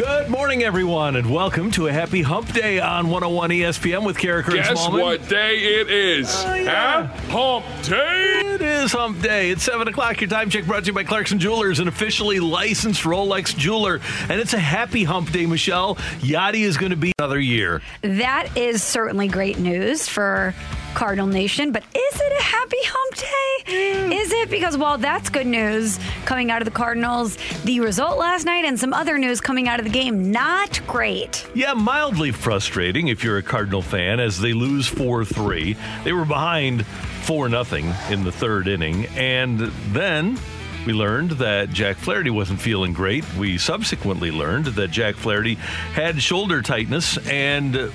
Good morning, everyone, and welcome to a happy hump day on 101 ESPN with Karraker and Guess Smallman. what day it is? Oh, yeah. Huh? Hump day. It is hump day. It's 7 o'clock. Your time check brought to you by Clarkson Jewelers, an officially licensed Rolex jeweler. And it's a happy hump day, Michelle. Yadi is going to be another year. That is certainly great news for Cardinal Nation, but is it a happy hump day? Mm. Is it? Because while that's good news coming out of the Cardinals, the result last night and some other news coming out of the game, not great. Yeah, mildly frustrating if you're a Cardinal fan as they lose 4 3. They were behind 4 0 in the third inning. And then we learned that Jack Flaherty wasn't feeling great. We subsequently learned that Jack Flaherty had shoulder tightness and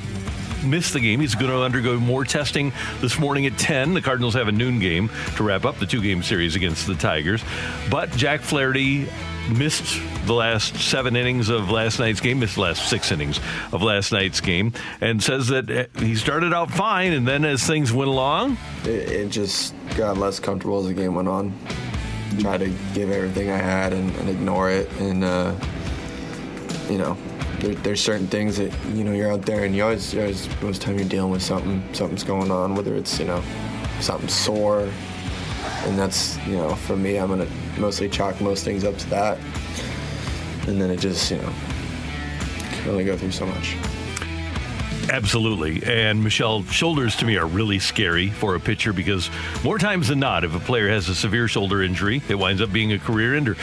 missed the game. He's going to undergo more testing this morning at 10. The Cardinals have a noon game to wrap up the two game series against the Tigers. But Jack Flaherty missed the last seven innings of last night's game, missed the last six innings of last night's game, and says that uh, he started out fine, and then as things went along, it, it just got less comfortable as the game went on. Tried to give everything I had and, and ignore it, and uh, you know, there, there's certain things that you know you're out there and you always, you always most time you're dealing with something, something's going on, whether it's you know something sore, and that's you know for me I'm gonna mostly chalk most things up to that, and then it just you know can only go through so much. Absolutely. And Michelle, shoulders to me are really scary for a pitcher because more times than not, if a player has a severe shoulder injury, it winds up being a career ender.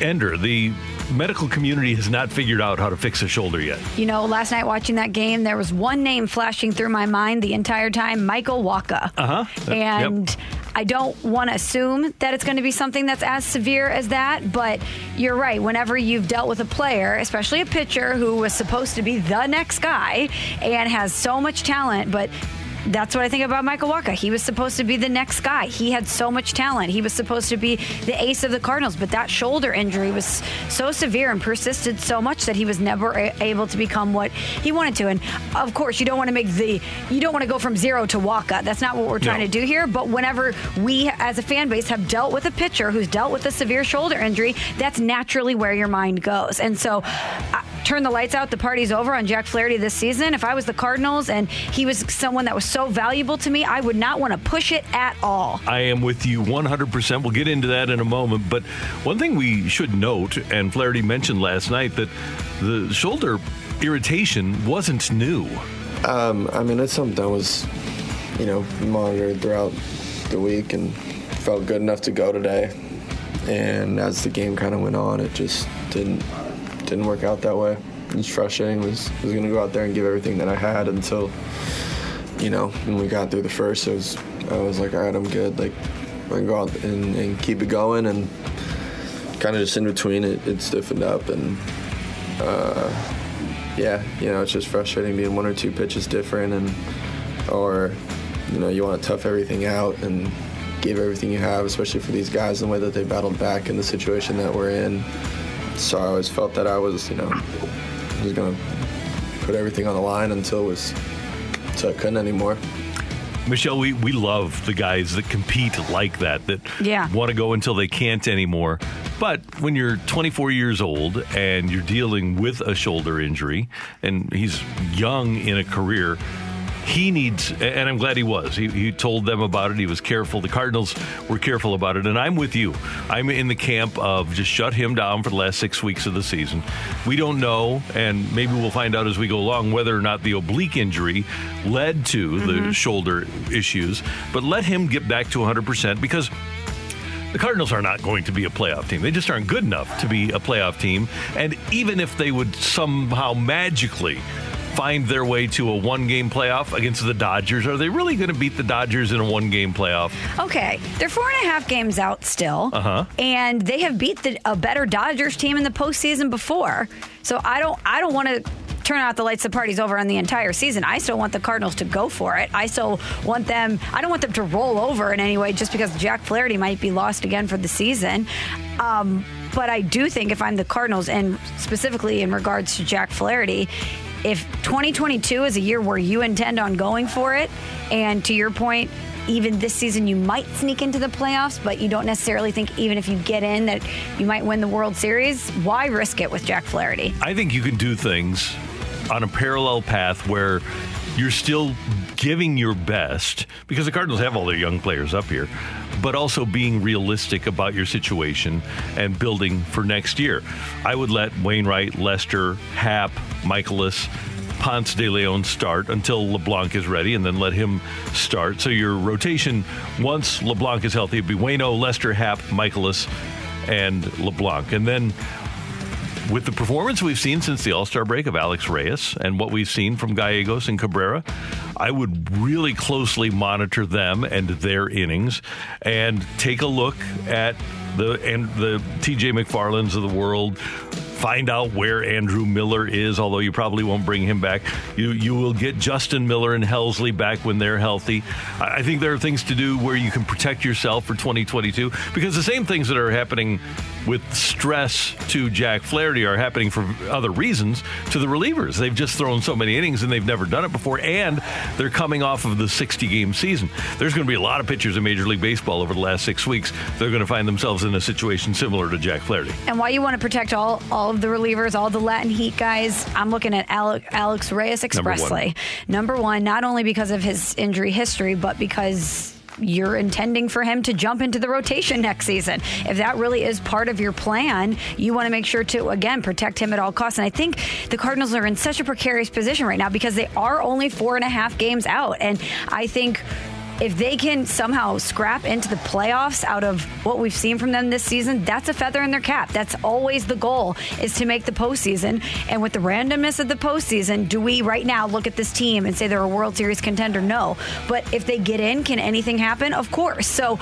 Ender. The medical community has not figured out how to fix a shoulder yet. You know, last night watching that game, there was one name flashing through my mind the entire time Michael Wacha. Uh huh. And I don't want to assume that it's going to be something that's as severe as that, but you're right. Whenever you've dealt with a player, especially a pitcher who was supposed to be the next guy and has so much talent, but that's what I think about Michael Wacha. He was supposed to be the next guy. He had so much talent. He was supposed to be the ace of the Cardinals, but that shoulder injury was so severe and persisted so much that he was never a- able to become what he wanted to. And of course, you don't want to make the you don't want to go from zero to Wacha. That's not what we're trying No. to do here. But whenever we, as a fan base, have dealt with a pitcher who's dealt with a severe shoulder injury, that's naturally where your mind goes. And so, uh, turn the lights out. The party's over on Jack Flaherty this season. If I was the Cardinals and he was someone that was so valuable to me, I would not want to push it at all. I am with you 100%. We'll get into that in a moment. But one thing we should note, and Flaherty mentioned last night, that the shoulder irritation wasn't new. Um, I mean, it's something that was, you know, monitored throughout the week and felt good enough to go today. And as the game kind of went on, it just didn't didn't work out that way. It was frustrating. Was was gonna go out there and give everything that I had until, you know, when we got through the first. It was I was like, all right, I'm good. Like, I can go out and, and keep it going. And kind of just in between, it, it stiffened up and. Uh, yeah, you know, it's just frustrating being one or two pitches different, and or you know, you want to tough everything out and give everything you have, especially for these guys, and the way that they battled back in the situation that we're in. So I always felt that I was, you know, was gonna put everything on the line until it was until I couldn't anymore. Michelle, we, we love the guys that compete like that, that Yeah. want to go until they can't anymore. But when you're 24 years old and you're dealing with a shoulder injury, and he's young in a career, he needs, and I'm glad he was. He, he told them about it. He was careful. The Cardinals were careful about it, and I'm with you. I'm in the camp of just shut him down for the last six weeks of the season. We don't know, and maybe we'll find out as we go along whether or not the oblique injury led to Mm-hmm. the shoulder issues. But let him get back to 100% because the Cardinals are not going to be a playoff team. They just aren't good enough to be a playoff team. And even if they would somehow magically find their way to a one game playoff against the Dodgers, are they really going to beat the Dodgers in a one game playoff? Okay, they're four and a half games out still, Uh-huh. and they have beat the, a better Dodgers team in the postseason before. So I don't, I don't want to turn out the lights, the party's over on the entire season. I still want the Cardinals to go for it. I still want them. I don't want them to roll over in any way just because Jack Flaherty might be lost again for the season. Um, but I do think if I'm the Cardinals, and specifically in regards to Jack Flaherty, if 2022 is a year where you intend on going for it, and to your point, even this season you might sneak into the playoffs, but you don't necessarily think even if you get in that you might win the World Series, why risk it with Jack Flaherty? I think you can do things on a parallel path where you're still giving your best because the Cardinals have all their young players up here, but also being realistic about your situation and building for next year. I would let Wainwright, Lester, Happ, Mikolas, Ponce de Leon start until LeBlanc is ready and then let him start. So your rotation, once LeBlanc is healthy, would be Wayno, Lester, Happ, Mikolas, and LeBlanc. And then with the performance we've seen since the All Star break of Alex Reyes and what we've seen from Gallegos and Cabrera, I would really closely monitor them and their innings and take a look at the and the TJ McFarlands of the world. Find out where Andrew Miller is, although you probably won't bring him back. You you will get Justin Miller and Helsley back when they're healthy. I I think there are things to do where you can protect yourself for 2022 because the same things that are happening with stress to Jack Flaherty are happening for other reasons to the relievers. They've just thrown so many innings and they've never done it before, and they're coming off of the 60 game season. There's going to be a lot of pitchers in Major League Baseball over the last six weeks. They're going to find themselves in a situation similar to Jack Flaherty. And why you want to protect all all of the relievers, all the Latin Heat guys, I'm looking at Ale- Alex Reyes expressly. Number one, not only because of his injury history, but because you're intending for him to jump into the rotation next season. If that really is part of your plan, you want to make sure to again protect him at all costs. And I think the Cardinals are in such a precarious position right now because they are only four and a half games out. And I think if they can somehow scrap into the playoffs out of what we've seen from them this season, that's a feather in their cap. That's always the goal is to make the postseason. And with the randomness of the postseason, do we right now look at this team and say they're a World Series contender? No. But if they get in, can anything happen? Of course. So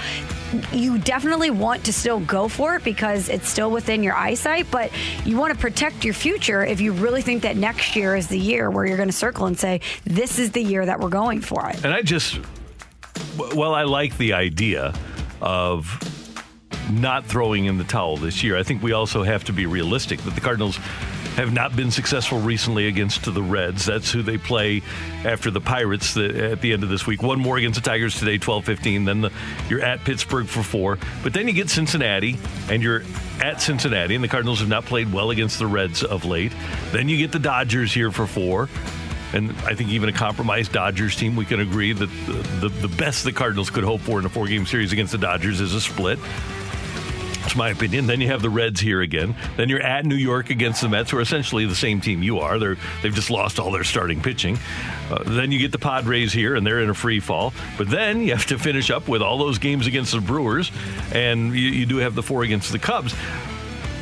you definitely want to still go for it because it's still within your eyesight, but you want to protect your future if you really think that next year is the year where you're going to circle and say, this is the year that we're going for it. And I just, well, I like the idea of not throwing in the towel this year. I think we also have to be realistic that the Cardinals have not been successful recently against the Reds. That's who they play after the Pirates at the end of this week. One more against the Tigers today, 12-15. Then the, you're at Pittsburgh for four. But then you get Cincinnati, and you're at Cincinnati, and the Cardinals have not played well against the Reds of late. Then you get the Dodgers here for four. And I think even a compromised Dodgers team, we can agree that the, the, the best the Cardinals could hope for in a four game series against the Dodgers is a split. It's my opinion. Then you have the Reds here again. Then you're at New York against the Mets, who are essentially the same team you are. They're they've just lost all their starting pitching. Uh, then you get the Padres here, and they're in a free fall. But then you have to finish up with all those games against the Brewers, and you, you do have the four against the Cubs.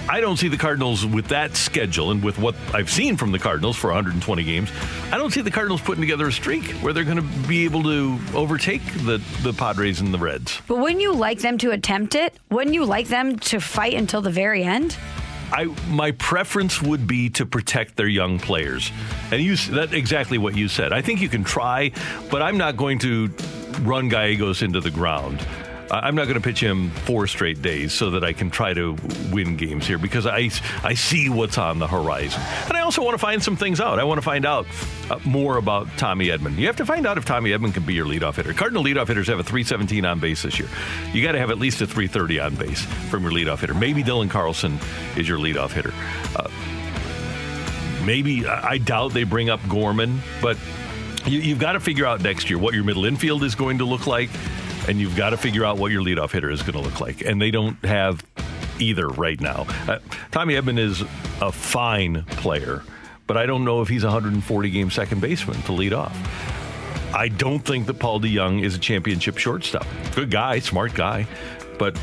I don't see the Cardinals with that schedule and with what I've seen from the Cardinals for 120 games. I don't see the Cardinals putting together a streak where they're going to be able to overtake the, the Padres and the Reds. But wouldn't you like them to attempt it? Wouldn't you like them to fight until the very end? I my preference would be to protect their young players, and you that exactly what you said. I think you can try, but I'm not going to run Gallegos into the ground. I'm not going to pitch him four straight days so that I can try to win games here because I, I see what's on the horizon. And I also want to find some things out. I want to find out uh, more about Tommy Edman. You have to find out if Tommy Edman can be your leadoff hitter. Cardinal leadoff hitters have a 317 on base this year. You got to have at least a 330 on base from your leadoff hitter. Maybe Dylan Carlson is your leadoff hitter. Uh, maybe, I doubt they bring up Gorman, but You, you've got to figure out next year what your middle infield is going to look like, and you've got to figure out what your leadoff hitter is going to look like. And they don't have either right now. Uh, Tommy Edman is a fine player, but I don't know if he's a 140 game second baseman to lead off. I don't think that Paul DeJong is a championship shortstop. Good guy, smart guy, but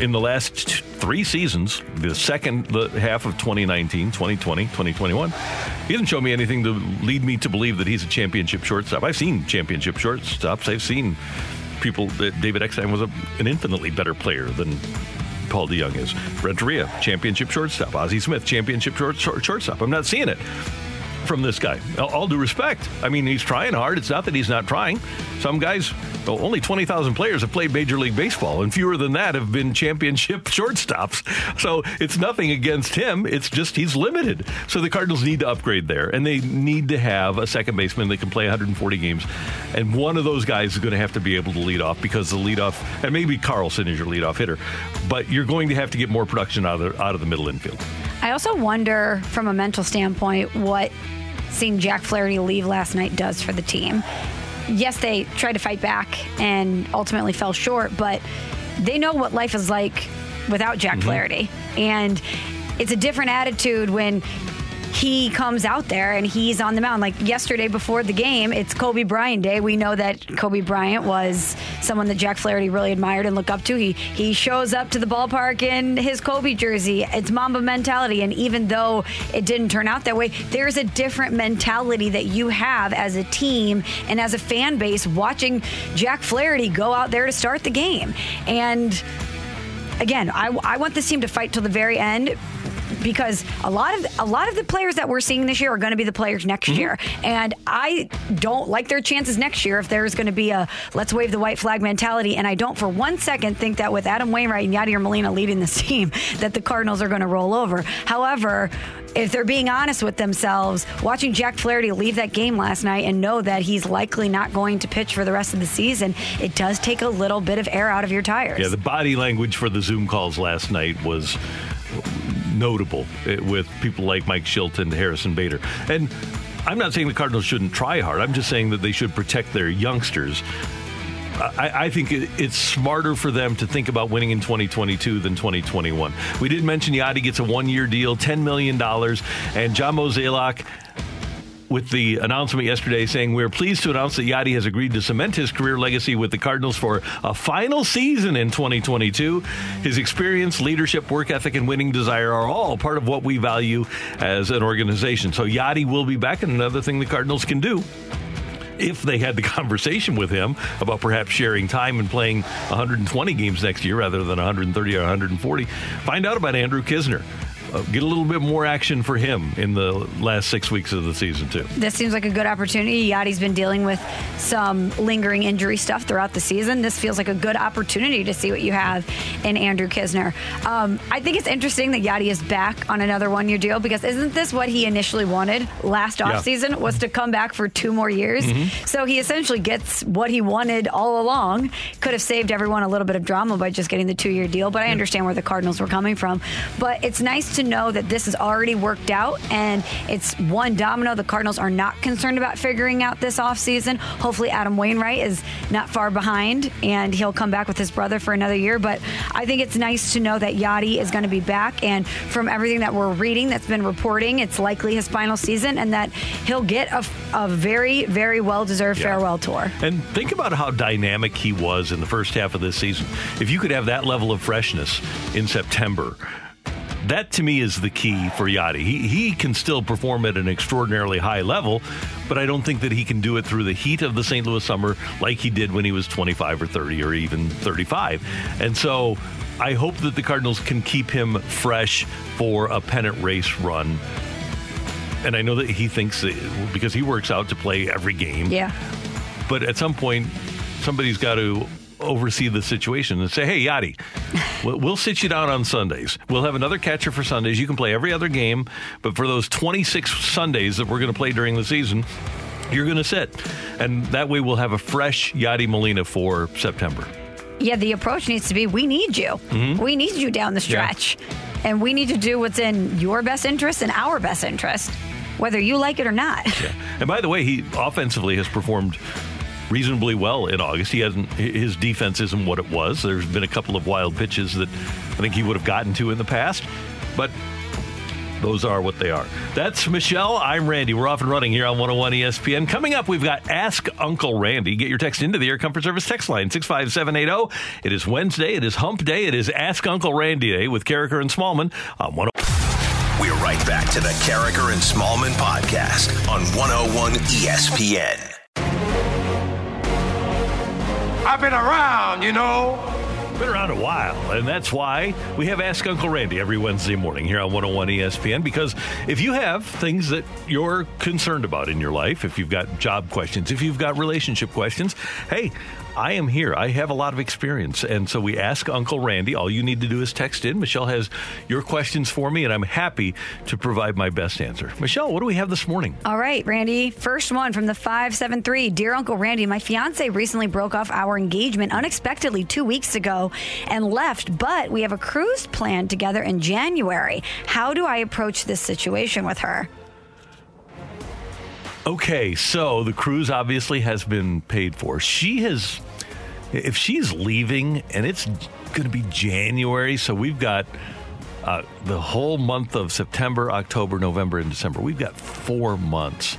in the last three seasons, the second the half of 2019, 2020, 2021, he hasn't shown me anything to lead me to believe that he's a championship shortstop. I've seen championship shortstops. I've seen people that David Eckstein was a, an infinitely better player than Paul DeJong is. Renteria, championship shortstop. Ozzie Smith, championship short, short, shortstop. I'm not seeing it from this guy. All, due respect. I mean, he's trying hard. It's not that he's not trying. Some guys, well, only 20,000 players have played Major League Baseball, and fewer than that have been championship shortstops. So it's nothing against him. It's just he's limited. So the Cardinals need to upgrade there, and they need to have a second baseman that can play 140 games. And one of those guys is going to have to be able to lead off because the leadoff, and maybe Carlson is your leadoff hitter, but you're going to have to get more production out of the, out of the middle infield. I also wonder, from a mental standpoint, what seeing Jack Flaherty leave last night does for the team. Yes, they tried to fight back and ultimately fell short, but they know what life is like without Jack Mm-hmm. Flaherty. And it's a different attitude when he comes out there and he's on the mound. Like yesterday before the game, it's Kobe Bryant Day. We know that Kobe Bryant was someone that Jack Flaherty really admired and looked up to. He he shows up to the ballpark in his Kobe jersey. It's Mamba mentality, and even though it didn't turn out that way, there's a different mentality that you have as a team and as a fan base watching Jack Flaherty go out there to start the game. And again, I, I want this team to fight till the very end because a lot of a lot of the players that we're seeing this year are going to be the players next mm-hmm. year, and I don't like their chances next year if there's going to be a let's wave the white flag mentality. And I don't for one second think that with Adam Wainwright and Yadier Molina leading this team that the Cardinals are going to roll over. However. If they're being honest with themselves, watching Jack Flaherty leave that game last night and know that he's likely not going to pitch for the rest of the season, it does take a little bit of air out of your tires. Yeah, the body language for the Zoom calls last night was notable eh, with people like Mike Shildt and Harrison Bader. And I'm not saying the Cardinals shouldn't try hard. I'm just saying that they should protect their youngsters. I, I think it, it's smarter for them to think about winning in 2022 than 2021. We did mention Yadi gets a one-year deal, $10 million, and John Mozeliak with the announcement yesterday saying we're pleased to announce that Yadi has agreed to cement his career legacy with the Cardinals for a final season in 2022. His experience, leadership, work ethic, and winning desire are all part of what we value as an organization. So Yadi will be back, and another thing the Cardinals can do if they had the conversation with him about perhaps sharing time and playing 120 games next year rather than 130 or 140, find out about Andrew Knizner. Uh, get a little bit more action for him in the last six weeks of the season, too. this seems like a good opportunity. Yadi's been dealing with some lingering injury stuff throughout the season. This feels like a good opportunity to see what you have in Andrew Knizner. Um, I think it's interesting that Yadi is back on another one-year deal because isn't this what he initially wanted last Yeah. offseason was to come back for two more years? So he essentially gets what he wanted all along. Could have saved everyone a little bit of drama by just getting the two-year deal, but I understand where the Cardinals were coming from. But it's nice to know that this is already worked out and it's one domino. The Cardinals are not concerned about figuring out this offseason. Hopefully, Adam Wainwright is not far behind and he'll come back with his brother for another year. But I think it's nice to know that Yadi is going to be back. And from everything that we're reading that's been reporting, it's likely his final season and that he'll get a, a very, very well deserved Yeah. farewell tour. And think about how dynamic he was in the first half of this season. If you could have that level of freshness in September, that to me is the key for Yadi. He, he can still perform at an extraordinarily high level, but I don't think that he can do it through the heat of the St. Louis summer like he did when he was 25 or 30 or even 35. And so I hope that the Cardinals can keep him fresh for a pennant race run. And I know that he thinks that because he works out to play every game. Yeah. But at some point, somebody's got to oversee the situation and say, hey, Yadi, we'll, sit you down on Sundays. We'll have another catcher for Sundays. You can play every other game, but for those 26 Sundays that we're going to play during the season, you're going to sit. And that way we'll have a fresh Yadi Molina for September. Yeah, the approach needs to be we need you. We need you down the Mm-hmm. Yeah. stretch. And we need to do what's in your best interest and our best interest. whether you like it or not. Yeah. And by the way, he offensively has performed reasonably well in August. He hasn't his defense isn't what it was. There's been a couple of wild pitches that I think he would have gotten to in the past, but those are what they are. That's Michelle. I'm Randy. We're off and running here on 101 ESPN. Coming up, we've got Ask Uncle Randy. Get your text into the Air Comfort Service text line 65780. It is Wednesday. It is Hump Day. It is Ask Uncle Randy Day with Karraker and Smallman on 101. We're right back to the Karraker and Smallman podcast on 101 ESPN. I've been around, you know. Been around a while, and that's why we have Ask Uncle Randy every Wednesday morning here on 101 ESPN. Because if you have things that you're concerned about in your life, if you've got job questions, if you've got relationship questions, hey, I am here. I have a lot of experience. And so we ask Uncle Randy. All you need to do is text in. Michelle has your questions for me, and I'm happy to provide my best answer. Michelle, what do we have this morning? All right, Randy. First one from the 573. Dear Uncle Randy, my fiance recently broke off our engagement unexpectedly two weeks ago and left, but we have a cruise planned together in January. How do I approach this situation with her? Okay, so the cruise obviously has been paid for. She has, if she's leaving and it's going to be January, so we've got uh, the whole month of September, October, November, and December. We've got four months.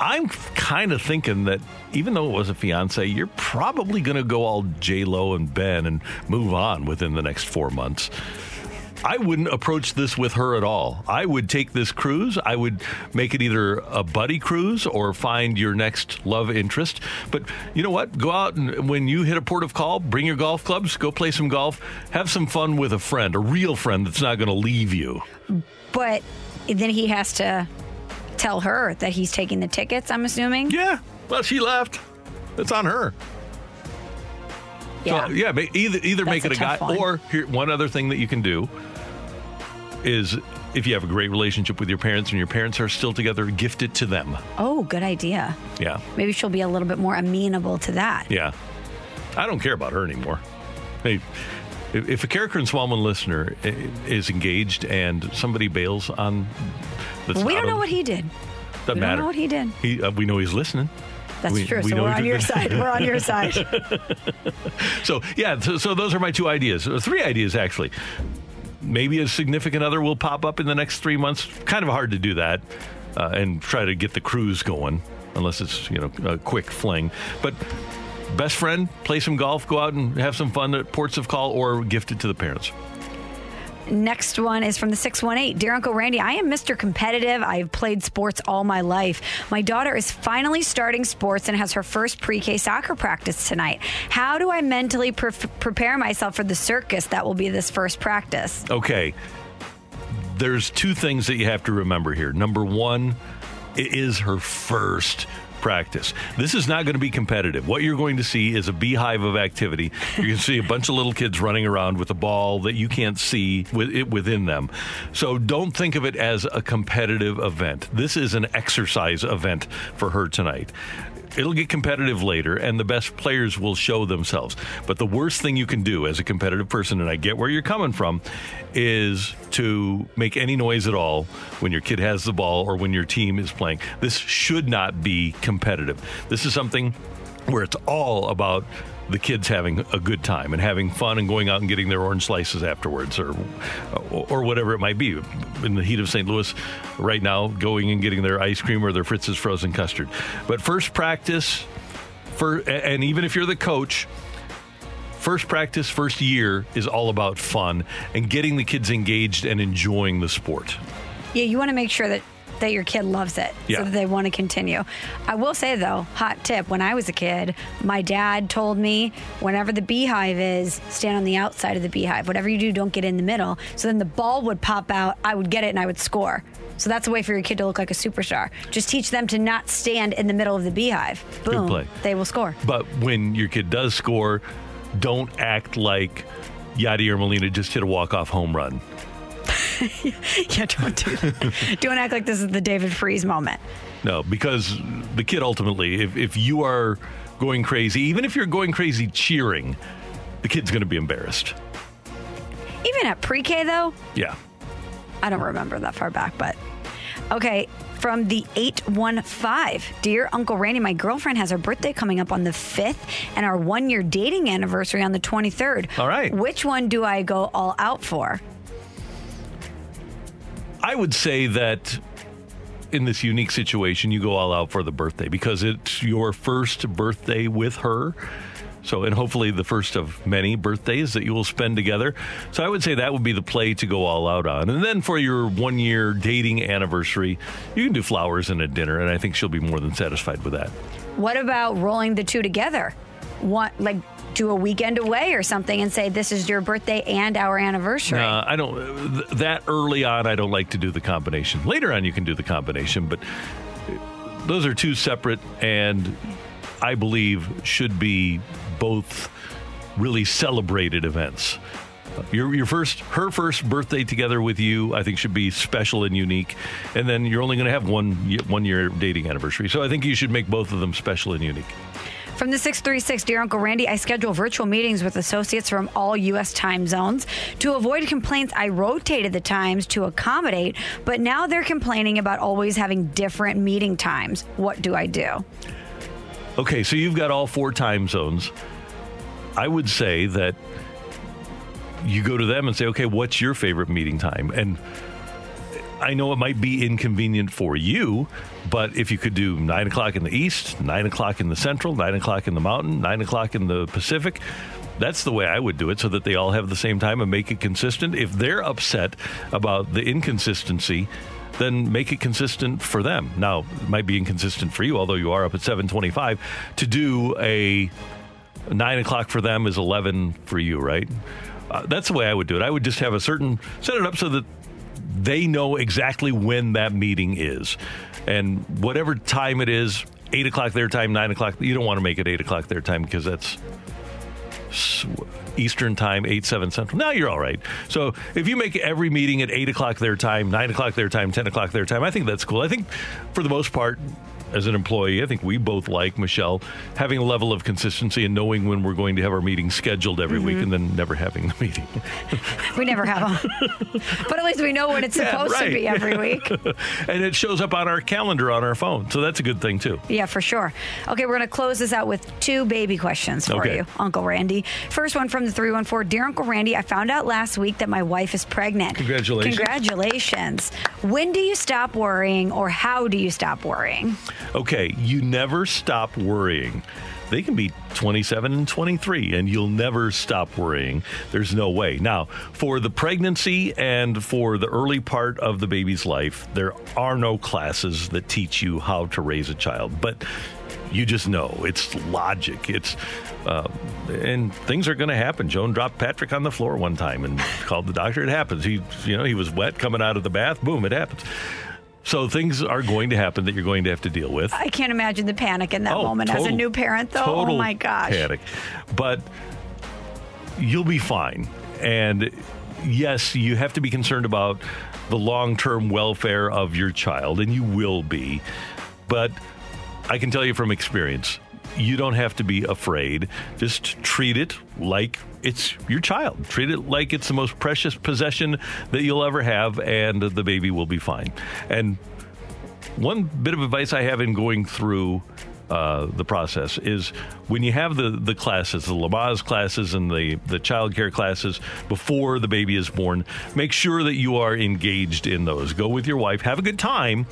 I'm kind of thinking that even though it was a fiance, you're probably going to go all J Lo and Ben and move on within the next four months. I wouldn't approach this with her at all. I would take this cruise. I would make it either a buddy cruise or find your next love interest. But you know what? Go out and when you hit a port of call, bring your golf clubs, go play some golf, have some fun with a friend, a real friend that's not going to leave you. But then he has to tell her that he's taking the tickets, I'm assuming. Yeah. Well, she left. It's on her. Yeah. So, yeah, either either That's make it a a guy one. or here one other thing that you can do is if you have a great relationship with your parents and your parents are still together, gift it to them. Oh, good idea. Yeah. Maybe she'll be a little bit more amenable to that. Yeah. I don't care about her anymore. Hey, if, a Karraker and Smallman listener is engaged and somebody bails on we don't know what he did. doesn't we don't matter. know what he did. He, uh, we know he's listening. That's We- true. We so we're on your side. We're on your side. So yeah, so, so those are my two ideas. Three ideas actually. Maybe a significant other will pop up in the next three months. Kind of hard to do that uh, and try to get the cruise going, unless it's you know a quick fling. But best friend, play some golf, go out and have some fun at ports of call, or gift it to the parents. Next one is from the 618. Dear Uncle Randy, I am Mr. Competitive. I have played sports all my life. My daughter is finally starting sports and has her first pre K soccer practice tonight. How do I mentally pre- prepare myself for the circus that will be this first practice? Okay. There's two things that you have to remember here. Number one, it is her first practice. This is not going to be competitive. What you're going to see is a beehive of activity. You're going to see a bunch of little kids running around with a ball that you can't see with it within them. So don't think of it as a competitive event. This is an exercise event for her tonight. It'll get competitive later, and the best players will show themselves. But the worst thing you can do as a competitive person, and I get where you're coming from, is to make any noise at all when your kid has the ball or when your team is playing. This should not be competitive. This is something where it's all about the kids having a good time and having fun and going out and getting their orange slices afterwards or or whatever it might be in the heat of St. Louis right now going and getting their ice cream or their Fritz's frozen custard but first practice for and even if you're the coach first practice first year is all about fun and getting the kids engaged and enjoying the sport Yeah, you want to make sure that that your kid loves it Yeah. so that they want to continue. I will say though, hot tip, when I was a kid, my dad told me whenever the beehive is, stand on the outside of the beehive. Whatever you do, don't get in the middle. So then the ball would pop out, I would get it and I would score. So that's a way for your kid to look like a superstar. Just teach them to not stand in the middle of the beehive. Boom. They will score. But when your kid does score, don't act like Yadier Molina just hit a walk-off home run. yeah, don't do that. don't act like this is the David Freese moment. No, because the kid ultimately, if, if you are going crazy, even if you're going crazy cheering, the kid's going to be embarrassed. Even at pre K though, Yeah. I don't remember that far back, but okay. from the 815. Dear Uncle Randy, my girlfriend has her birthday coming up on the 5th and our one year dating anniversary on the 23rd. All right. Which one do I go all out for? I would say that in this unique situation, you go all out for the birthday because it's your first birthday with her. So, and hopefully the first of many birthdays that you will spend together. So, I would say that would be the play to go all out on. And then for your one year dating anniversary, you can do flowers and a dinner. And I think she'll be more than satisfied with that. What about rolling the two together? What, like, do a weekend away or something and say this is your birthday and our anniversary. Uh, I don't th- that early on. I don't like to do the combination. Later on, you can do the combination, but those are two separate and I believe should be both really celebrated events. Your, your first, her first birthday together with you, I think should be special and unique, and then you're only going to have one one year dating anniversary. So I think you should make both of them special and unique. From the 636, Dear Uncle Randy, I schedule virtual meetings with associates from all U.S. time zones. To avoid complaints, I rotated the times to accommodate, but now they're complaining about always having different meeting times. What do I do? Okay, so you've got all four time zones. I would say that you go to them and say, okay, what's your favorite meeting time? And I know it might be inconvenient for you, but if you could do nine o'clock in the east, nine o'clock in the central, nine o'clock in the mountain, nine o'clock in the Pacific, that's the way I would do it so that they all have the same time and make it consistent. If they're upset about the inconsistency, then make it consistent for them. Now, it might be inconsistent for you, although you are up at 725. To do a nine o'clock for them is 11 for you, right? Uh, that's the way I would do it. I would just have a certain, set it up so that they know exactly when that meeting is. And whatever time it is, 8 o'clock their time, 9 o'clock, you don't want to make it 8 o'clock their time because that's Eastern time, 8, 7 Central. Now you're all right. So if you make every meeting at 8 o'clock their time, 9 o'clock their time, 10 o'clock their time, I think that's cool. I think for the most part, as an employee, I think we both like Michelle having a level of consistency and knowing when we're going to have our meetings scheduled every mm-hmm. week and then never having the meeting. we never have them. but at least we know when it's yeah, supposed right. to be every week. and it shows up on our calendar on our phone. So that's a good thing, too. Yeah, for sure. Okay, we're going to close this out with two baby questions for okay. you, Uncle Randy. First one from the 314 Dear Uncle Randy, I found out last week that my wife is pregnant. Congratulations. Congratulations. When do you stop worrying or how do you stop worrying? Okay, you never stop worrying. They can be 27 and 23, and you'll never stop worrying. There's no way. Now, for the pregnancy and for the early part of the baby's life, there are no classes that teach you how to raise a child. But you just know it's logic. It's uh, and things are going to happen. Joan dropped Patrick on the floor one time and called the doctor. It happens. He, you know, he was wet coming out of the bath. Boom, it happens. So things are going to happen that you're going to have to deal with. I can't imagine the panic in that oh, moment total, as a new parent, though. oh my gosh, panic. But you'll be fine. And yes, you have to be concerned about the long-term welfare of your child, and you will be. But I can tell you from experience, you don't have to be afraid. Just treat it like it's your child. Treat it like it's the most precious possession that you'll ever have, and the baby will be fine. And one bit of advice I have in going through uh, the process is when you have the, the classes, the Lamaze classes and the, the child care classes before the baby is born, make sure that you are engaged in those. Go with your wife, have a good time,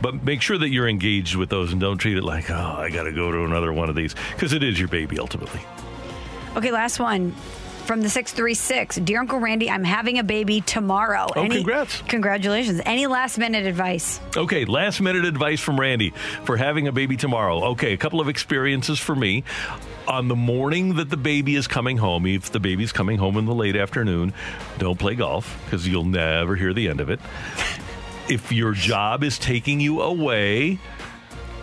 but make sure that you're engaged with those and don't treat it like, oh, I got to go to another one of these because it is your baby ultimately. Okay, last one from the 636. Dear Uncle Randy, I'm having a baby tomorrow. Oh, Any, congrats. Congratulations. Any last minute advice? Okay, last minute advice from Randy for having a baby tomorrow. Okay, a couple of experiences for me. On the morning that the baby is coming home, if the baby's coming home in the late afternoon, don't play golf because you'll never hear the end of it. if your job is taking you away,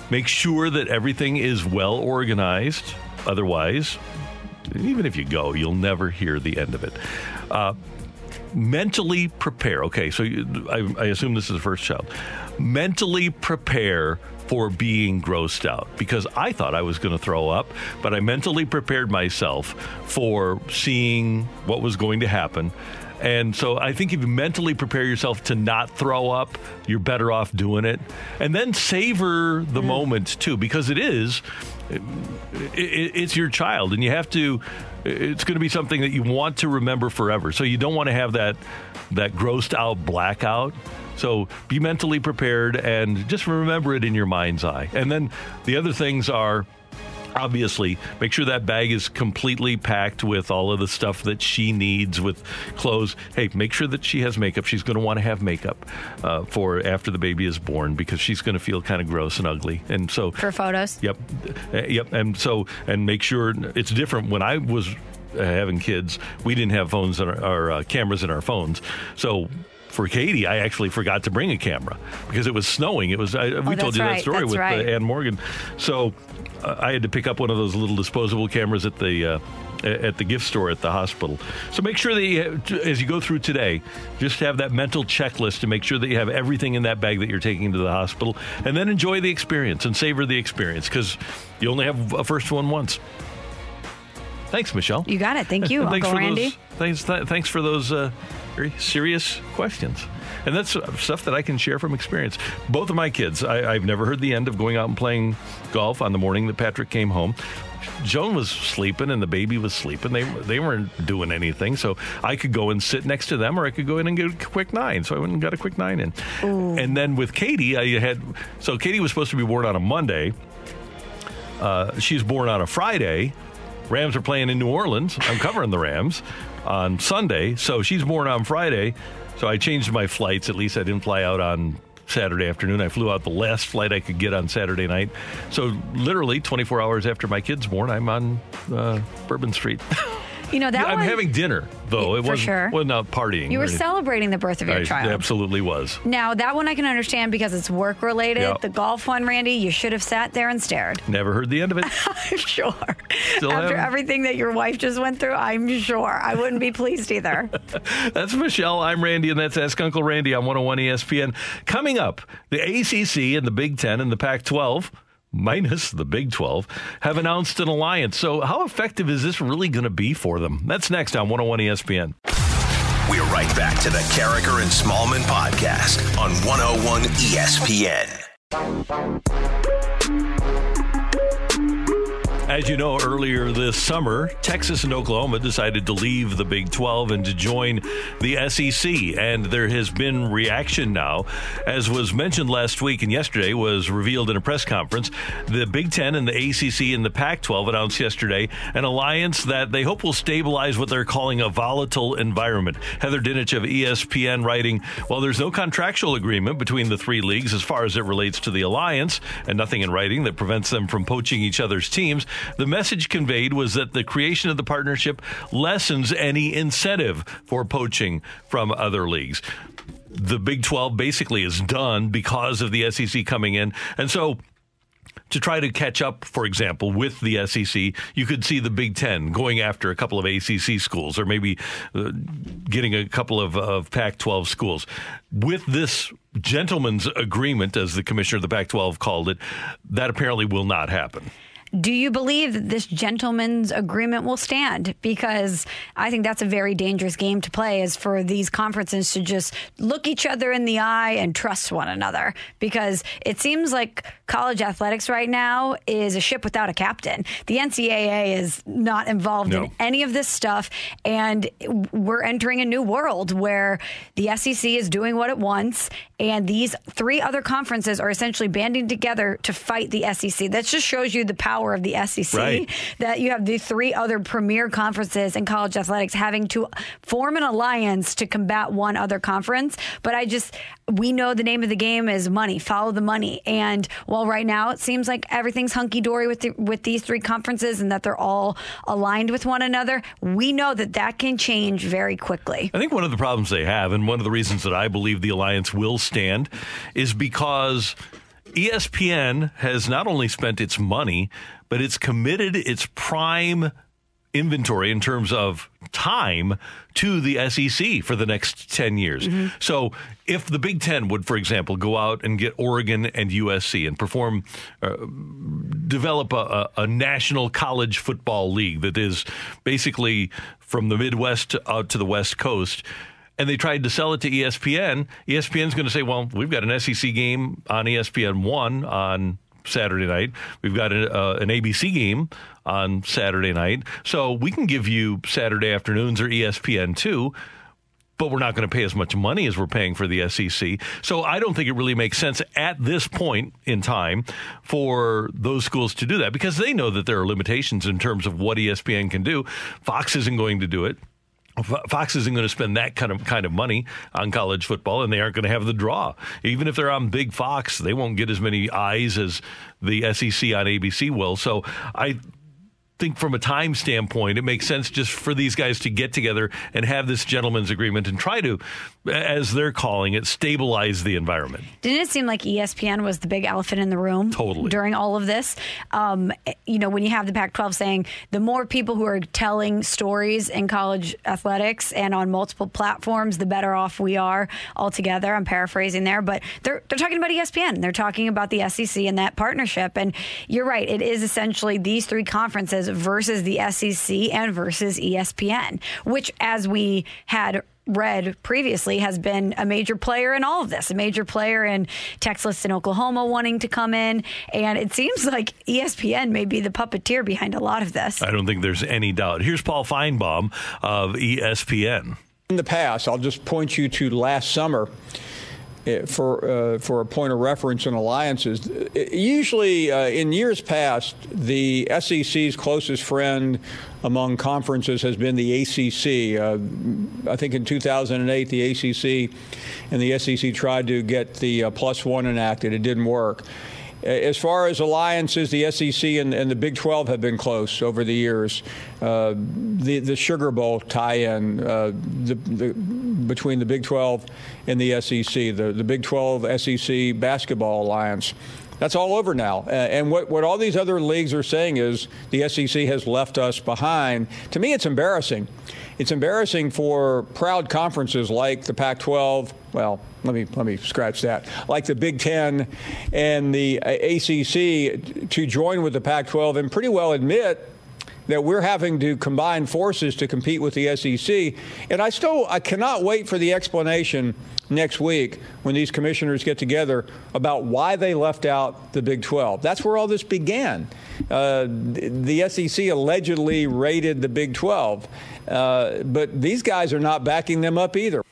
make sure that everything is well organized. Otherwise, even if you go, you'll never hear the end of it. Uh, mentally prepare. Okay, so you, I, I assume this is the first child. Mentally prepare for being grossed out because I thought I was going to throw up, but I mentally prepared myself for seeing what was going to happen. And so I think if you mentally prepare yourself to not throw up, you're better off doing it. And then savor the moment too, because it is, it, it, it's your child, and you have to. It's going to be something that you want to remember forever. So you don't want to have that that grossed out blackout. So be mentally prepared and just remember it in your mind's eye. And then the other things are obviously make sure that bag is completely packed with all of the stuff that she needs with clothes hey make sure that she has makeup she's going to want to have makeup uh, for after the baby is born because she's going to feel kind of gross and ugly and so For photos. Yep, Uh, yep. And so, and make sure it's different. When I was uh, having kids, we didn't have phones and our, our uh, cameras in our phones. So. For Katie, I actually forgot to bring a camera because it was snowing. It was. I, we Oh, that's told you that story with right. uh, Ann Morgan. So uh, I had to pick up one of those little disposable cameras at the. Uh, at the gift store at the hospital. So make sure that you, as you go through today, just have that mental checklist to make sure that you have everything in that bag that you're taking to the hospital, and then enjoy the experience and savor the experience because you only have a first one once. Thanks, Michelle. You got it. Thank you, thanks Uncle for Randy. Those, thanks, th- thanks for those uh, very serious questions. And that's stuff that I can share from experience. Both of my kids, I, I've never heard the end of going out and playing golf on the morning that Patrick came home. Joan was sleeping and the baby was sleeping. They they weren't doing anything, so I could go and sit next to them, or I could go in and get a quick nine. So I went and got a quick nine in. And then with Katie, I had so Katie was supposed to be born on a Monday. Uh, she's born on a Friday. Rams are playing in New Orleans. I'm covering the Rams on Sunday, so she's born on Friday. So I changed my flights. At least I didn't fly out on Saturday afternoon. I flew out the last flight I could get on Saturday night. So literally 24 hours after my kid's born, I'm on uh, Bourbon Street. You know that I'm one, having dinner though. It wasn't, sure. wasn't partying. You were celebrating the birth of your I child. absolutely was. Now that one I can understand because it's work related. Yeah. The golf one, Randy, you should have sat there and stared. Never heard the end of it. I'm sure. Still After haven't. everything that your wife just went through, I'm sure I wouldn't be pleased either. That's Michelle. I'm Randy, and that's Ask Uncle Randy on 101 ESPN. Coming up, the ACC and the Big Ten and the Pac 12, minus the Big 12, have announced an alliance. So, how effective is this really going to be for them? That's next on 101 ESPN. We're right back to the Karraker and Smallman podcast on 101 ESPN. As you know, earlier this summer, Texas and Oklahoma decided to leave the Big 12 and to join the SEC. And there has been reaction now. As was mentioned last week and yesterday was revealed in a press conference, the Big 10 and the ACC and the Pac 12 announced yesterday an alliance that they hope will stabilize what they're calling a volatile environment. Heather Dinich of ESPN writing, While there's no contractual agreement between the three leagues as far as it relates to the alliance, and nothing in writing that prevents them from poaching each other's teams, the message conveyed was that the creation of the partnership lessens any incentive for poaching from other leagues. The Big 12 basically is done because of the SEC coming in. And so to try to catch up, for example, with the SEC, you could see the Big Ten going after a couple of ACC schools or maybe uh, getting a couple of, of Pac 12 schools. With this gentleman's agreement, as the commissioner of the Pac 12 called it, that apparently will not happen. Do you believe that this gentleman's agreement will stand? Because I think that's a very dangerous game to play is for these conferences to just look each other in the eye and trust one another. Because it seems like college athletics right now is a ship without a captain. The NCAA is not involved No. in any of this stuff. And we're entering a new world where the SEC is doing what it wants. And these three other conferences are essentially banding together to fight the SEC. That just shows you the power of the SEC. Right. That you have the three other premier conferences in college athletics having to form an alliance to combat one other conference. But I just, we know the name of the game is money, follow the money. And while right now it seems like everything's hunky dory with, the, with these three conferences and that they're all aligned with one another, we know that that can change very quickly. I think one of the problems they have, and one of the reasons that I believe the alliance will stand, is because ESPN has not only spent its money, but it's committed its prime inventory in terms of time to the SEC for the next 10 years. Mm-hmm. So if the Big Ten would, for example, go out and get Oregon and USC and perform, uh, develop a, a, a national college football league that is basically from the Midwest out to the West Coast. And they tried to sell it to ESPN. ESPN's going to say, well, we've got an SEC game on ESPN 1 on Saturday night. We've got a, uh, an ABC game on Saturday night. So we can give you Saturday afternoons or ESPN 2 but we're not going to pay as much money as we're paying for the SEC. So I don't think it really makes sense at this point in time for those schools to do that because they know that there are limitations in terms of what ESPN can do. Fox isn't going to do it. Fo- Fox isn't going to spend that kind of kind of money on college football, and they aren't going to have the draw. Even if they're on Big Fox, they won't get as many eyes as the SEC on ABC will. So I think from a time standpoint, it makes sense just for these guys to get together and have this gentleman's agreement and try to, as they're calling it, stabilize the environment. Didn't it seem like ESPN was the big elephant in the room Totally. during all of this? Um, you know, when you have the Pac 12 saying the more people who are telling stories in college athletics and on multiple platforms, the better off we are altogether. I'm paraphrasing there, but they're, they're talking about ESPN. They're talking about the SEC and that partnership. And you're right, it is essentially these three conferences versus the SEC and versus ESPN, which, as we had read previously has been a major player in all of this, a major player in Texas and Oklahoma wanting to come in. And it seems like ESPN may be the puppeteer behind a lot of this. I don't think there's any doubt. Here's Paul Finebaum of ESPN. In the past, I'll just point you to last summer eh, for uh, for a point of reference in alliances. Eh, Usually, uh, in years past, the SEC's closest friend among conferences has been the ACC. Uh, I think in 2008, the ACC and the SEC tried to get the uh, plus one enacted. It didn't work. As far as alliances, the SEC and, and the Big 12 have been close over the years. Uh, the the Sugar Bowl tie-in uh, the, the, between the Big 12 and the SEC, the the Big 12 SEC basketball alliance. That's all over now. Uh, and what, what all these other leagues are saying is the SEC has left us behind. To me, it's embarrassing. It's embarrassing for proud conferences like the Pac 12. Well, let me, let me scratch that. Like the Big Ten and the ACC to join with the Pac 12 and pretty well admit that we're having to combine forces to compete with the SEC. And I still I cannot wait for the explanation next week when these commissioners get together about why they left out the Big 12. That's where all this began. Uh, the SEC allegedly raided the Big 12, uh, but these guys are not backing them up either.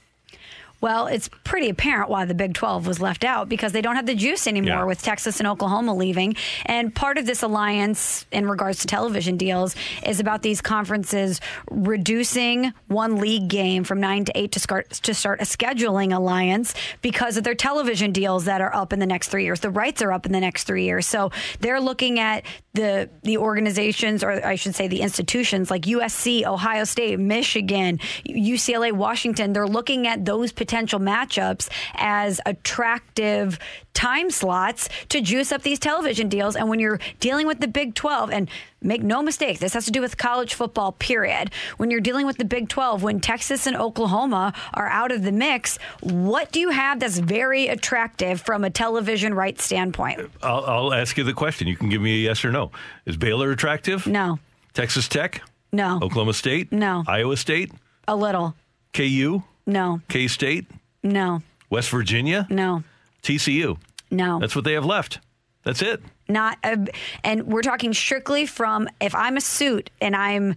Well, it's pretty apparent why the Big 12 was left out because they don't have the juice anymore Yeah. with Texas and Oklahoma leaving. And part of this alliance in regards to television deals is about these conferences reducing one league game from 9 to 8 to start to start a scheduling alliance because of their television deals that are up in the next 3 years. The rights are up in the next 3 years. So they're looking at the the organizations or I should say the institutions like USC, Ohio State, Michigan, UCLA, Washington, they're looking at those potential matchups as attractive time slots to juice up these television deals. And when you're dealing with the Big 12, and make no mistake, this has to do with college football, period. When you're dealing with the Big 12, when Texas and Oklahoma are out of the mix, what do you have that's very attractive from a television rights standpoint? I'll, I'll ask you the question. You can give me a yes or no. Is Baylor attractive? No, Texas Tech? no, Oklahoma State? No. Iowa State? a little. KU? No, K State? no, West Virginia? no, TCU? no. That's what they have left. That's it. not a, and we're talking strictly from if I'm a suit and I'm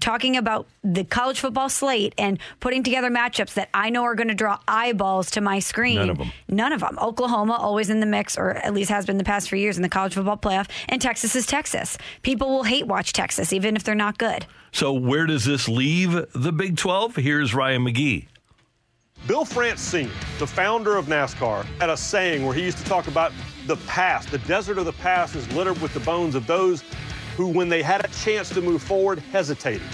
talking about the college football slate and putting together matchups that I know are going to draw eyeballs to my screen. None of 'em. None of them. Oklahoma always in the mix, or at least has been the past few years in the college football playoff. And Texas is Texas. People will hate watch Texas even if they're not good. So where does this leave the Big 12? Here's Ryan McGee. Bill France Sr., the founder of NASCAR, had a saying where he used to talk about the past. The desert of the past is littered with the bones of those who, when they had a chance to move forward, hesitated.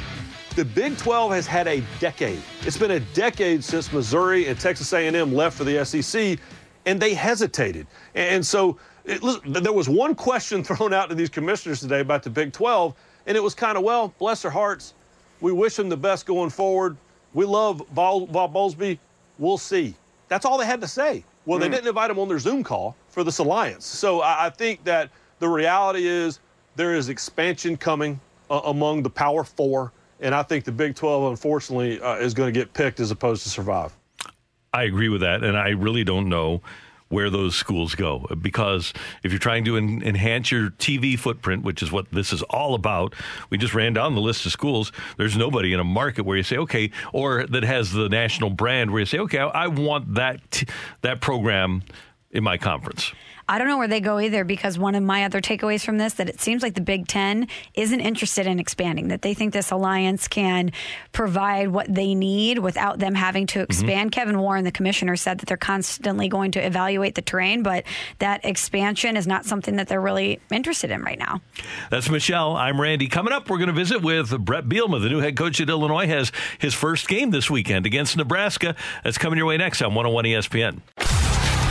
The Big 12 has had a decade. It's been a decade since Missouri and Texas A&M left for the SEC, and they hesitated. And so it, listen, there was one question thrown out to these commissioners today about the Big 12. And it was kind of, well, bless their hearts. We wish them the best going forward. We love Bob Bowlesby. We'll see. That's all they had to say. Well, mm. they didn't invite him on their Zoom call for this alliance. So I, I think that the reality is there is expansion coming uh, among the Power Four, and I think the Big 12, unfortunately, uh, is going to get picked as opposed to survive. I agree with that, and I really don't know where those schools go because if you're trying to en- enhance your TV footprint, which is what this is all about, we just ran down the list of schools. There's nobody in a market where you say, okay, or that has the national brand where you say, okay, I, I want that t- that program in my conference. I don't know where they go either because one of my other takeaways from this that it seems like the Big Ten isn't interested in expanding. That they think this alliance can provide what they need without them having to mm-hmm. expand. Mm-hmm. Kevin Warren, the commissioner, said that they're constantly going to evaluate the terrain, but that expansion is not something that they're really interested in right now. That's Michelle. I'm Randy. Coming up, we're going to visit with Brett Bielema, the new head coach at Illinois, has his first game this weekend against Nebraska. That's coming your way next on 101 ESPN.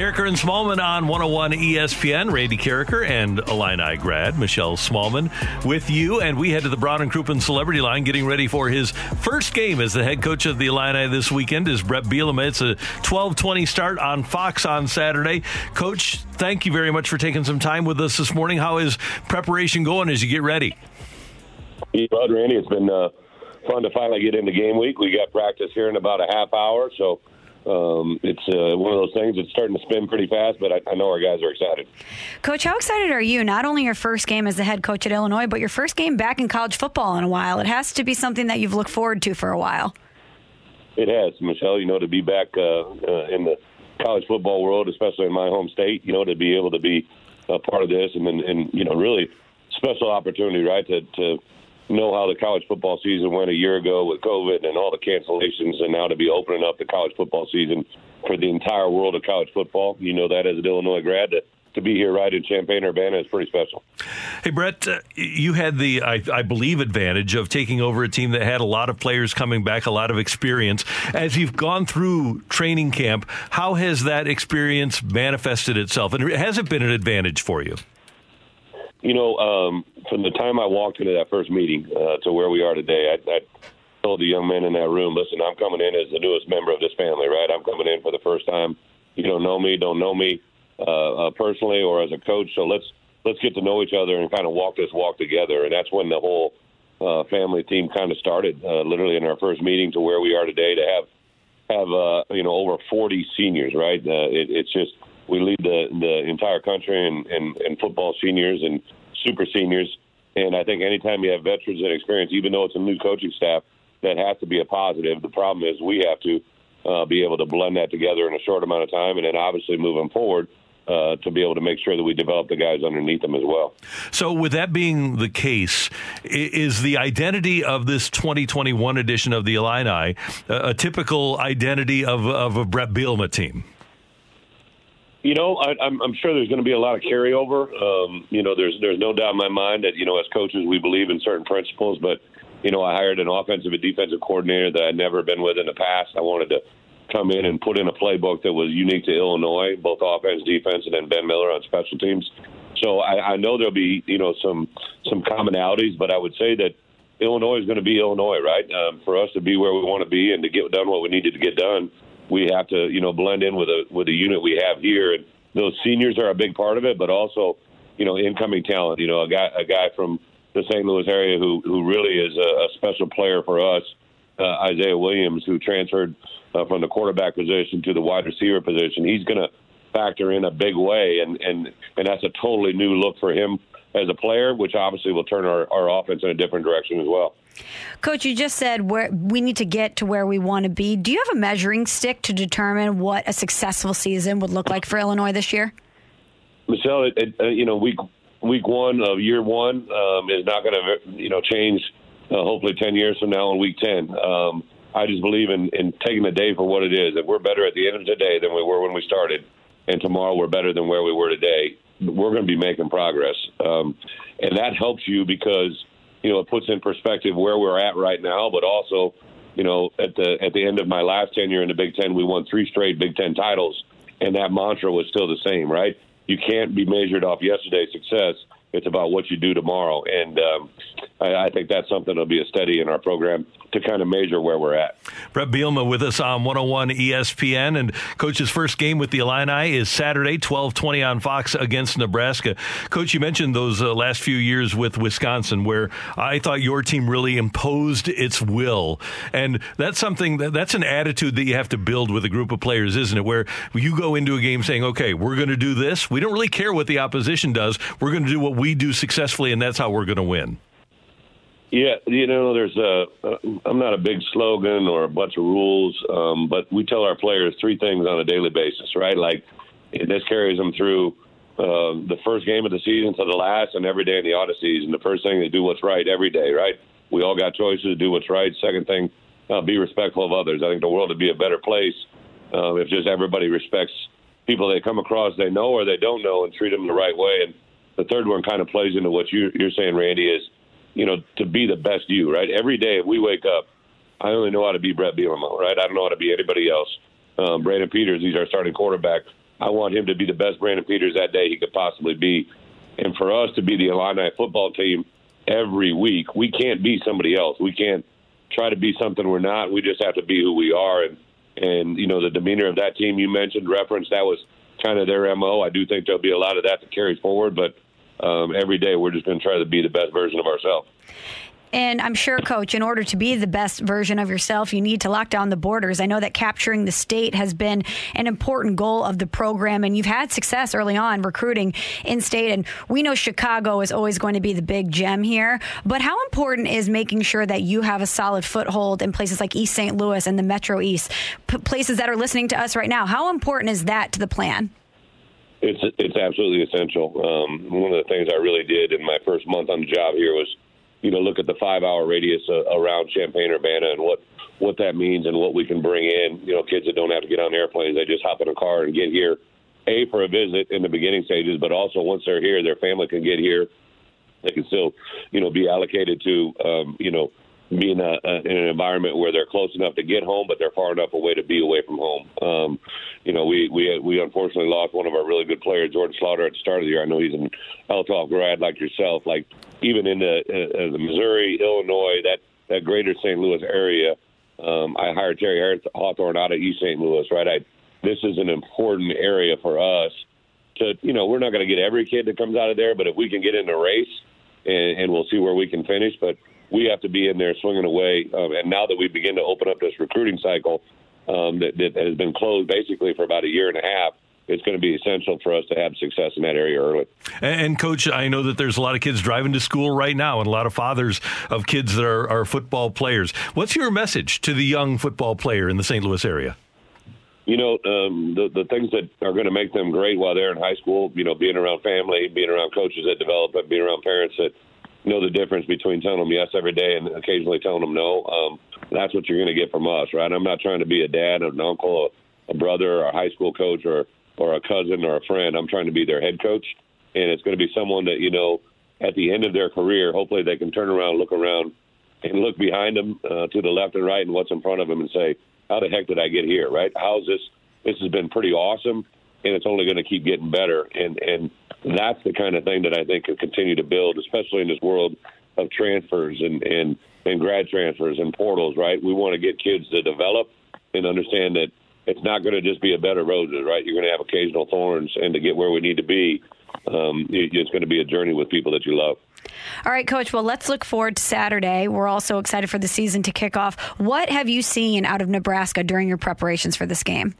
Karraker and Smallmon on 101 ESPN. Randy Karraker and Illini grad Michelle Smallmon with you. And we head to the Brown and Crouppen Celebrity Line getting ready for his first game as the head coach of the Illini this weekend is Brett Bielema. It's a 1220 start on Fox on Saturday. Coach, thank you very much for taking some time with us this morning. How is preparation going as you get ready? Bud, Randy, it's been uh, fun to finally get into game week. We got practice here in about a half hour, so um, it's uh, one of those things that's starting to spin pretty fast, but I, I, know our guys are excited. Coach, how excited are you? Not only your first game as the head coach at Illinois, but your first game back in college football in a while. It has to be something that you've looked forward to for a while. It has, Michelle. You know, to be back uh, uh, in the college football world, especially in my home state, you know, to be able to be a part of this, and and, and you know, really special opportunity, right, to to know how the college football season went a year ago with COVID and all the cancellations, and now to be opening up the college football season for the entire world of college football. You know that as an Illinois grad to, to be here right in Champaign Urbana is pretty special. Hey Brett, uh, you had the I, I, believe advantage of taking over a team that had a lot of players coming back, a lot of experience. As you've gone through training camp, how has that experience manifested itself, and has it been an advantage for you? You know, um, from the time I walked into that first meeting uh, to where we are today, I, I told the young men in that room, "Listen, I'm coming in as the newest member of this family. Right? I'm coming in for the first time. You don't know me, don't know me uh, uh, personally or as a coach. So let's let's get to know each other and kind of walk this walk together. And that's when the whole uh, family team kind of started, uh, literally in our first meeting to where we are today to have have uh, you know over 40 seniors. Right? Uh, it, it's just we lead the the entire country in, in, in football seniors and super seniors. And I think anytime you have veterans and experience, even though it's a new coaching staff, that has to be a positive. The problem is we have to uh, be able to blend that together in a short amount of time, and then obviously moving forward. Uh, to be able to make sure that we develop the guys underneath them as well. So, with that being the case, is the identity of this 2021 edition of the Illini a, a typical identity of, of a Brett Bielema team? You know, I, I'm, I'm sure there's going to be a lot of carryover. Um, you know, there's there's no doubt in my mind that you know as coaches we believe in certain principles, but you know I hired an offensive and defensive coordinator that I'd never been with in the past. I wanted to come in and put in a playbook that was unique to Illinois, both offense, defense, and then Ben Miller on special teams. So I, I know there'll be you know some some commonalities, but I would say that Illinois is going to be Illinois, right? Um, for us to be where we want to be and to get done what we needed to get done we have to you know blend in with a with a unit we have here, and those seniors are a big part of it, but also you know incoming talent. You know, a guy a guy from the St. Louis area who who really is a, a special player for us, uh, Isaiah Williams, who transferred uh, from the quarterback position to the wide receiver position. He's going to factor in a big way, and and and that's a totally new look for him as a player, which obviously will turn our, our offense in a different direction as well. Coach, you just said where we need to get to where we want to be. Do you have a measuring stick to determine what a successful season would look like for Illinois this year? Michelle, it, it, uh, you know, week week one of year one um, is not going to you know change. Uh, hopefully, ten years from now in week ten. Um, I just believe in, in taking the day for what it is. If we're better at the end of the day than we were when we started, and tomorrow we're better than where we were today, we're going to be making progress. Um, and that helps you because you know, it puts in perspective where we're at right now, but also, you know, at the at the end of my last tenure in the Big Ten, we won three straight Big Ten titles, and that mantra was still the same, right? You can't be measured off yesterday's success. It's about what you do tomorrow, and um, I, I think that's something that'll be a study in our program to kind of measure where we're at. Brett Bielema with us on 101 ESPN, and Coach's first game with the Illini is Saturday, 12:20 on Fox against Nebraska. Coach, you mentioned those uh, last few years with Wisconsin, where I thought your team really imposed its will, and that's something that, that's an attitude that you have to build with a group of players, isn't it? Where you go into a game saying, "Okay, we're going to do this. We don't really care what the opposition does. We're going to do what we do successfully, and that's how we're going to win." Yeah, you know, there's a. I'm not a big slogan or a bunch of rules, um, but we tell our players three things on a daily basis, right? Like, this carries them through uh, the first game of the season to the last, and every day in the auto season. The first thing is do what's right every day, right? We all got choices. To do what's right. Second thing, uh, be respectful of others. I think the world would be a better place uh, if just everybody respects people they come across they know or they don't know and treat them the right way. And the third one kind of plays into what you, you're saying, Randy, is you know, to be the best you, right? Every day we wake up, I only know how to be Brett Bielema, right? I don't know how to be anybody else. Um, Brandon Peters, he's our starting quarterback. I want him to be the best Brandon Peters that day he could possibly be. And for us to be the Illini football team every week, we can't be somebody else. We can't try to be something we're not. We just have to be who we are. And, and you know, the demeanor of that team you mentioned, reference, that was kind of their MO. I do think there'll be a lot of that to carry forward, but – um, every day we're just going to try to be the best version of ourselves. And I'm sure, Coach, in order to be the best version of yourself, you need to lock down the borders. I know that capturing the state has been an important goal of the program, and you've had success early on recruiting in state. And we know Chicago is always going to be the big gem here. But how important is making sure that you have a solid foothold in places like East St. Louis and the Metro East, p- places that are listening to us right now? How important is that to the plan? It's it's absolutely essential. Um, one of the things I really did in my first month on the job here was, you know, look at the five hour radius uh, around Champaign Urbana and what what that means and what we can bring in. You know, kids that don't have to get on airplanes, they just hop in a car and get here. A for a visit in the beginning stages, but also once they're here, their family can get here. They can still, you know, be allocated to, um, you know, be in, a, in an environment where they're close enough to get home, but they're far enough away to be away from home. Um, you know, we we we unfortunately lost one of our really good players, Jordan Slaughter, at the start of the year. I know he's an L12 grad like yourself. Like even in the uh, the Missouri, Illinois, that that greater St. Louis area, um, I hired Terry Hawthorne out of East St. Louis. Right, I this is an important area for us. To you know, we're not going to get every kid that comes out of there, but if we can get in the race, and, and we'll see where we can finish. But we have to be in there swinging away. Um, and now that we begin to open up this recruiting cycle um, that, that has been closed basically for about a year and a half, it's going to be essential for us to have success in that area early. And, coach, I know that there's a lot of kids driving to school right now, and a lot of fathers of kids that are, are football players. What's your message to the young football player in the St. Louis area? You know, um, the the things that are going to make them great while they're in high school. You know, being around family, being around coaches that develop being around parents that know the difference between telling them yes every day and occasionally telling them no. Um, that's what you're going to get from us, right? I'm not trying to be a dad, or an uncle, a, a brother, or a high school coach, or or a cousin or a friend. I'm trying to be their head coach, and it's going to be someone that you know at the end of their career, hopefully they can turn around, look around, and look behind them uh, to the left and right and what's in front of them and say, "How the heck did I get here?" Right? How's this? This has been pretty awesome, and it's only going to keep getting better. And and that's the kind of thing that I think can continue to build, especially in this world of transfers and, and, and grad transfers and portals, right? We want to get kids to develop and understand that it's not going to just be a bed of roses, right? You're going to have occasional thorns, and to get where we need to be, um, it's going to be a journey with people that you love. All right, Coach. Well, let's look forward to Saturday. We're also excited for the season to kick off. What have you seen out of Nebraska during your preparations for this game?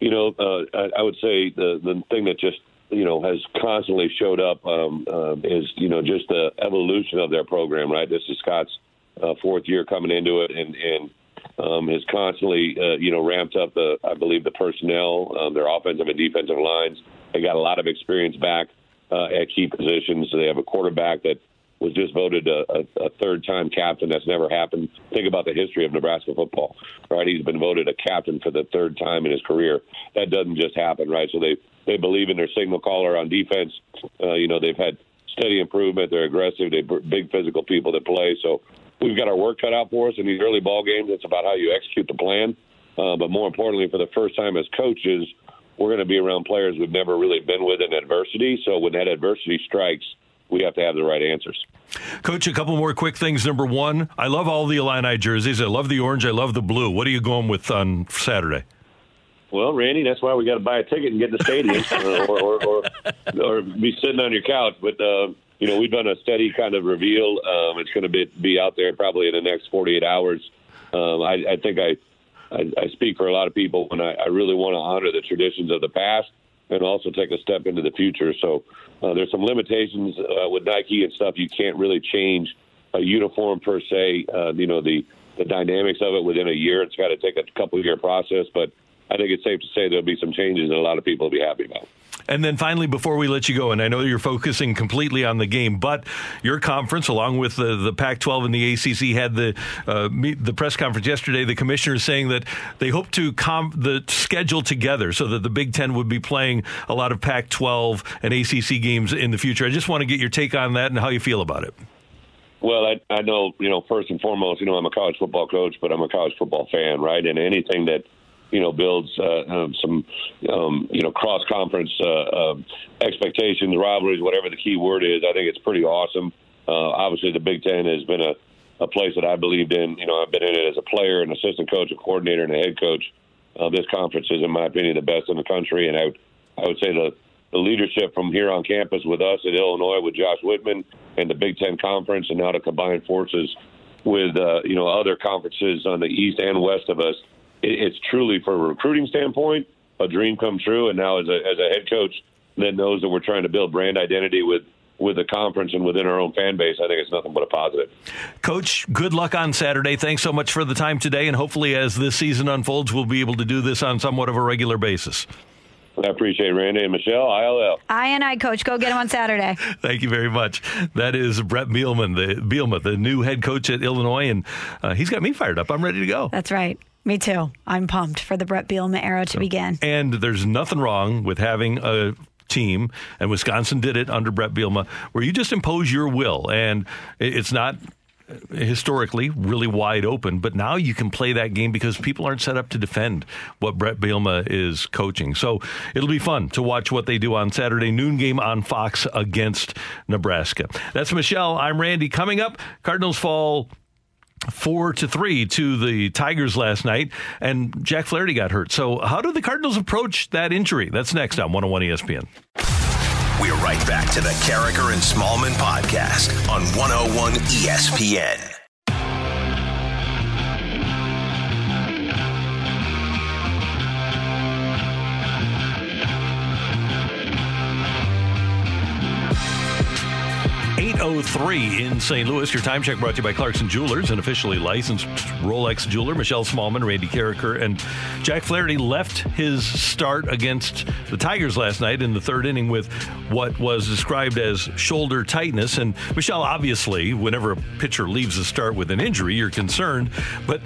You know, uh, I, I would say the the thing that just you know has constantly showed up um, uh, is you know just the evolution of their program. Right, this is Scott's uh, fourth year coming into it, and and um, has constantly uh, you know ramped up the I believe the personnel, um, their offensive and defensive lines. They got a lot of experience back uh, at key positions. They have a quarterback that was just voted a, a, a third time captain. That's never happened. Think about the history of Nebraska football, right? He's been voted a captain for the third time in his career. That doesn't just happen, right? So they they believe in their signal caller on defense. Uh, you know, they've had steady improvement. They're aggressive. They're big physical people that play. So we've got our work cut out for us in these early ball games. It's about how you execute the plan. Uh, but more importantly, for the first time as coaches, we're going to be around players we've never really been with in adversity. So when that adversity strikes, we have to have the right answers. Coach, a couple more quick things. Number one, I love all the Illini jerseys. I love the orange. I love the blue. What are you going with on Saturday? Well, Randy, that's why we got to buy a ticket and get in the stadium, or, or, or, or, be sitting on your couch. But uh, you know, we've done a steady kind of reveal. Um, it's going to be be out there probably in the next 48 hours. Um, I, I think I, I I speak for a lot of people when I, I really want to honor the traditions of the past and also take a step into the future. So uh, there's some limitations uh, with Nike and stuff. You can't really change a uniform per se. Uh, you know the the dynamics of it within a year. It's got to take a couple year process, but I think it's safe to say there'll be some changes that a lot of people will be happy about. And then finally, before we let you go, and I know you're focusing completely on the game, but your conference, along with the, the Pac-12 and the ACC, had the uh, the press conference yesterday. The commissioner saying that they hope to com- the schedule together so that the Big Ten would be playing a lot of Pac-12 and ACC games in the future. I just want to get your take on that and how you feel about it. Well, I, I know, you know, first and foremost, you know, I'm a college football coach, but I'm a college football fan, right? And anything that you know builds uh, um, some um, you know cross conference uh, uh, expectations, rivalries, whatever the key word is. I think it's pretty awesome. Uh, obviously, the Big Ten has been a, a place that I believed in. You know, I've been in it as a player, an assistant coach, a coordinator, and a head coach. Uh, this conference is, in my opinion, the best in the country, and I would, I would say the the leadership from here on campus with us at Illinois, with Josh Whitman and the Big Ten Conference, and now to combine forces with uh, you know other conferences on the east and west of us it's truly, from a recruiting standpoint, a dream come true. And now, as a, as a head coach that knows that we're trying to build brand identity with with the conference and within our own fan base, I think it's nothing but a positive. Coach, good luck on Saturday. Thanks so much for the time today, and hopefully, as this season unfolds, we'll be able to do this on somewhat of a regular basis. I appreciate Randy and Michelle. ILL. I and I, coach. Go get him on Saturday. Thank you very much. That is Brett Bielema, the Bielema, the new head coach at Illinois, and uh, he's got me fired up. I'm ready to go. That's right. Me too. I'm pumped for the Brett Bielema era to so, begin. And there's nothing wrong with having a team, and Wisconsin did it under Brett Bielema, where you just impose your will, and it's not uh, historically really wide open, but now you can play that game because people aren't set up to defend what Brett Bielema is coaching. So it'll be fun to watch what they do on Saturday noon game on Fox against Nebraska. That's Michelle. I'm Randy. Coming up, Cardinals fall four to three to the Tigers last night, and Jack Flaherty got hurt. So, how do the Cardinals approach that injury? That's next on 101 ESPN. We're right back to the Karraker and Smallmon podcast on 101 ESPN. 803 in St. Louis. Your time check brought to you by Clarkson Jewelers, an officially licensed Rolex jeweler. Michelle Smallmon, Randy Karraker, and Jack Flaherty left his start against the Tigers last night in the third inning with what was described as shoulder tightness. And Michelle, obviously, whenever a pitcher leaves a start with an injury, you're concerned. But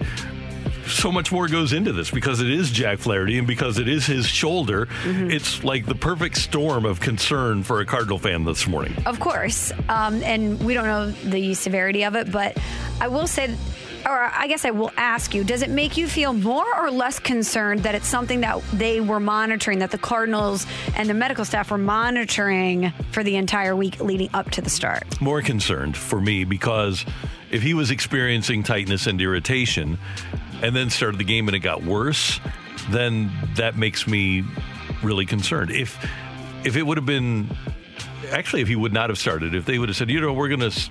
so much more goes into this because it is Jack Flaherty and because it is his shoulder. Mm-hmm. It's like the perfect storm of concern for a Cardinal fan this morning. Of course. Um, and we don't know the severity of it, but I will say or I guess I will ask you, does it make you feel more or less concerned that it's something that they were monitoring, that the Cardinals and the medical staff were monitoring for the entire week leading up to the start? More concerned for me because if he was experiencing tightness and irritation and then started the game and it got worse, then that makes me really concerned. If if it would have been actually if he would not have started, if they would have said, you know, we're going to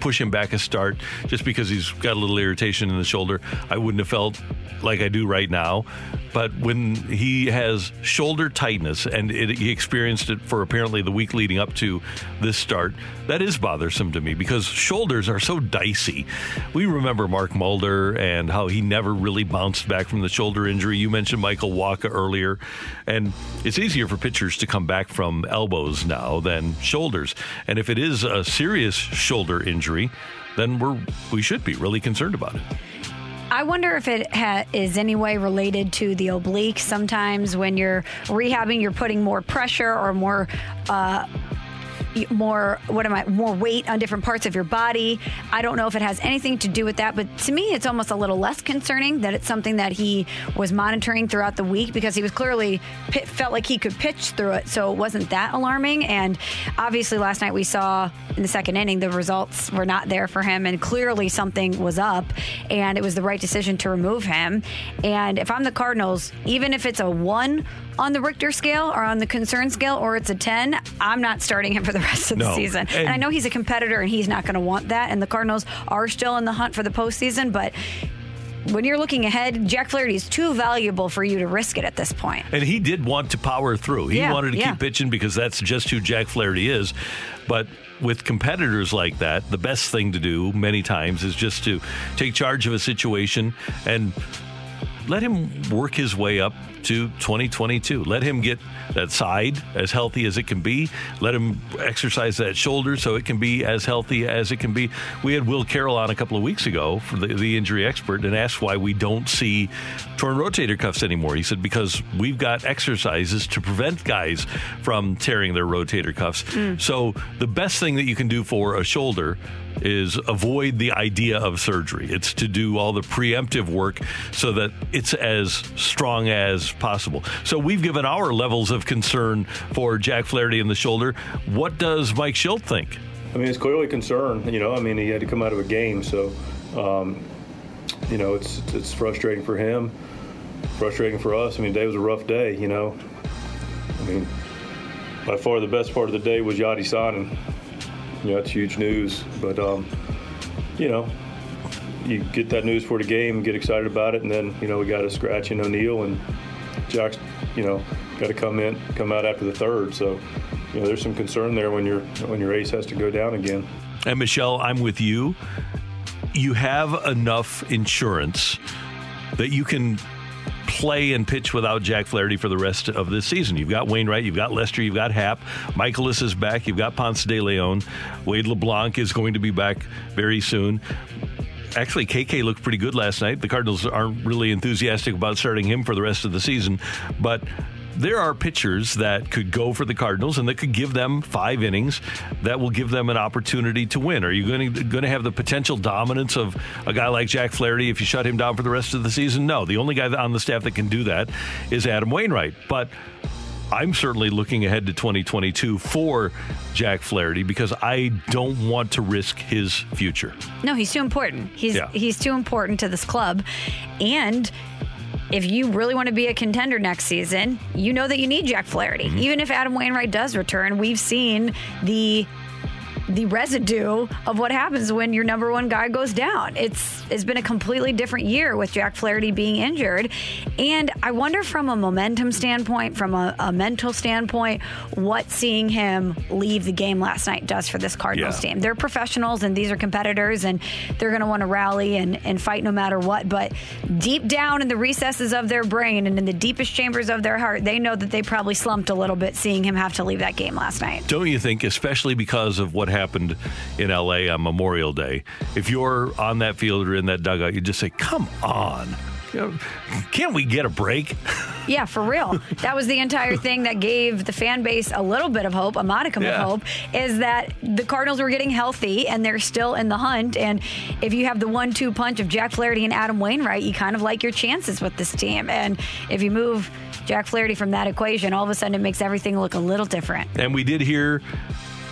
push him back a start just because he's got a little irritation in the shoulder. I wouldn't have felt like I do right now. But when he has shoulder tightness and it, he experienced it for apparently the week leading up to this start, that is bothersome to me because shoulders are so dicey. We remember Mark Mulder and how he never really bounced back from the shoulder injury. You mentioned Michael Wacha earlier, and it's easier for pitchers to come back from elbows now than shoulders. And if it is a serious shoulder injury, then we're we should be really concerned about it. I wonder if it ha- is any way related to the oblique. Sometimes when you're rehabbing, you're putting more pressure or more. Uh, more what am I more weight on different parts of your body. I don't know if it has anything to do with that, but to me it's almost a little less concerning that it's something that he was monitoring throughout the week because he was clearly felt like he could pitch through it, so it wasn't that alarming. And obviously last night we saw in the second inning the results were not there for him, and clearly something was up, and it was the right decision to remove him. And if I'm the Cardinals, even if it's a one on the Richter scale or on the concern scale or it's a 10, I'm not starting him for the rest of the season. And, And- I know he's a competitor and he's not going to want that. And the Cardinals are still in the hunt for the postseason, but when you're looking ahead, Jack Flaherty is too valuable for you to risk it at this point. And he did want to power through. He Yeah, wanted to yeah. keep pitching because that's just who Jack Flaherty is. But with competitors like that, the best thing to do many times is just to take charge of a situation and let him work his way up to 2022. Let him get that side as healthy as it can be. Let him exercise that shoulder so it can be as healthy as it can be. We had Will Carroll on a couple of weeks ago for the, the injury expert and asked why we don't see torn rotator cuffs anymore. He said because we've got exercises to prevent guys from tearing their rotator cuffs. Mm. So the best thing that you can do for a shoulder is avoid the idea of surgery. It's to do all the preemptive work so that it's as strong as possible. So we've given our levels of concern for Jack Flaherty in the shoulder. What does Mike Shildt think? I mean, it's clearly concern. You know, I mean, he had to come out of a game, so um, you know, it's it's frustrating for him, frustrating for us. I mean, today was a rough day. You know, I mean, by far the best part of the day was Yadi signing. You know, that's huge news. But um, you know, you get that news for the game, get excited about it, and then you know we got a scratch in O'Neill and Jack's, you know, got to come in, come out after the third. So, you know, there's some concern there when your when your ace has to go down again. And Michelle, I'm with you. You have enough insurance that you can play and pitch without Jack Flaherty for the rest of this season. You've got Wainwright, you've got Lester, you've got Happ, Mikolas is back, you've got Ponce de Leon, Wade LeBlanc is going to be back very soon. Actually, KK looked pretty good last night. The Cardinals aren't really enthusiastic about starting him for the rest of the season, but there are pitchers that could go for the Cardinals and that could give them five innings that will give them an opportunity to win. Are you going to going to have the potential dominance of a guy like Jack Flaherty if you shut him down for the rest of the season? No. The only guy on the staff that can do that is Adam Wainwright. But I'm certainly looking ahead to 2022 for Jack Flaherty because I don't want to risk his future. No, he's too important. He's Yeah. he's too important to this club. And if you really want to be a contender next season, you know that you need Jack Flaherty. Mm-hmm. Even if Adam Wainwright does return, we've seen the the residue of what happens when your number one guy goes down. It's it's been a completely different year with Jack Flaherty being injured, and I wonder from a momentum standpoint, from a, a mental standpoint, what seeing him leave the game last night does for this Cardinals Yeah. team. They're professionals and these are competitors, and they're going to want to rally and, and fight no matter what. But deep down in the recesses of their brain and in the deepest chambers of their heart, they know that they probably slumped a little bit seeing him have to leave that game last night. Don't you think, especially because of what happened in LA on Memorial Day, if you're on that field or in that dugout, you just say, come on. You know, can't we get a break? Yeah, for real. that was the entire thing that gave the fan base a little bit of hope, a modicum Yeah. of hope, is that the Cardinals were getting healthy and they're still in the hunt. And if you have the one two punch of Jack Flaherty and Adam Wainwright, you kind of like your chances with this team. And if you move Jack Flaherty from that equation, all of a sudden it makes everything look a little different. And we did hear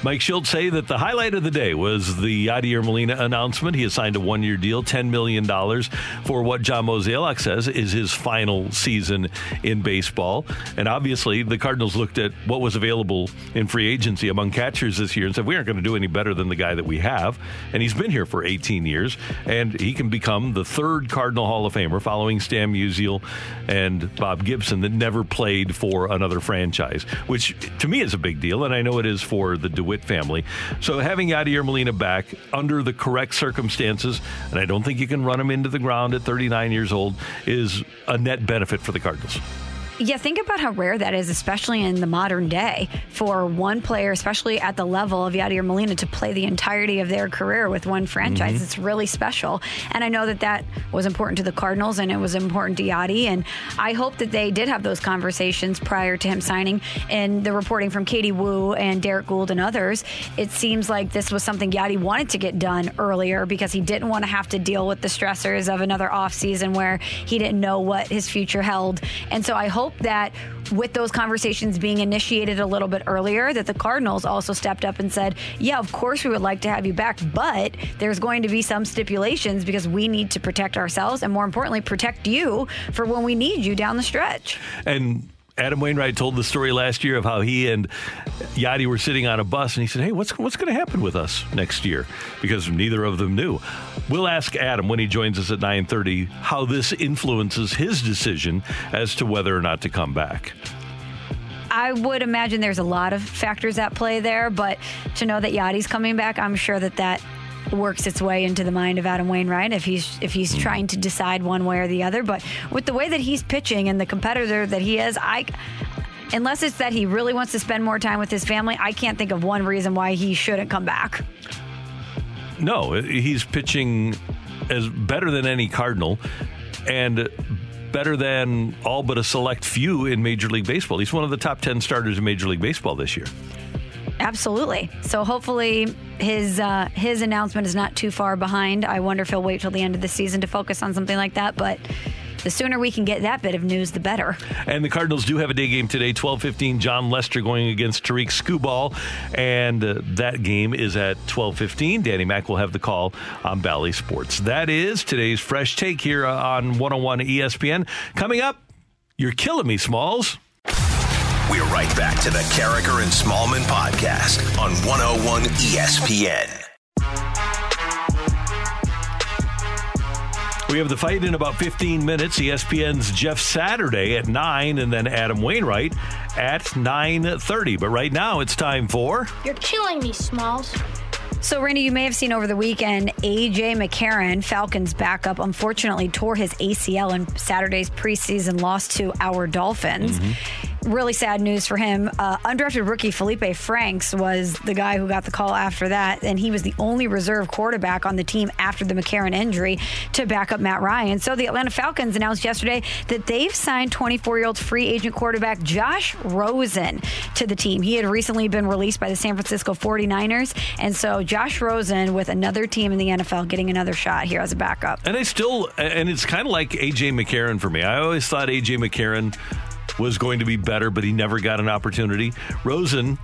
Mike Shildt say that the highlight of the day was the Yadier Molina announcement. He has signed a one year deal, $10 million for what John Mozeliak says is his final season in baseball. And obviously, the Cardinals looked at what was available in free agency among catchers this year and said, we aren't going to do any better than the guy that we have. And he's been here for 18 years, and he can become the third Cardinal Hall of Famer following Stan Musial and Bob Gibson that never played for another franchise, which to me is a big deal, and I know it is for the DeWitt family. So having Yadier Molina back under the correct circumstances, and I don't think you can run him into the ground at 39 years old, is a net benefit for the Cardinals. Yeah, think about how rare that is, especially in the modern day, for one player, especially at the level of Yadier Molina, to play the entirety of their career with one franchise. Mhm. It's really special. And I know that that was important to the Cardinals and it was important to Yadi. And I hope that they did have those conversations prior to him signing. And the reporting from Katie Woo and Derrick Goold and others, it seems like this was something Yadi wanted to get done earlier because he didn't want to have to deal with the stressors of another offseason where he didn't know what his future held. And so I hope that with those conversations being initiated a little bit earlier, that the Cardinals also stepped up and said, Yeah, of course we would like to have you back, but there's going to be some stipulations because we need to protect ourselves and more importantly, protect you for when we need you down the stretch. And Adam Wainwright told the story last year of how he and Yadi were sitting on a bus, and he said, "Hey, what's what's going to happen with us next year?" Because neither of them knew. We'll ask Adam when he joins us at nine thirty how this influences his decision as to whether or not to come back. I would imagine there's a lot of factors at play there, but to know that Yadi's coming back, I'm sure that that works its way into the mind of Adam Wainwright if he's if he's trying to decide one way or the other. But with the way that he's pitching and the competitor that he is, I unless it's that he really wants to spend more time with his family, I can't think of one reason why he shouldn't come back. No, he's pitching as better than any Cardinal, and better than all but a select few in Major League Baseball. He's one of the top ten starters in Major League Baseball this year. Absolutely. So hopefully his uh, his announcement is not too far behind. I wonder if he'll wait till the end of the season to focus on something like that, but the sooner we can get that bit of news, the better. And the Cardinals do have a day game today, 12:15. Jon Lester going against Tarik Skubal, and uh, that game is at 12:15. Danny Mack will have the call on Bally Sports. That is today's fresh take here on 101 ESPN. Coming up, you're killing me, Smalls. We're right back to the Karraker and Smallmon podcast on 101 ESPN. We have the fight in about 15 minutes. ESPN's Jeff Saturday at 9 and then Adam Wainwright at 9:30. But right now it's time for You're killing me, Smalls. So, Randy, you may have seen over the weekend, AJ McCarron, Falcons backup, unfortunately tore his ACL in Saturday's preseason loss to our Dolphins. Mm-hmm. Really sad news for him. Uh, undrafted rookie Felipe Franks was the guy who got the call after that, and he was the only reserve quarterback on the team after the McCarron injury to back up Matt Ryan. So the Atlanta Falcons announced yesterday that they've signed 24 year old free agent quarterback Josh Rosen to the team. He had recently been released by the San Francisco 49ers, and so Josh Rosen with another team in the NFL getting another shot here as a backup. And I still, and it's kind of like AJ McCarron for me. I always thought AJ McCarron was going to be better, but he never got an opportunity. Rosen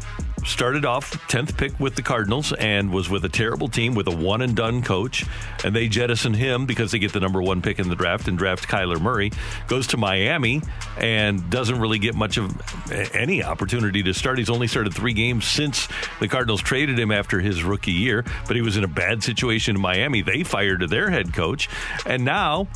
started off 10th pick with the Cardinals and was with a terrible team with a one and done coach. And they jettison him because they get the number one pick in the draft and draft Kyler Murray. Goes to Miami and doesn't really get much of any opportunity to start. He's only started three games since the Cardinals traded him after his rookie year, but he was in a bad situation in Miami. They fired their head coach. And now,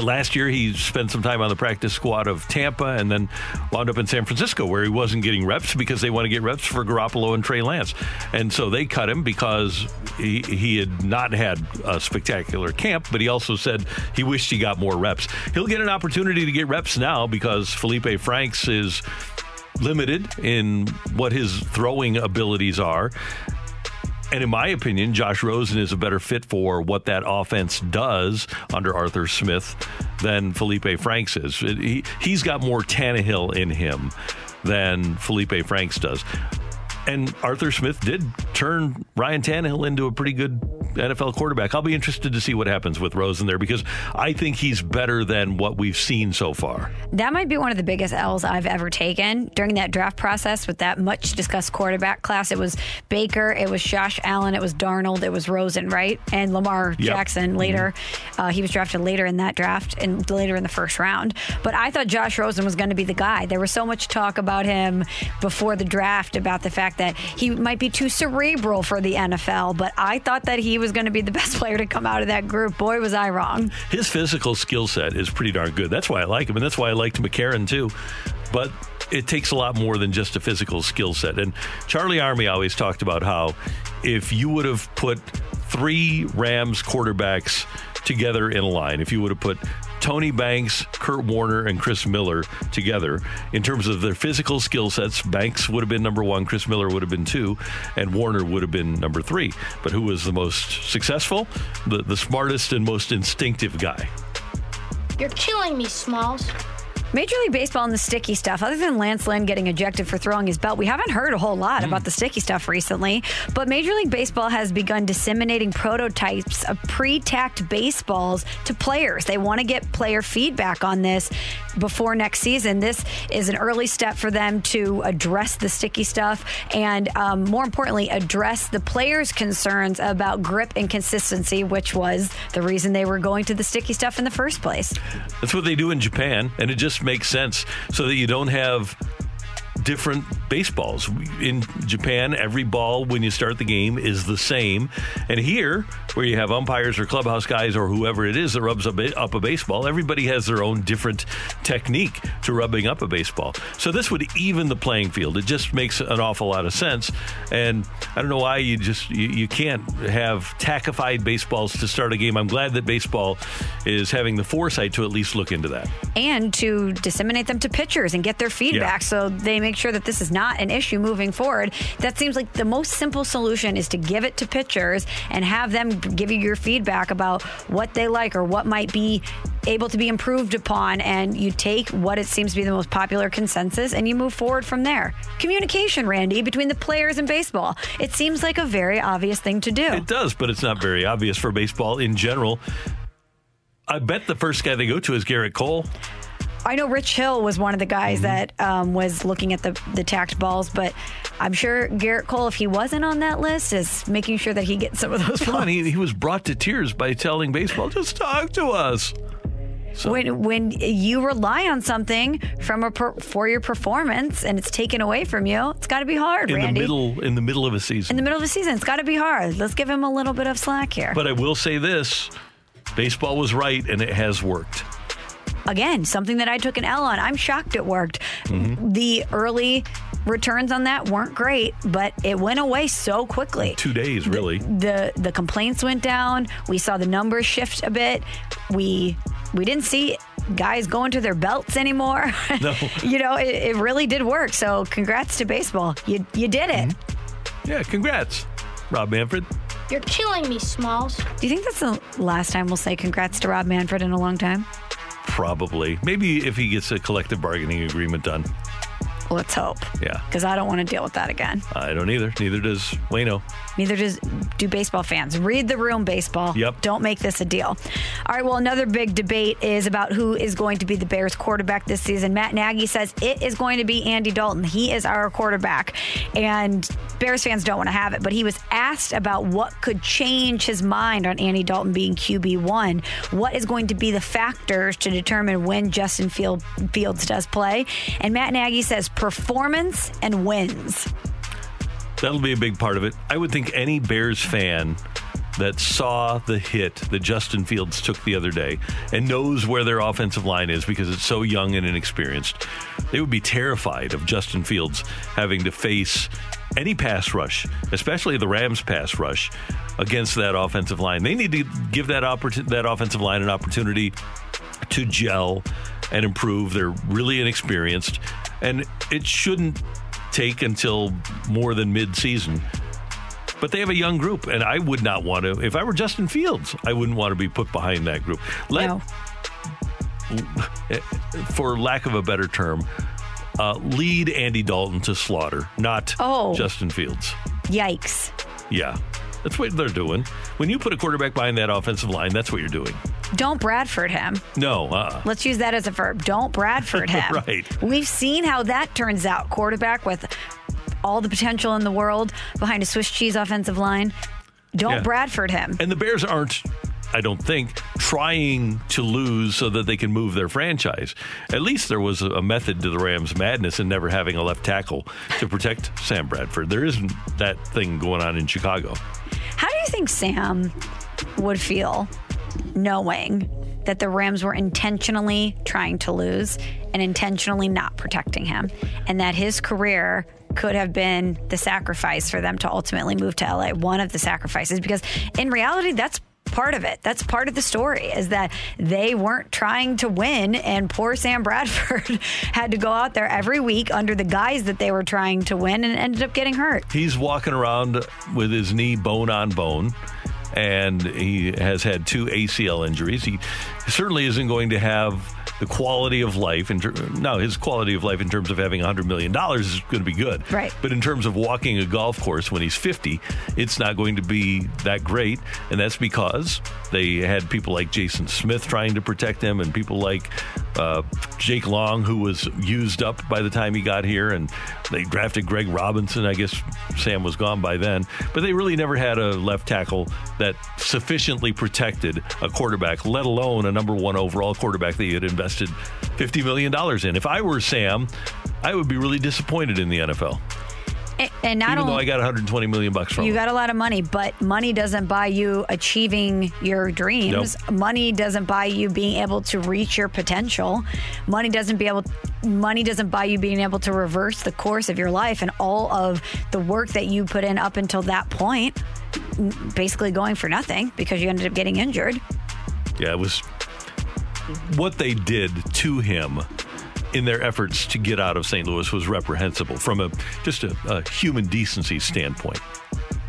Last year, he spent some time on the practice squad of Tampa and then wound up in San Francisco where he wasn't getting reps because they want to get reps for Garoppolo and Trey Lance. And so they cut him because he, he had not had a spectacular camp, but he also said he wished he got more reps. He'll get an opportunity to get reps now because Felipe Franks is limited in what his throwing abilities are. And in my opinion, Josh Rosen is a better fit for what that offense does under Arthur Smith than Felipe Franks is. He, he's got more Tannehill in him than Felipe Franks does. And Arthur Smith did turn Ryan Tannehill into a pretty good NFL quarterback. I'll be interested to see what happens with Rosen there because I think he's better than what we've seen so far. That might be one of the biggest L's I've ever taken during that draft process with that much discussed quarterback class. It was Baker, it was Josh Allen, it was Darnold, it was Rosen, right? And Lamar Yep. Jackson later. Uh, he was drafted later in that draft and later in the first round. But I thought Josh Rosen was going to be the guy. There was so much talk about him before the draft about the fact that he might be too cerebral for the NFL. But I thought that he was going to be the best player to come out of that group. Boy, was I wrong. His physical skill set is pretty darn good. That's why I like him, and that's why I liked McCarron too. But it takes a lot more than just a physical skill set. And Charlie Armey always talked about how if you would have put three Rams quarterbacks together in a line, if you would have put Tony Banks, Kurt Warner, and Chris Miller together in terms of their physical skill sets. Banks would have been number one, Chris Miller would have been two, and Warner would have been number three. But who was the most successful? The, the smartest and most instinctive guy. You're killing me, Smalls. Major League Baseball and the sticky stuff, other than Lance Lynn getting ejected for throwing his belt, we haven't heard a whole lot hmm. about the sticky stuff recently. But Major League Baseball has begun disseminating prototypes of pre tacked baseballs to players. They want to get player feedback on this before next season. This is an early step for them to address the sticky stuff and, um, more importantly, address the players' concerns about grip and consistency, which was the reason they were going to the sticky stuff in the first place. That's what they do in Japan, and it just makes sense so that you don't have different baseballs. In Japan, every ball when you start the game is the same. And here, where you have umpires or clubhouse guys or whoever it is that rubs up a baseball, everybody has their own different technique to rubbing up a baseball. So this would even the playing field. It just makes an awful lot of sense. And I don't know why you just you, you can't have tackified baseballs to start a game. I'm glad that baseball is having the foresight to at least look into that. And to disseminate them to pitchers and get their feedback Yeah. so they make sure that this is not an issue moving forward. That seems like the most simple solution is to give it to pitchers and have them give you your feedback about what they like or what might be able to be improved upon and you take what it seems to be the most popular consensus and you move forward from there. Communication, Randy, between the players and baseball. It seems like a very obvious thing to do. It does, but it's not very obvious for baseball in general. I bet the first guy they go to is Gerrit Cole. I know Rich Hill was one of the guys that um, was looking at the the tacked balls, but I'm sure Gerrit Cole, if he wasn't on that list, is making sure that he gets some of those Come he, he was brought to tears by telling baseball, just talk to us. When when you rely on something from a per, for your performance and it's taken away from you, it's got to be hard, In Randy. the middle, in the middle of a season. In the middle of the season, it's got to be hard. Let's give him a little bit of slack here. But I will say this: baseball was right, and it has worked. Again, something that I took an L on. I'm shocked it worked. Mm-hmm. The early returns on that weren't great, but it went away so quickly. Two days, really. the the complaints went down. We saw the numbers shift a bit. We we didn't see guys going to their belts anymore. No. you know, it, it really did work. So congrats to baseball. You you did it. Yeah, congrats, Rob Manfred. You're killing me, Smalls. Do you think that's the last time we'll say congrats to Rob Manfred in a long time? Probably, maybe if he gets a collective bargaining agreement done. Let's hope. Yeah, Because I don't want to deal with that again. I don't either. Neither does Wayno. Neither does do baseball fans. Read the room, baseball. Yep. Don't make this a deal. All right. Well, another big debate is about who is going to be the Bears quarterback this season. Matt Nagy says it is going to be Andy Dalton. He is our quarterback, and Bears fans don't want to have it. But he was asked about what could change his mind on Andy Dalton being QB one. What is going to be the factors to determine when Justin Field, Fields does play? And Matt Nagy says performance and wins. That'll be a big part of it. I would think any Bears fan that saw the hit that Justin Fields took the other day and knows where their offensive line is because it's so young and inexperienced, they would be terrified of Justin Fields having to face any pass rush, especially the Rams pass rush against that offensive line. They need to give that opportu- that offensive line an opportunity to gel and improve. They're really inexperienced, and it shouldn't take until more than mid-season. But they have a young group, and I would not want to. If I were Justin Fields, I wouldn't want to be put behind that group. Let, for lack of a better term, uh, lead Andy Dalton to slaughter, not Oh. Justin Fields. Yikes. Yeah, that's what they're doing. When you put a quarterback behind that offensive line, that's what you're doing. Don't Bradford him. No, uh, Let's use that as a verb. Don't Bradford him. Right. We've seen how that turns out. Quarterback with all the potential in the world behind a Swiss cheese offensive line. Don't Yeah. Bradford him. And the Bears aren't, I don't think, trying to lose so that they can move their franchise. At least there was a method to the Rams' madness in never having a left tackle to protect Sam Bradford. There isn't that thing going on in Chicago. How do you think Sam would feel knowing that the Rams were intentionally trying to lose and intentionally not protecting him, and that his career could have been the sacrifice for them to ultimately move to LA? One of the sacrifices, because in reality, that's part of it. That's part of the story is that they weren't trying to win, and poor Sam Bradford had to go out there every week under the guise that they were trying to win and ended up getting hurt. He's walking around with his knee bone on bone. And he has had two ACL injuries. He certainly isn't going to have the quality of life. In ter- now, his quality of life in terms of having $100 million is going to be good. Right. But in terms of walking a golf course when he's 50, it's not going to be that great. And that's because they had people like Jason Smith trying to protect him and people like uh, Jake Long, who was used up by the time he got here. And they drafted Greg Robinson. I guess Sam was gone by then. But they really never had a left tackle that sufficiently protected a quarterback, let alone a number one overall quarterback that you had invested $50 million in. If I were Sam, I would be really disappointed in the NFL. And- And not Even though only I got 120 million bucks from You got a lot of money, but money doesn't buy you achieving your dreams. Money doesn't buy you being able to reach your potential. Money doesn't be able money doesn't buy you being able to reverse the course of your life and all of the work that you put in up until that point basically going for nothing because you ended up getting injured. Yeah, it was what they did to him in their efforts to get out of St. Louis was reprehensible from a just a, a human decency standpoint.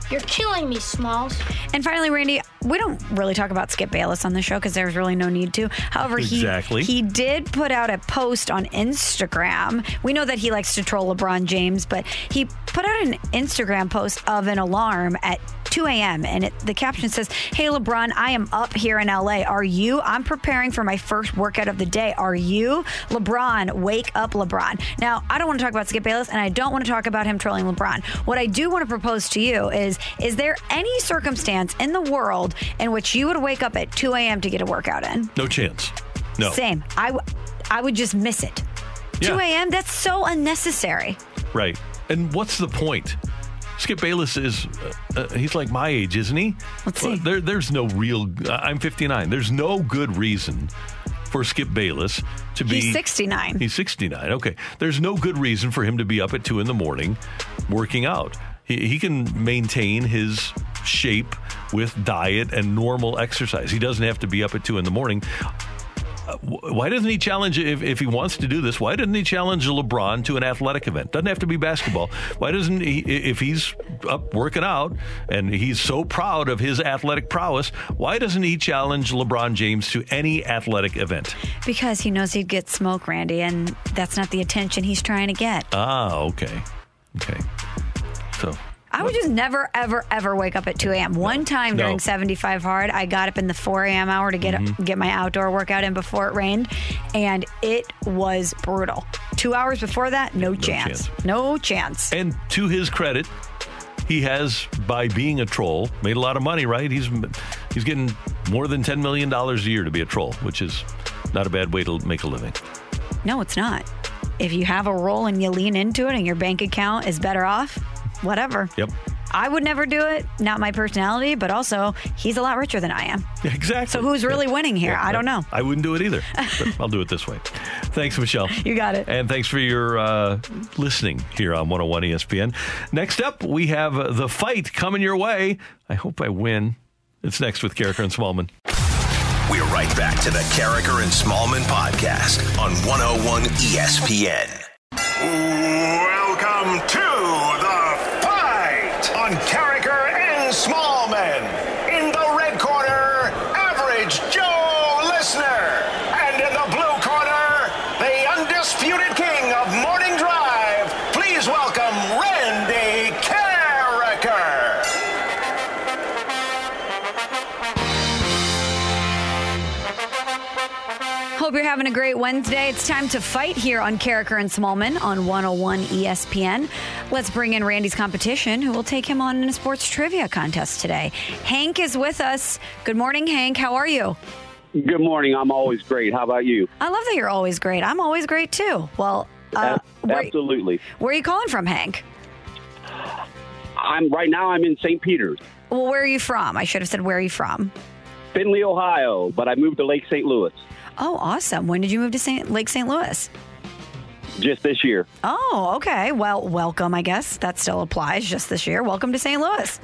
You're killing me, Smalls. And finally, Randy, we don't really talk about Skip Bayless on the show because there's really no need to. However, he he did put out a post on Instagram. We know that he likes to troll LeBron James, but he put out an Instagram post of an alarm at 2 a.m. and it, the caption says, "Hey LeBron, I am up here in LA. Are you? I'm preparing for my first workout of the day. Are you? LeBron, wake up, LeBron." Now, I don't want to talk about Skip Bayless, and I don't want to talk about him trolling LeBron. What I do want to propose to you is: Is there any circumstance in the world in which you would wake up at 2 a.m. to get a workout in? No chance. No. Same. I, w- I would just miss it. 2 a.m. That's so unnecessary. Right. And what's the point? Skip Bayless is, uh, uh, he's like my age, isn't he? Let's Well, see. There, there's no real, uh, I'm 59. There's no good reason for Skip Bayless to be. He's 69. He's 69. Okay. There's no good reason for him to be up at two in the morning working out. He, he can maintain his shape with diet and normal exercise. He doesn't have to be up at two in the morning. Uh, Why doesn't he challenge, if, if he wants to do this, why doesn't he challenge LeBron to an athletic event? Doesn't have to be basketball. Why doesn't he, if he's up working out and he's so proud of his athletic prowess, why doesn't he challenge LeBron James to any athletic event? Because he knows he'd get smoke, Randy, and that's not the attention he's trying to get. Ah, okay. Okay. So, I would just never, ever, ever wake up at 2 a.m. One time No. during 75 hard, I got up in the 4 a.m. hour to get Mhm. get my outdoor workout in before it rained, and it was brutal. Two hours before that, no, chance. chance. No chance. and to his credit, he has, by being a troll, made a lot of money, right? He's he's getting more than $10 million a year to be a troll, which is not a bad way to make a living. No, it's not. If you have a role and you lean into it and your bank account is better off, whatever. Yep. I would never do it. Not my personality, but also he's a lot richer than I am. Exactly. So who's really winning here? Yeah, I don't know. I wouldn't do it either. but I'll do it this way. Thanks, Michelle. You got it. And thanks for your uh, listening here on 101 ESPN. Next up, we have uh, the fight coming your way. I hope I win. It's next with Karraker and Smallmon. We're right back to the Karraker and Smallmon podcast on 101 ESPN. Hope you're having a great Wednesday. It's time to fight here on Karraker and Smallmon on 101 ESPN. Let's bring in Randy's competition, who will take him on in a sports trivia contest today. Hank is with us. Good morning, Hank. How are you? Good morning. I'm always great. How about you? I love that you're always great. I'm always great too. Well, uh, A- where, Absolutely. where are you calling from, Hank? I'm right now. I'm in St. Peter's, Well, where are you from? I should have said, where are you from? Findlay, Ohio, but I moved to Lake St. Louis Oh, awesome. When did you move to St. Lake St. Louis? just this year. Oh, okay. Well, welcome, I guess. That still applies just this year. Welcome to St. Louis.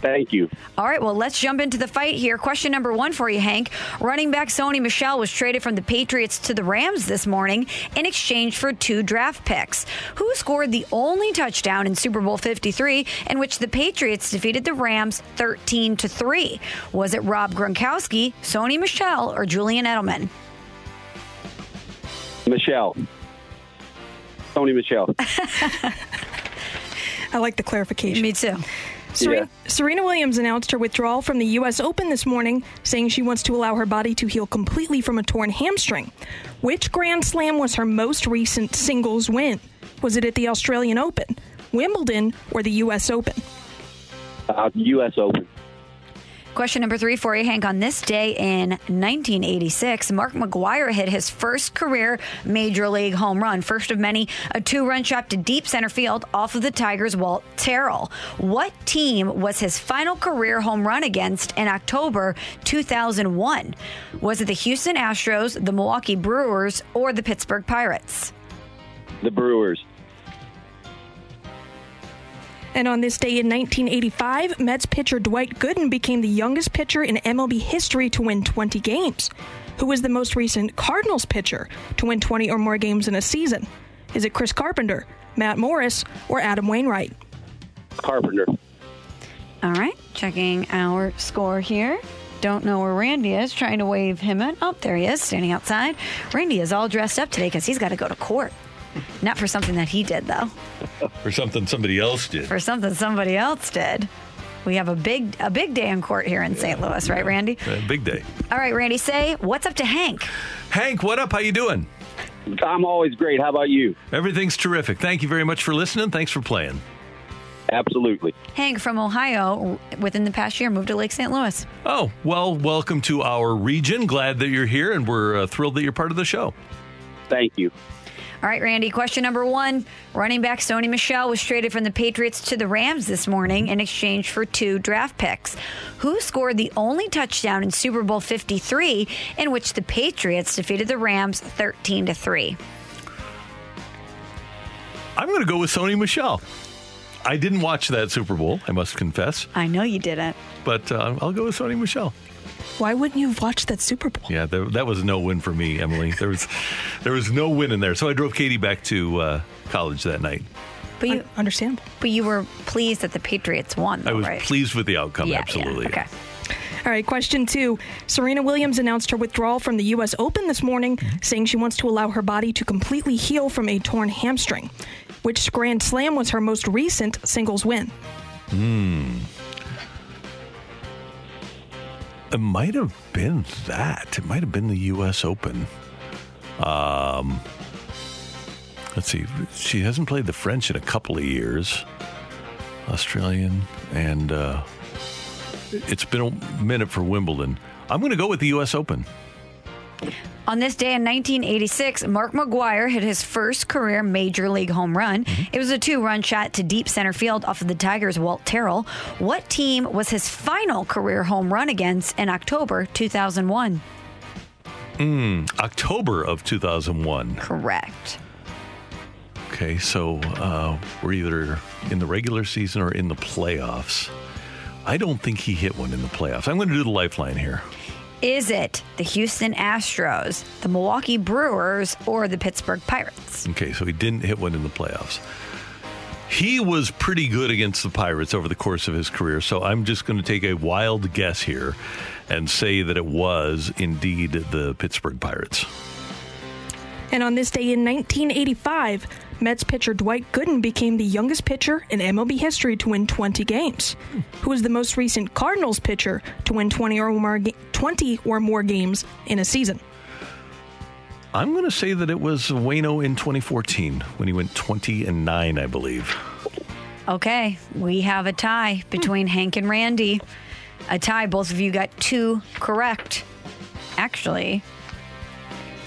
Thank you. All right, well, let's jump into the fight here. Question number one for you, Hank. Running back Sony Michel was traded from the Patriots to the Rams this morning in exchange for two draft picks. Who scored the only touchdown in Super Bowl 53 in which the Patriots defeated the Rams 13 to 3? Was it Rob Gronkowski, Sony Michel, or Julian Edelman? Michelle. Tony Michelle. I like the clarification. Me too. Serena, Serena Williams announced her withdrawal from the U.S. Open this morning, saying she wants to allow her body to heal completely from a torn hamstring. Which Grand Slam was her most recent singles win? Was it at the Australian Open, Wimbledon, or the U.S. Open? Uh, U.S. Open. Question number three for you, Hank. On this day in 1986, Mark McGwire hit his first career major league home run. First of many, a two run shot to deep center field off of the Tigers' Walt Terrell. What team was his final career home run against in October 2001? Was it the Houston Astros, the Milwaukee Brewers, or the Pittsburgh Pirates? The Brewers. And on this day in 1985, Mets pitcher Dwight Gooden became the youngest pitcher in MLB history to win 20 games. Who was the most recent Cardinals pitcher to win 20 or more games in a season? Is it Chris Carpenter, Matt Morris, or Adam Wainwright? Carpenter. All right, checking our score here. Don't know where Randy is, trying to wave him in. Oh, there he is, standing outside. Randy is all dressed up today because he's got to go to court. Not for something that he did, though. For something somebody else did. For something somebody else did. We have a big a big day in court here in St. Louis, right, Randy? Uh, big day. All right, Randy, say what's up to Hank? Hank, what up? How you doing? I'm always great. How about you? Everything's terrific. Thank you very much for listening. Thanks for playing. Absolutely. Hank from Ohio, within the past year, moved to Lake St. Louis. Oh, well, welcome to our region. Glad that you're here, and we're uh, thrilled that you're part of the show. Thank you. All right, Randy, question number one. Running back Sony Michel was traded from the Patriots to the Rams this morning in exchange for two draft picks. Who scored the only touchdown in Super Bowl 53 in which the Patriots defeated the Rams 13 to 3? I'm going to go with Sony Michel. I didn't watch that Super Bowl, I must confess, I know you didn't. but uh, I'll go with Sony Michel. Why wouldn't you have watched that Super Bowl? Yeah, there, that was no win for me, Emily. There was there was no win in there. So I drove Katie back to uh, college that night. But you understand. But you were pleased that the Patriots won, though, I was right? pleased with the outcome, Yeah, yeah, absolutely. okay. All right, question two. Serena Williams announced her withdrawal from the U.S. Open this morning, saying she wants to allow her body to completely heal from a torn hamstring. Which Grand Slam was her most recent singles win? Hmm. It might have been that. It might have been the U.S. Open. Um, let's see. She hasn't played the French in a couple of years. Australian, and uh, it's been a minute for Wimbledon. I'm going to go with the U.S. Open. On this day in 1986, Mark McGwire hit his first career major league home run. It was a two run shot to deep center field off of the Tigers' Walt Terrell. What team was his final career home run against in October 2001? Mm, October of 2001. Correct. Okay, so uh, we're either in the regular season or in the playoffs. I don't think he hit one in the playoffs. I'm going to do the lifeline here. Is it the Houston Astros, the Milwaukee Brewers, or the Pittsburgh Pirates? Okay, so he didn't hit one in the playoffs. He was pretty good against the Pirates over the course of his career, so I'm just going to take a wild guess here and say that it was indeed the Pittsburgh Pirates. And on this day in 1985, Mets pitcher Dwight Gooden became the youngest pitcher in MLB history to win 20 games. Who was the most recent Cardinals pitcher to win 20 or more, 20 or more games in a season? I'm going to say that it was Wayno in 2014 when he went 20 and 9, I believe. Okay, we have a tie between hmm. Hank and Randy. A tie. Both of you got two correct. Actually,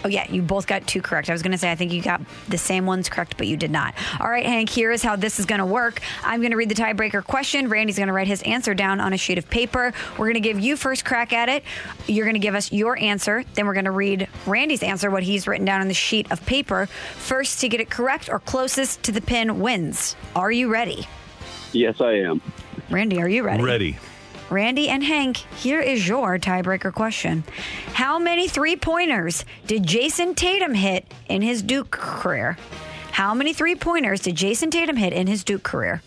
oh yeah, you both got two correct. I was going to say I think you got the same ones correct, but you did not. All right, Hank. Here is how this is going to work. I'm going to read the tiebreaker question. Randy's going to write his answer down on a sheet of paper. We're going to give you first crack at it. You're going to give us your answer. Then we're going to read Randy's answer, what he's written down on the sheet of paper. First to get it correct or closest to the pin wins. Are you ready? Yes, I am. Randy, are you ready? Ready. Randy and Hank, here is your tiebreaker question. How many three pointers did Jayson Tatum hit in his Duke career? How many three pointers did Jayson Tatum hit in his Duke career?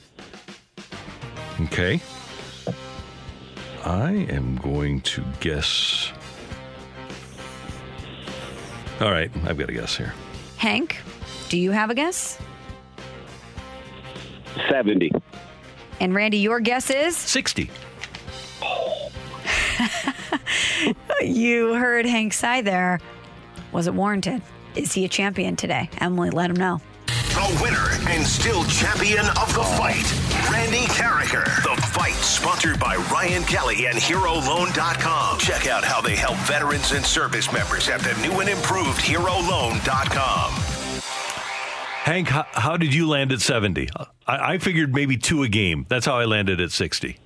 Okay. I am going to guess. All right, I've got a guess here. Hank, do you have a guess? 70. And Randy, your guess is? 60. you heard Hank sigh there. Was it warranted? Is he a champion today? Emily, let him know. The winner and still champion of the fight, Randy Karraker. The Fight, sponsored by Ryan Kelly and HeroLoan.com. Check out how they help veterans and service members at the new and improved HeroLoan.com. Hank, how, how did you land at 70? I, I figured maybe two a game. That's how I landed at 60.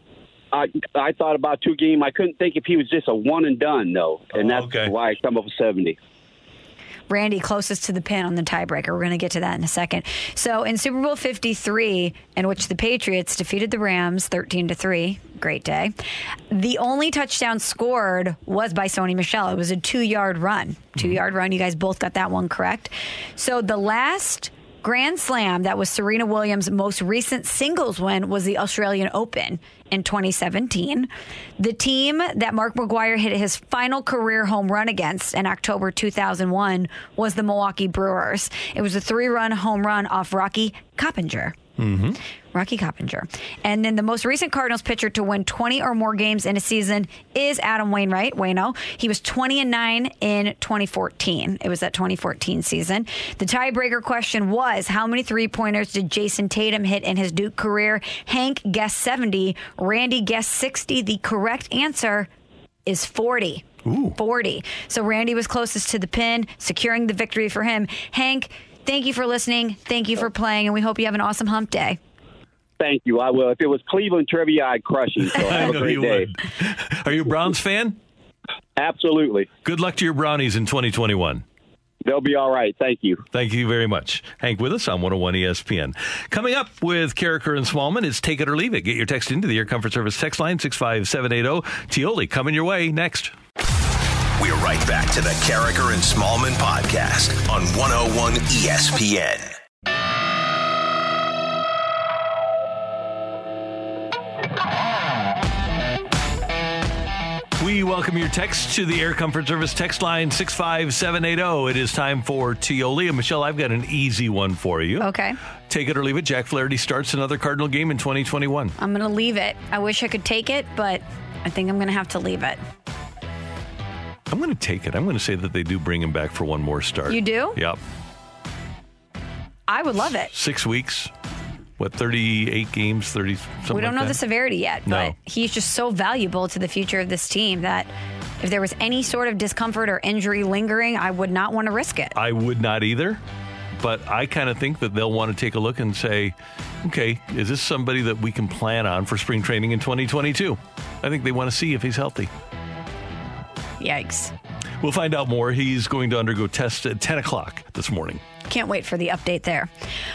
I I thought about two game. I couldn't think if he was just a one and done though, and that's why I come up with seventy. Randy closest to the pin on the tiebreaker. We're going to get to that in a second. So in Super Bowl 53, in which the Patriots defeated the Rams 13 to 3, great day. The only touchdown scored was by Sony Michel. It was a 2-yard run. 2-yard run. You guys both got that one correct. So the last Grand Slam that was Serena Williams' most recent singles win was the Australian Open in 2017. The team that Mark McGwire hit his final career home run against in October 2001 was the Milwaukee Brewers. It was a three run home run off Rocky Coppinger. Mm-hmm. Rocky Coppinger. And then the most recent Cardinals pitcher to win 20 or more games in a season is Adam Wainwright, Wayno. He was 20 and 9 in 2014. It was that 2014 season. The tiebreaker question was how many three pointers did Jayson Tatum hit in his Duke career? Hank guessed 70, Randy guessed 60. The correct answer is 40. Ooh. 40. So Randy was closest to the pin, securing the victory for him. Hank, thank you for listening. Thank you for playing, and we hope you have an awesome hump day. Thank you. I will. If it was Cleveland trivia, I'd crush you. So I have a know great you day. would. Are you a Browns fan? Absolutely. Good luck to your Brownies in 2021. They'll be all right. Thank you. Thank you very much. Hank with us on 101 ESPN. Coming up with Karraker and Smallmon is Take It or Leave It. Get your text into the Air Comfort Service text line 65780. Tioli coming your way next. We're right back to the Karraker and Smallmon podcast on 101 ESPN. We welcome your text to the Air Comfort Service text line 65780. It is time for Tioli. And Michelle, I've got an easy one for you. Okay. Take it or leave it. Jack Flaherty starts another Cardinal game in 2021. I'm going to leave it. I wish I could take it, but I think I'm going to have to leave it. I'm going to take it. I'm going to say that they do bring him back for one more start. You do? Yep. I would love it. Six weeks. What, 38 games, 30 something we don't like know that? the severity yet, No. but he's just so valuable to the future of this team that if there was any sort of discomfort or injury lingering, I would not want to risk it. I would not either. But I kind of think that they'll want to take a look and say, okay, is this somebody that we can plan on for spring training in 2022? I think they want to see if he's healthy. Yikes. We'll find out more. He's going to undergo tests at 10 o'clock this morning. Can't wait for the update there.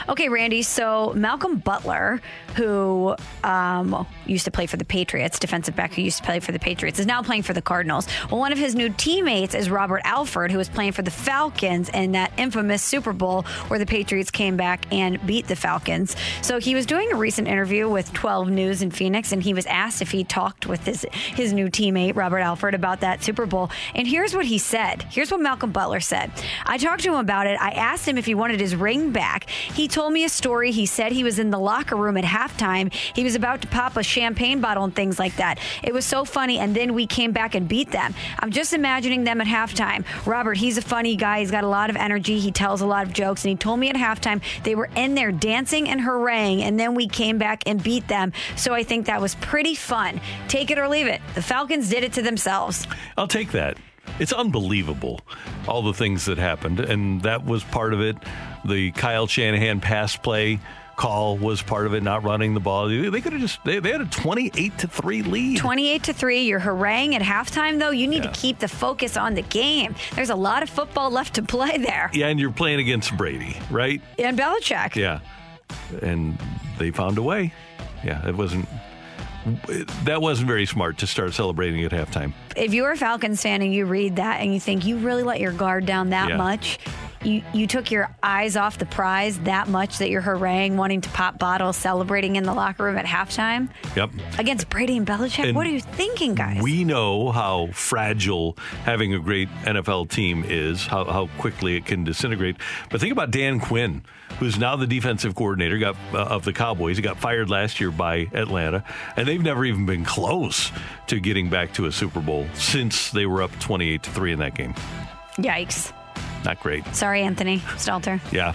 Okay, Randy. So Malcolm Butler, who um, used to play for the Patriots, defensive back who used to play for the Patriots, is now playing for the Cardinals. Well, one of his new teammates is Robert Alford, who was playing for the Falcons in that infamous Super Bowl where the Patriots came back and beat the Falcons. So he was doing a recent interview with 12 News in Phoenix, and he was asked if he talked with his his new teammate Robert Alford about that Super Bowl. And here's what he said. Here's what Malcolm Butler said. I talked to him about it. I asked him if he wanted his ring back. He told me a story. He said he was in the locker room at halftime. He was about to pop a champagne bottle and things like that. It was so funny. And then we came back and beat them. I'm just imagining them at halftime. Robert, he's a funny guy. He's got a lot of energy. He tells a lot of jokes. And he told me at halftime they were in there dancing and haranguing. And then we came back and beat them. So I think that was pretty fun. Take it or leave it. The Falcons did it to themselves. I'll take that. It's unbelievable, all the things that happened. And that was part of it. The Kyle Shanahan pass play call was part of it, not running the ball. They could have just, they, they had a 28 to 3 lead. 28 to 3. You're haranguing at halftime, though. You need Yeah. to keep the focus on the game. There's a lot of football left to play there. Yeah, and you're playing against Brady, right? And Belichick. Yeah. And they found a way. Yeah, it wasn't that wasn't very smart to start celebrating at halftime. If you're a Falcons fan and you read that and you think you really let your guard down that Yeah. much, you, you took your eyes off the prize that much that you're haranguing, wanting to pop bottles, celebrating in the locker room at halftime Yep. against Brady and Belichick. And what are you thinking, guys? We know how fragile having a great NFL team is, how, how quickly it can disintegrate. But think about Dan Quinn, who's now the defensive coordinator got, uh, of the Cowboys. He got fired last year by Atlanta, and they've never even been close to getting back to a Super Bowl since they were up 28 to 3 in that game. Yikes. Not great. Sorry, Anthony Stalter. Yeah.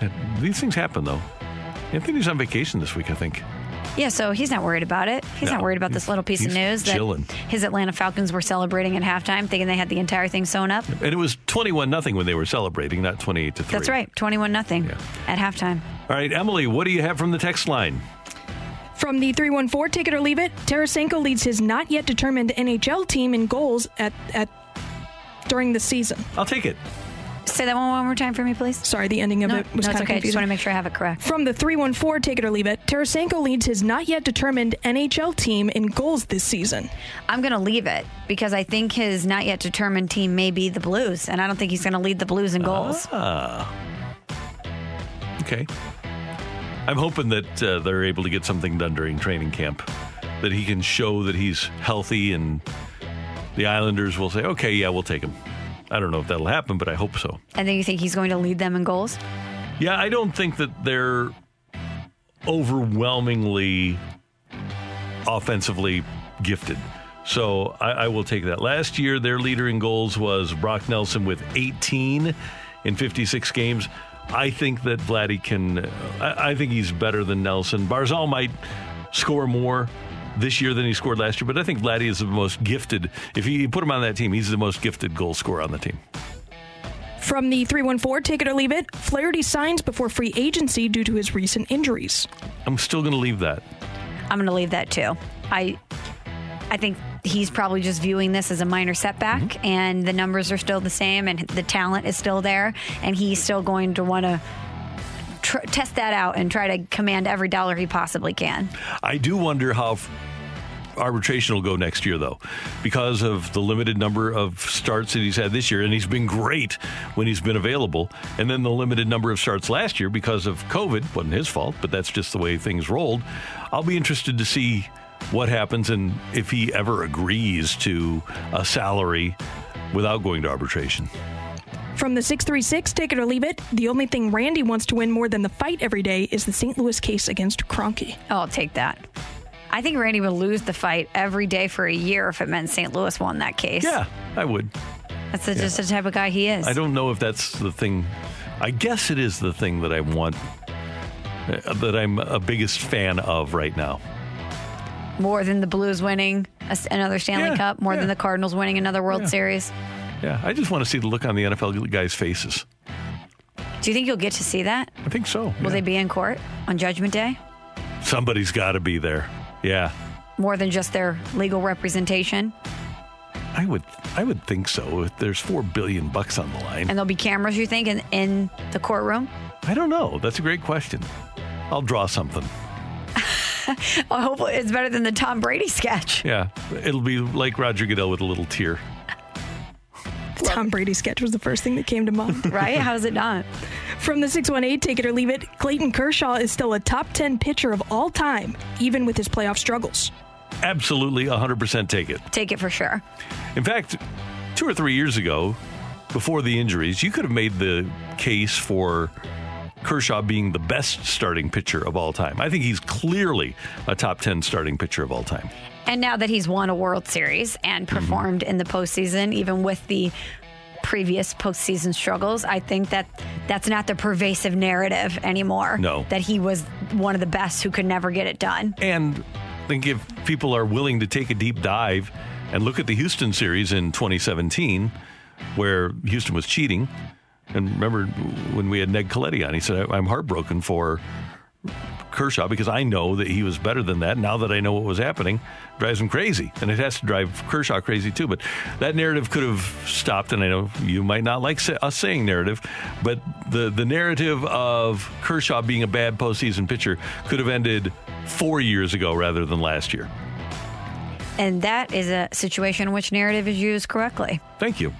Uh, these things happen, though. Anthony's on vacation this week, I think. Yeah, so he's not worried about it. He's No, not worried about this little piece of he's news that chilling. his Atlanta Falcons were celebrating at halftime, thinking they had the entire thing sewn up. And it was 21 nothing when they were celebrating, not 28 to 3. That's right, 21 nothing at halftime. All right, Emily, what do you have from the text line? From the 314, take it or leave it, Tarasenko leads his not yet determined NHL team in goals at, at during the season. I'll take it. Say that one, one more time for me, please. Sorry, the ending of No, it was no, kind it's of okay. I just want to make sure I have it correct. From the 314, take it or leave it, Tarasenko leads his not yet determined NHL team in goals this season. I'm going to leave it because I think his not yet determined team may be the Blues, and I don't think he's going to lead the Blues in goals. Ah. Okay. I'm hoping that uh, they're able to get something done during training camp, that he can show that he's healthy, and the Islanders will say, okay, yeah, we'll take him. I don't know if that'll happen, but I hope so. And then you think he's going to lead them in goals? Yeah, I don't think that they're overwhelmingly offensively gifted. So I, I will take that. Last year, their leader in goals was Brock Nelson with 18 in 56 games. I think that Vladdy can, uh, I, I think he's better than Nelson. Barzal might score more this year than he scored last year, but I think Vladdy is the most gifted. If you put him on that team, he's the most gifted goal scorer on the team. From the 314, take it or leave it, Flaherty signs before free agency due to his recent injuries. I'm still going to leave that. I'm going to leave that too. I I think he's probably just viewing this as a minor setback, Mm-hmm. and the numbers are still the same, and the talent is still there, and he's still going to want to tr- test that out and try to command every dollar he possibly can. I do wonder how f- arbitration will go next year, though, because of the limited number of starts that he's had this year, and he's been great when he's been available. And then the limited number of starts last year because of COVID wasn't his fault, but that's just the way things rolled. I'll be interested to see what happens and if he ever agrees to a salary without going to arbitration. From the 636, take it or leave it, the only thing Randy wants to win more than the fight every day is the St. Louis case against Kroenke. Oh, I'll take that. I think Randy would lose the fight every day for a year if it meant St. Louis won that case. Yeah, I would. That's the, just the type of guy he is. I don't know if that's the thing. I guess it is the thing that I want, uh, that I'm a biggest fan of right now. More than the Blues winning another Stanley Yeah, Cup, more yeah. than the Cardinals winning another World Yeah. Series. Yeah, I just want to see the look on the NFL guys' faces. Do you think you'll get to see that? I think so. Will they be in court on Judgment Day? Somebody's got to be there. Yeah, More than just their legal representation? I would. I would think so. If there's four billion bucks on the line, And there'll be cameras, you think, in, in the courtroom? I don't know. That's a great question. I'll draw something. I hope it's better than the Tom Brady sketch. Yeah, it'll be like Roger Goodell with a little tear. The Tom Brady sketch was the first thing that came to mind. Right? How is it not? From the 618, take it or leave it, Clayton Kershaw is still a top 10 pitcher of all time, even with his playoff struggles. Absolutely, 100% take it. Take it for sure. In fact, two or three years ago, before the injuries, you could have made the case for Kershaw being the best starting pitcher of all time. I think he's clearly a top 10 starting pitcher of all time. And now that he's won a World Series and Mm-hmm. performed in the postseason, even with the previous postseason struggles, I think that that's not the pervasive narrative anymore. No. That he was one of the best who could never get it done. And I think if people are willing to take a deep dive and look at the Houston series in 2017, where Houston was cheating, and remember when we had Ned Colletti on, he said, I'm heartbroken for Kershaw because I know that he was better than that. Now that I know what was happening, drives him crazy, and it has to drive Kershaw crazy too. But that narrative could have stopped, and I know you might not like us saying narrative, but the the narrative of Kershaw being a bad postseason pitcher could have ended four years ago rather than last year. And that is a situation in which narrative is used correctly. Thank you.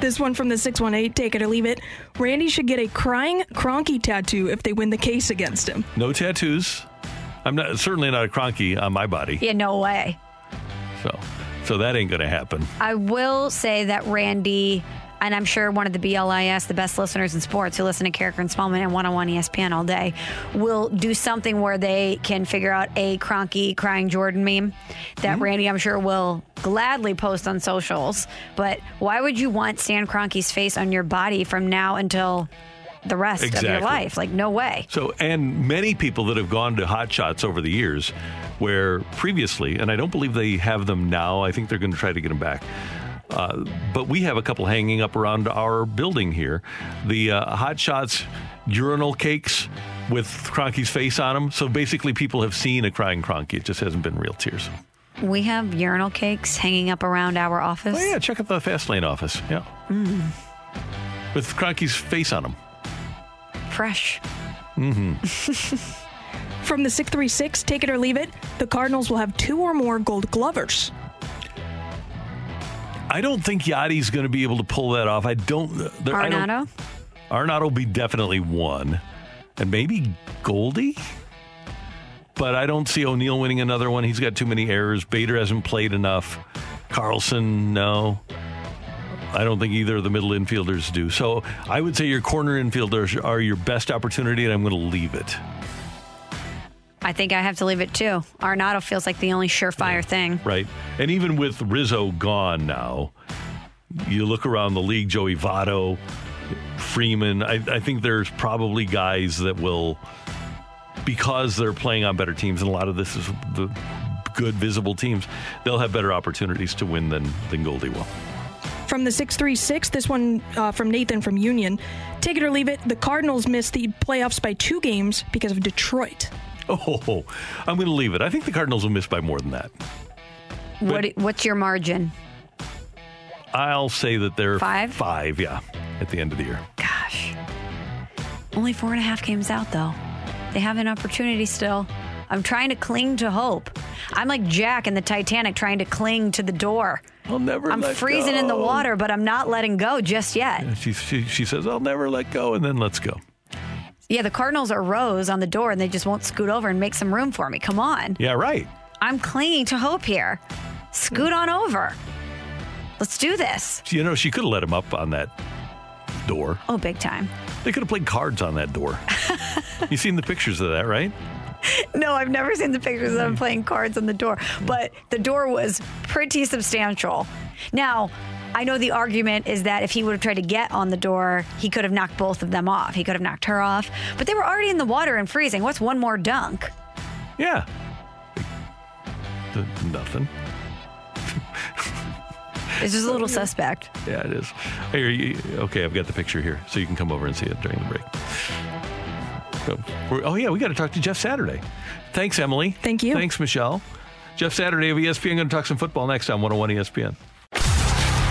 This one from the 618, take it or leave it. Randy should get a crying Kroenke tattoo if they win the case against him. No tattoos. I'm not certainly not a Kroenke on my body. Yeah, no way. So, so that ain't going to happen. I will say that Randy, and I'm sure one of the BLIS, the best listeners in sports who listen to Karraker and Smallmon and 101 ESPN all day, will do something where they can figure out a Kroenke crying Jordan meme that Mm-hmm. Randy, I'm sure, will gladly post on socials. But why would you want Stan Kroenke's face on your body from now until the rest of your life? Like, no way. So, and many people that have gone to hot shots over the years, where previously, and I don't believe they have them now. I think they're going to try to get them back. Uh, but we have a couple hanging up around our building here. The uh, hot shots urinal cakes with Kroenke's face on them. So basically, people have seen a crying Kroenke. It just hasn't been real tears. We have urinal cakes hanging up around our office. Oh yeah, check out the fast lane office. Yeah, Mm, with Kroenke's face on them. fresh. Mm-hmm. From the 636, take it or leave it, the Cardinals will have two or more gold glovers. I don't think Yadi's going to be able to pull that off. I don't. there- I don't- Arenado? Will be definitely one, and maybe Goldie. But I don't see O'Neill winning another one. He's got too many errors. Bader hasn't played enough. Carlson, no. I don't think either of the middle infielders do. So I would say your corner infielders are your best opportunity, and I'm going to leave it. I think I have to leave it too. Arenado feels like the only surefire thing. Right. And even with Rizzo gone now, you look around the league, Joey Votto, Freeman, I, I think there's probably guys that will, because they're playing on better teams, and a lot of this is the good, visible teams, they'll have better opportunities to win than, than Goldie will. From the 636, this one uh, from Nathan from Union. Take it or leave it, the Cardinals missed the playoffs by two games because of Detroit. Oh, I'm going to leave it. I think the Cardinals will miss by more than that. What what's your margin? I'll say that they're Five? Five, yeah, at the end of the year. Gosh. Only four and a half games out though. They have an opportunity still. I'm trying to cling to hope. I'm like Jack in the Titanic trying to cling to the door. I'll never I'm freezing in the water, but I'm not letting go just yet. She, she, she says, I'll never let go, and then let's go. Yeah, the Cardinals are rows on the door and they just won't scoot over and make some room for me. Come on. Yeah, right. I'm clinging to hope here. Scoot on over. Let's do this. You know, she could have let him up on that door. Oh, big time. They could have played cards on that door. you seen the pictures of that, right? No, I've never seen the pictures of them hmm. playing cards on the door, but the door was pretty substantial. Now, I know the argument is that if he would have tried to get on the door, he could have knocked both of them off. He could have knocked her off, but they were already in the water and freezing. What's one more dunk? Yeah. The- nothing. It's just a little suspect. Yeah, it is. Here, you, okay, I've got the picture here, so you can come over and see it during the break. So, oh yeah, we got to talk to Jeff Saturday. Thanks, Emily. Thank you. Thanks, Michelle. Jeff Saturday of ESPN going to talk some football next on 101 ESPN.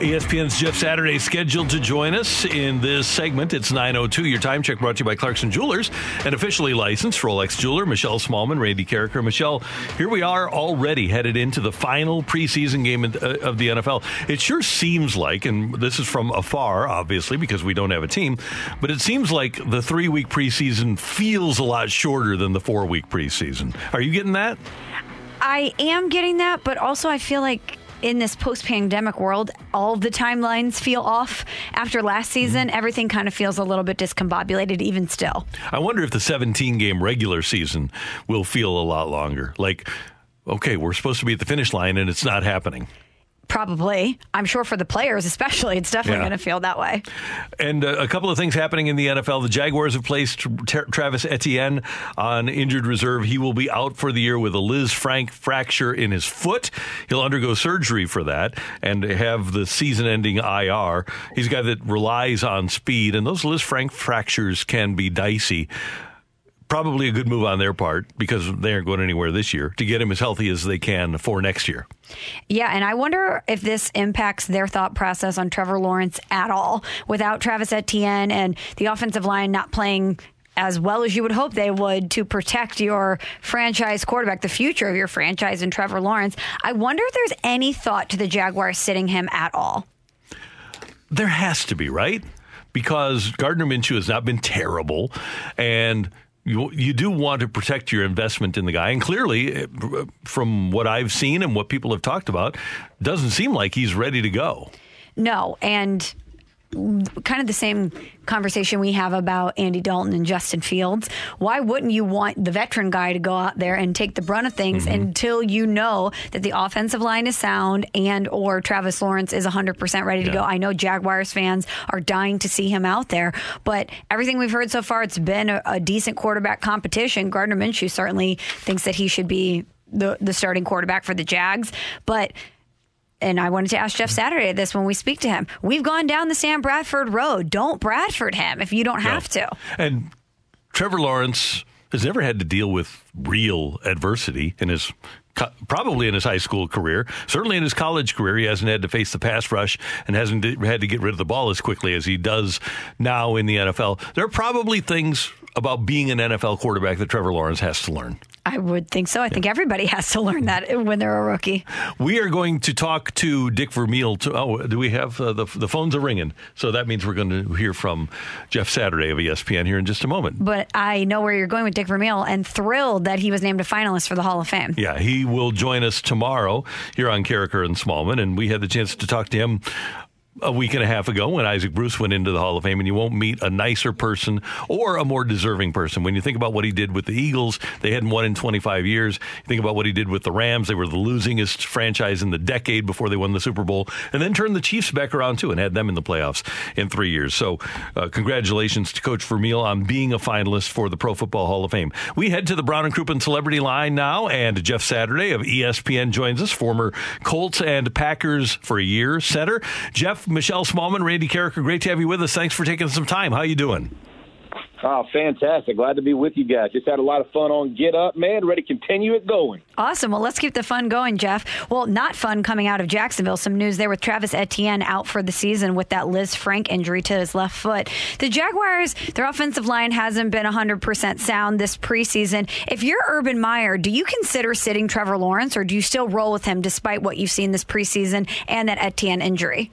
ESPN's Jeff Saturday scheduled to join us in this segment. It's 9.02. Your time check brought to you by Clarkson Jewelers, an officially licensed Rolex jeweler. Michelle Smallmon, Randy Karraker. Michelle, here we are already headed into the final preseason game of uh, the NFL. It sure seems like, and this is from afar, obviously, because we don't have a team, but it seems like the three-week preseason feels a lot shorter than the four-week preseason. Are you getting that? I am getting that, but also I feel like in this post pandemic world, all the timelines feel off. After last season, mm-hmm. everything kind of feels a little bit discombobulated, even still. I wonder if the 17 game regular season will feel a lot longer. Like, okay, we're supposed to be at the finish line and it's not happening. Probably. I'm sure for the players, especially, it's definitely Yeah. going to feel that way. And uh, a couple of things happening in the NFL. The Jaguars have placed Tra- Travis Etienne on injured reserve. He will be out for the year with a Lisfranc fracture in his foot. He'll undergo surgery for that and have the season ending IR. He's a guy that relies on speed, and those Lisfranc fractures can be dicey. Probably a good move on their part because they aren't going anywhere this year to get him as healthy as they can for next year. Yeah, and I wonder if this impacts their thought process on Trevor Lawrence at all. Without Travis Etienne and the offensive line not playing as well as you would hope they would to protect your franchise quarterback, the future of your franchise, and Trevor Lawrence, I wonder if there's any thought to the Jaguars sitting him at all. There has to be, right? Because Gardner Minshew has not been terrible, and you you do want to protect your investment in the guy. And clearly, eh, from what I've seen and what people have talked about, doesn't seem like he's ready to go. No, and kind of the same conversation we have about Andy Dalton and Justin Fields. Why wouldn't you want the veteran guy to go out there and take the brunt of things Mm-hmm. until you know that the offensive line is sound and or Travis Lawrence is 100% ready to Yeah. go? I know Jaguars fans are dying to see him out there, but everything we've heard so far it's been a, a decent quarterback competition. Gardner Minshew certainly thinks that he should be the the starting quarterback for the Jags, but and I wanted to ask Jeff Saturday this when we speak to him. We've gone down the Sam Bradford road. Don't Bradford him if you don't have to. And Trevor Lawrence has never had to deal with real adversity in his probably in his high school career. Certainly in his college career, he hasn't had to face the pass rush and hasn't had to get rid of the ball as quickly as he does now in the NFL. There are probably things about being an NFL quarterback that Trevor Lawrence has to learn. I would think so. I think everybody has to learn that when they're a rookie. We are going to talk to Dick Vermeil. To, oh, do we have uh, the the phones are ringing? So that means we're going to hear from Jeff Saturday of ESPN here in just a moment. But I know where you're going with Dick Vermeil and thrilled that he was named a finalist for the Hall of Fame. Yeah, he will join us tomorrow here on Karraker and Smallmon, and we had the chance to talk to him a week and a half ago when Isaac Bruce went into the Hall of Fame, and you won't meet a nicer person or a more deserving person. When you think about what he did with the Eagles, they hadn't won in 25 years. You think about what he did with the Rams, they were the losingest franchise in the decade before they won the Super Bowl, and then turned the Chiefs back around too and had them in the playoffs in three years. So, uh, congratulations to Coach Vermeil on being a finalist for the Pro Football Hall of Fame. We head to the Brown and Crouppen Celebrity Line now, and Jeff Saturday of ESPN joins us, former Colts and Packers for a year center. Jeff, Michelle Smallmon, Randy Karraker, great to have you with us. Thanks for taking some time. How you doing? Oh, fantastic. Glad to be with you guys. Just had a lot of fun on Get Up, man. Ready to continue it going. Awesome. Well, let's keep the fun going, Jeff. Well, not fun coming out of Jacksonville. Some news there with Travis Etienne out for the season with that Lisfranc injury to his left foot. The Jaguars, their offensive line hasn't been 100% sound this preseason. If you're Urban Meyer, do you consider sitting Trevor Lawrence or do you still roll with him despite what you've seen this preseason and that Etienne injury?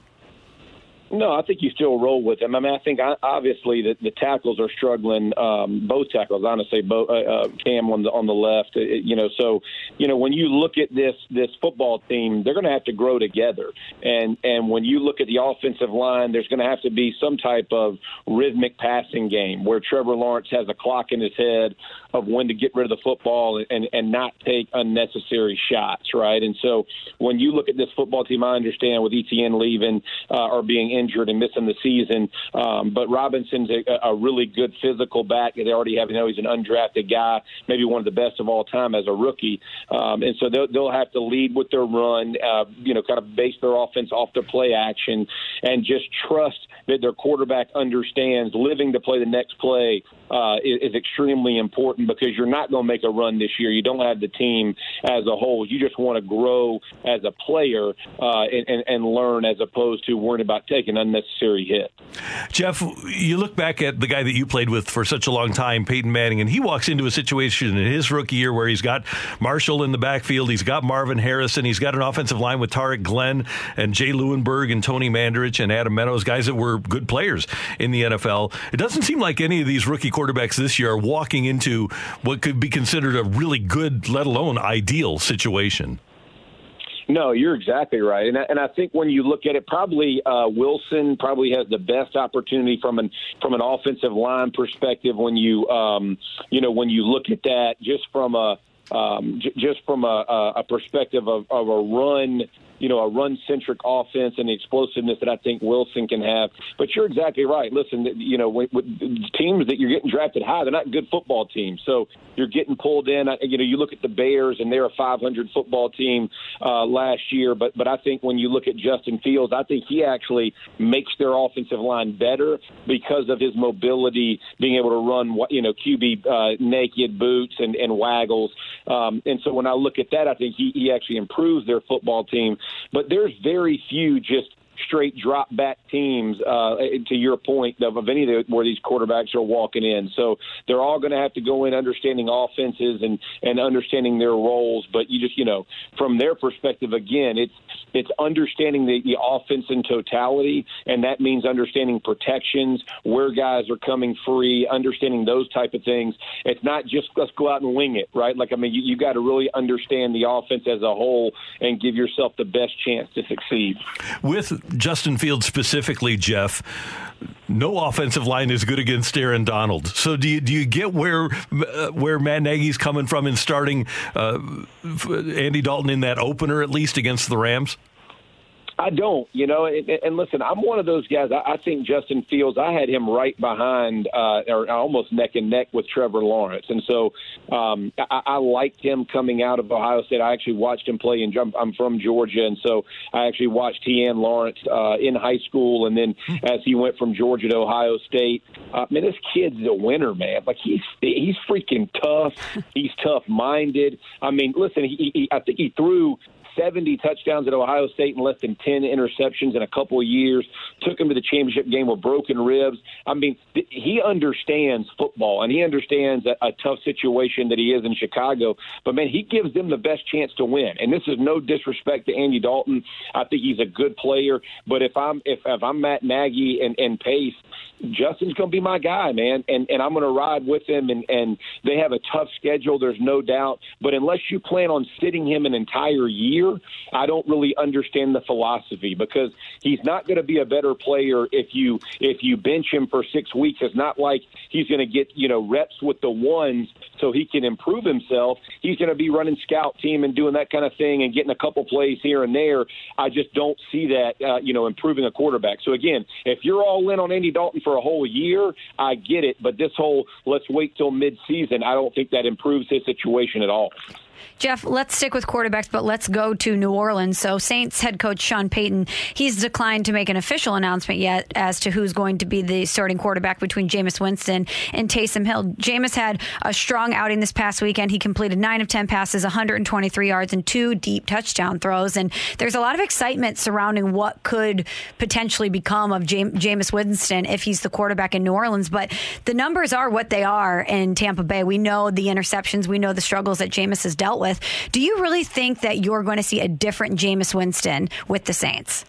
No, I think you still roll with them. I mean, I think obviously the, the tackles are struggling. Um, both tackles, honestly, both uh, uh, Cam on the on the left. uh, you know, so you know when you look at this this football team, they're going to have to grow together. And and when you look at the offensive line, there's going to have to be some type of rhythmic passing game where Trevor Lawrence has a clock in his head of when to get rid of the football and and not take unnecessary shots, right? And so when you look at this football team, I understand with Etienne leaving uh, or being injured and missing the season, um, but Robinson's a, a really good physical back. They already have, you know, he's an undrafted guy, maybe one of the best of all time as a rookie, um, and so they'll, they'll have to lead with their run, uh, you know, kind of base their offense off their play action, and just trust that their quarterback understands living to play the next play uh, is, is extremely important because you're not going to make a run this year. You don't have the team as a whole. You just want to grow as a player uh, and, and, and learn as opposed to worrying about taking unnecessary hits. Jeff, you look back at the guy that you played with for such a long time, Peyton Manning, and he walks into a situation in his rookie year where he's got Marshall in the backfield, he's got Marvin Harrison, he's got an offensive line with Tarik Glenn and Jay Leeuwenburg and Tony Mandarich and Adam Meadows, guys that were good players in the NFL. It doesn't seem like any of these rookie quarterbacks this year are walking into what could be considered a really good, let alone ideal situation. No, you're exactly right, and I, and I think when you look at it, probably uh, Wilson probably has the best opportunity from an from an offensive line perspective. When you um, you know when you look at that just from a um, j- just from a, a perspective of, of a run you know, a run centric offense and the explosiveness that I think Wilson can have. But you're exactly right. Listen, you know, with, with teams that you're getting drafted high, they're not good football teams. So you're getting pulled in. You know, you look at the Bears and they're a 500 football team uh, last year. But but I think when you look at Justin Fields, I think he actually makes their offensive line better because of his mobility, being able to run, you know, QB uh, naked boots and, and waggles. Um, and so when I look at that, I think he, he actually improves their football team. But there's very few just straight drop back teams. Uh, to your point of, of any of the, where these quarterbacks are walking in, so they're all going to have to go in understanding offenses and and understanding their roles. But you just you know from their perspective, again, it's it's understanding the, the offense in totality, and that means understanding protections, where guys are coming free, understanding those type of things. It's not just let's go out and wing it, right? Like I mean, you, you got to really understand the offense as a whole and give yourself the best chance to succeed. With Justin Fields specifically, Jeff, no offensive line is good against Aaron Donald. So do you, do you get where uh, where Matt Nagy's coming from in starting uh, Andy Dalton in that opener at least against the Rams? I don't, you know, and, and listen, I'm one of those guys. I, I think Justin Fields. I had him right behind, uh, or almost neck and neck with Trevor Lawrence, and so um, I, I liked him coming out of Ohio State. I actually watched him play, and I'm from Georgia, and so I actually watched Tian Lawrence uh, in high school, and then as he went from Georgia to Ohio State. Uh, man, this kid's a winner, man. Like he's he's freaking tough. He's tough minded. I mean, listen, he, he I think he threw 70 touchdowns at Ohio State and less than 10 interceptions in a couple of years. Took him to the championship game with broken ribs. I mean, th- he understands football and he understands a, a tough situation that he is in Chicago. But man, he gives them the best chance to win. And this is no disrespect to Andy Dalton. I think he's a good player. But if I'm if, if I'm Matt Nagy and, and Pace, Justin's going to be my guy, man, and and I'm going to ride with him. And and they have a tough schedule. There's no doubt. But unless you plan on sitting him an entire year, I don't really understand the philosophy because he's not going to be a better player if you if you bench him for six weeks. It's not like he's going to get you know reps with the ones so he can improve himself. He's going to be running scout team and doing that kind of thing and getting a couple plays here and there. I just don't see that uh, you know improving a quarterback. So again, if you're all in on Andy Dalton for a whole year, I get it. But this whole let's wait till midseason, I don't think that improves his situation at all. Jeff, let's stick with quarterbacks, but let's go to New Orleans. So, Saints head coach Sean Payton, he's declined to make an official announcement yet as to who's going to be the starting quarterback between Jameis Winston and Taysom Hill. Jameis had a strong outing this past weekend. He completed nine of 10 passes, 123 yards, and two deep touchdown throws. And there's a lot of excitement surrounding what could potentially become of Jameis Winston if he's the quarterback in New Orleans. But the numbers are what they are in Tampa Bay. We know the interceptions, we know the struggles that Jameis has dealt with with. Do you really think that you're going to see a different Jameis Winston with the Saints?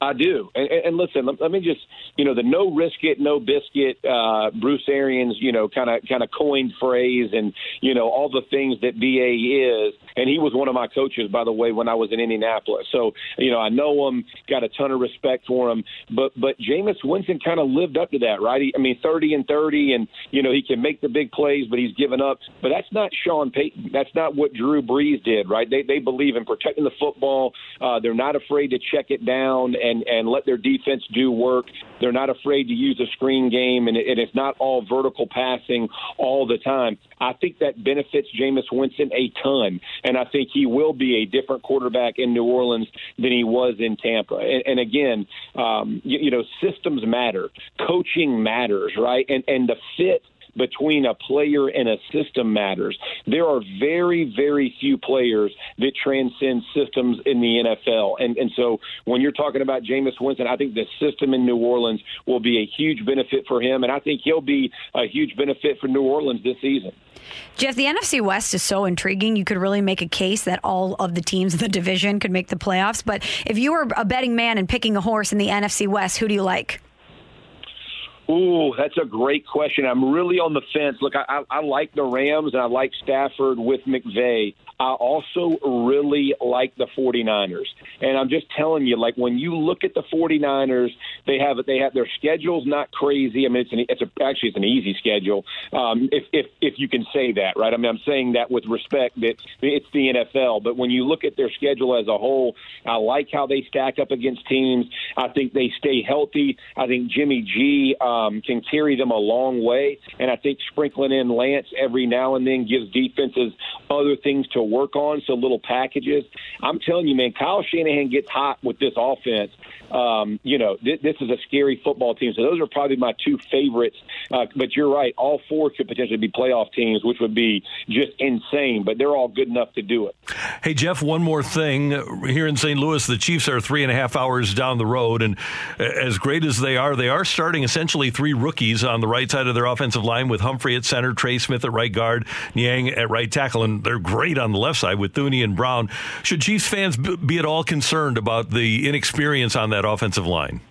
I do. And, and listen, let, let, me just, you know, the no risk it, no biscuit, uh, Bruce Arians, you know, kind of kind of coined phrase, and you know all the things that BA is. And he was one of my coaches, by the way, when I was in Indianapolis. So you know, I know him, got a ton of respect for him. But but Jameis Winston kind of lived up to that, right? He, I mean, thirty and thirty, and you know he can make the big plays, but he's given up. But that's not Sean Payton. That's not what Drew Brees did, right? They they believe in protecting the football. Uh, they're not afraid to check it down and and let their defense do work. They're not afraid to use a screen game, and, and it's not all vertical passing all the time. I think that benefits Jameis Winston a ton, and I think he will be a different quarterback in New Orleans than he was in Tampa. And, and again, um, you, you know, systems matter, coaching matters, right? And and the fit between a player and a system matters. There are very, very few players that transcend systems in the NFL. And, and so when you're talking about Jameis Winston, I think the system in New Orleans will be a huge benefit for him. And I think he'll be a huge benefit for New Orleans this season. Jeff, the NFC West is so intriguing. You could really make a case that all of the teams in the division could make the playoffs. But if you were a betting man and picking a horse in the NFC West, who do you like? Ooh, that's a great question. I'm really on the fence. Look, I, I, I like the Rams and I like Stafford with McVay. I also really like the 49ers. And I'm just telling you, like when you look at the 49ers, they have they have their schedule's not crazy. I mean, it's an it's a, actually it's an easy schedule, um, if if if you can say that, right? I mean, I'm saying that with respect that it's the NFL. But when you look at their schedule as a whole, I like how they stack up against teams. I think they stay healthy. I think Jimmy G um, can carry them a long way, and I think sprinkling in Lance every now and then gives defenses other things to work on, so little packages. I'm telling you, man, Kyle Shanahan gets hot with this offense. Um, you know, th- this is a scary football team. So those are probably my two favorites. Uh, but you're right, all four could potentially be playoff teams, which would be just insane. But they're all good enough to do it. Hey, Jeff, one more thing. Here in St. Louis, the Chiefs are three and a half hours down the road. And as great as they are, they are starting essentially three rookies on the right side of their offensive line with Humphrey at center, Trey Smith at right guard, Niang at right tackle. And they're great on the left side with Thuney and Brown. Should Chiefs fans be at all concerned about the inexperience on that offensive line?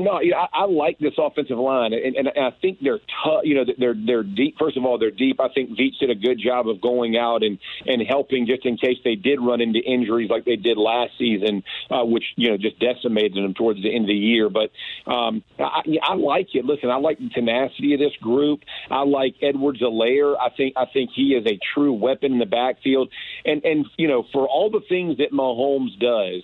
No, you know, I, I like this offensive line, and, and I think they're tough. You know, they're they're deep. First of all, they're deep. I think Veach did a good job of going out and and helping just in case they did run into injuries like they did last season, uh, which you know just decimated them towards the end of the year. But um, I, I like it. Listen, I like the tenacity of this group. I like Edwards-Helaire. I think I think he is a true weapon in the backfield, and and you know for all the things that Mahomes does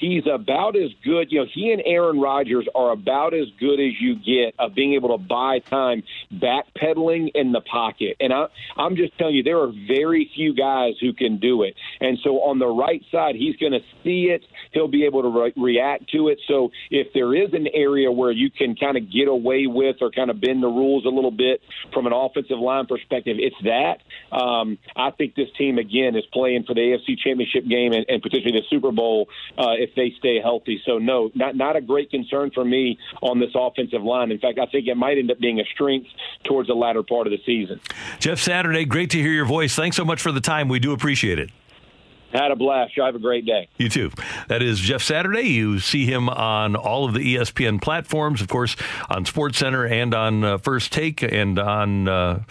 he's about as good. You know, he and Aaron Rodgers are about as good as you get of being able to buy time backpedaling in the pocket. And I, I'm just telling you, there are very few guys who can do it. And so on the right side, he's going to see it. He'll be able to re- react to it. So if there is an area where you can kind of get away with or kind of bend the rules a little bit from an offensive line perspective, it's that. Um, I think this team again is playing for the AFC Championship game and, and potentially the Super Bowl. Uh, if they stay healthy. So no, not not a great concern for me on this offensive line. In fact, I think it might end up being a strength towards the latter part of the season. Jeff Saturday, great to hear your voice. Thanks so much for the time. We do appreciate it. Had a blast. You have a great day. You too. That is Jeff Saturday. You see him on all of the ESPN platforms, of course, on SportsCenter and on uh, First Take and on. Uh,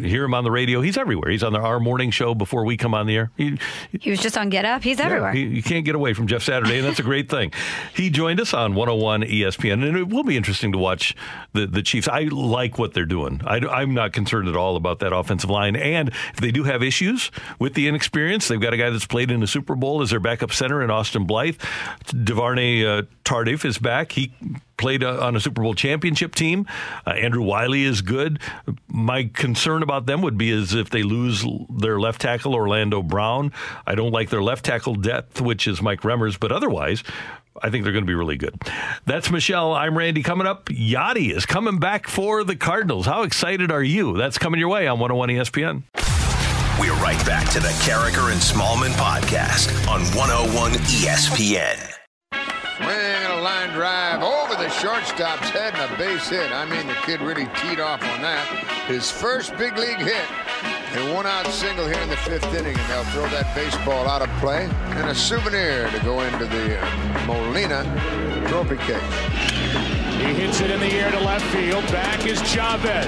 hear him on the radio. He's everywhere. He's on the, our morning show before we come on the air. He, he was just on Get Up. He's everywhere. Yeah, he, you can't get away from Jeff Saturday, and that's a great thing. He joined us on 101 ESPN, and it will be interesting to watch the, the Chiefs. I like what they're doing. I, I'm not concerned at all about that offensive line. And if they do have issues with the inexperience, they've got a guy that's played in the Super Bowl as their backup center in Austin Blythe. DuVernay uh, Tardif is back. He played uh, on a Super Bowl championship team. Uh, Andrew Wylie is good. My concern about them would be as if they lose their left tackle Orlando Brown. I don't like their left tackle depth, which is Mike Remmers, but otherwise. I think they're going to be really good. That's Michelle. I'm Randy. Coming up, Yadi is coming back for the Cardinals. How excited are you? That's coming your way on 101 ESPN. We're right back to the Karraker and Smallmon podcast on 101 ESPN. Swing a line drive over the shortstop's head and a base hit. I mean, the kid really teed off on that. His first big league hit. A one out single here in the fifth inning, and they'll throw that baseball out of play. And a souvenir to go into the Molina trophy case. He hits it in the air to left field. Back is Chavez.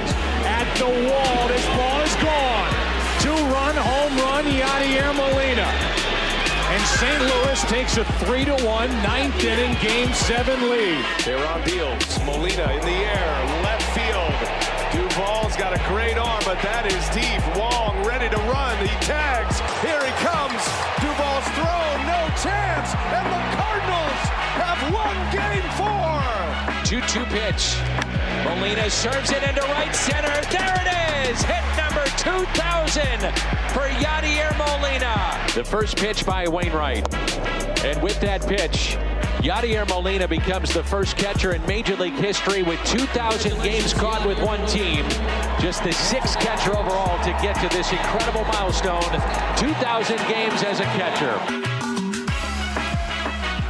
At the wall. This ball is gone. Two run home run, Yadier Molina. And St. Louis takes a 3 to 1 ninth inning game seven lead. They're on Beals. Molina in the air, left field. Duvall's got a great arm, but that is deep. Wong ready to run. He tags. Here he comes. Duvall's throw, no chance. And the 2 2 pitch. Molina serves it into right center. There it is. Hit number 2,000 for Yadier Molina. The first pitch by Wainwright. And with that pitch, Yadier Molina becomes the first catcher in Major League history with 2,000 games caught with one team. Just the sixth catcher overall to get to this incredible milestone 2,000 games as a catcher.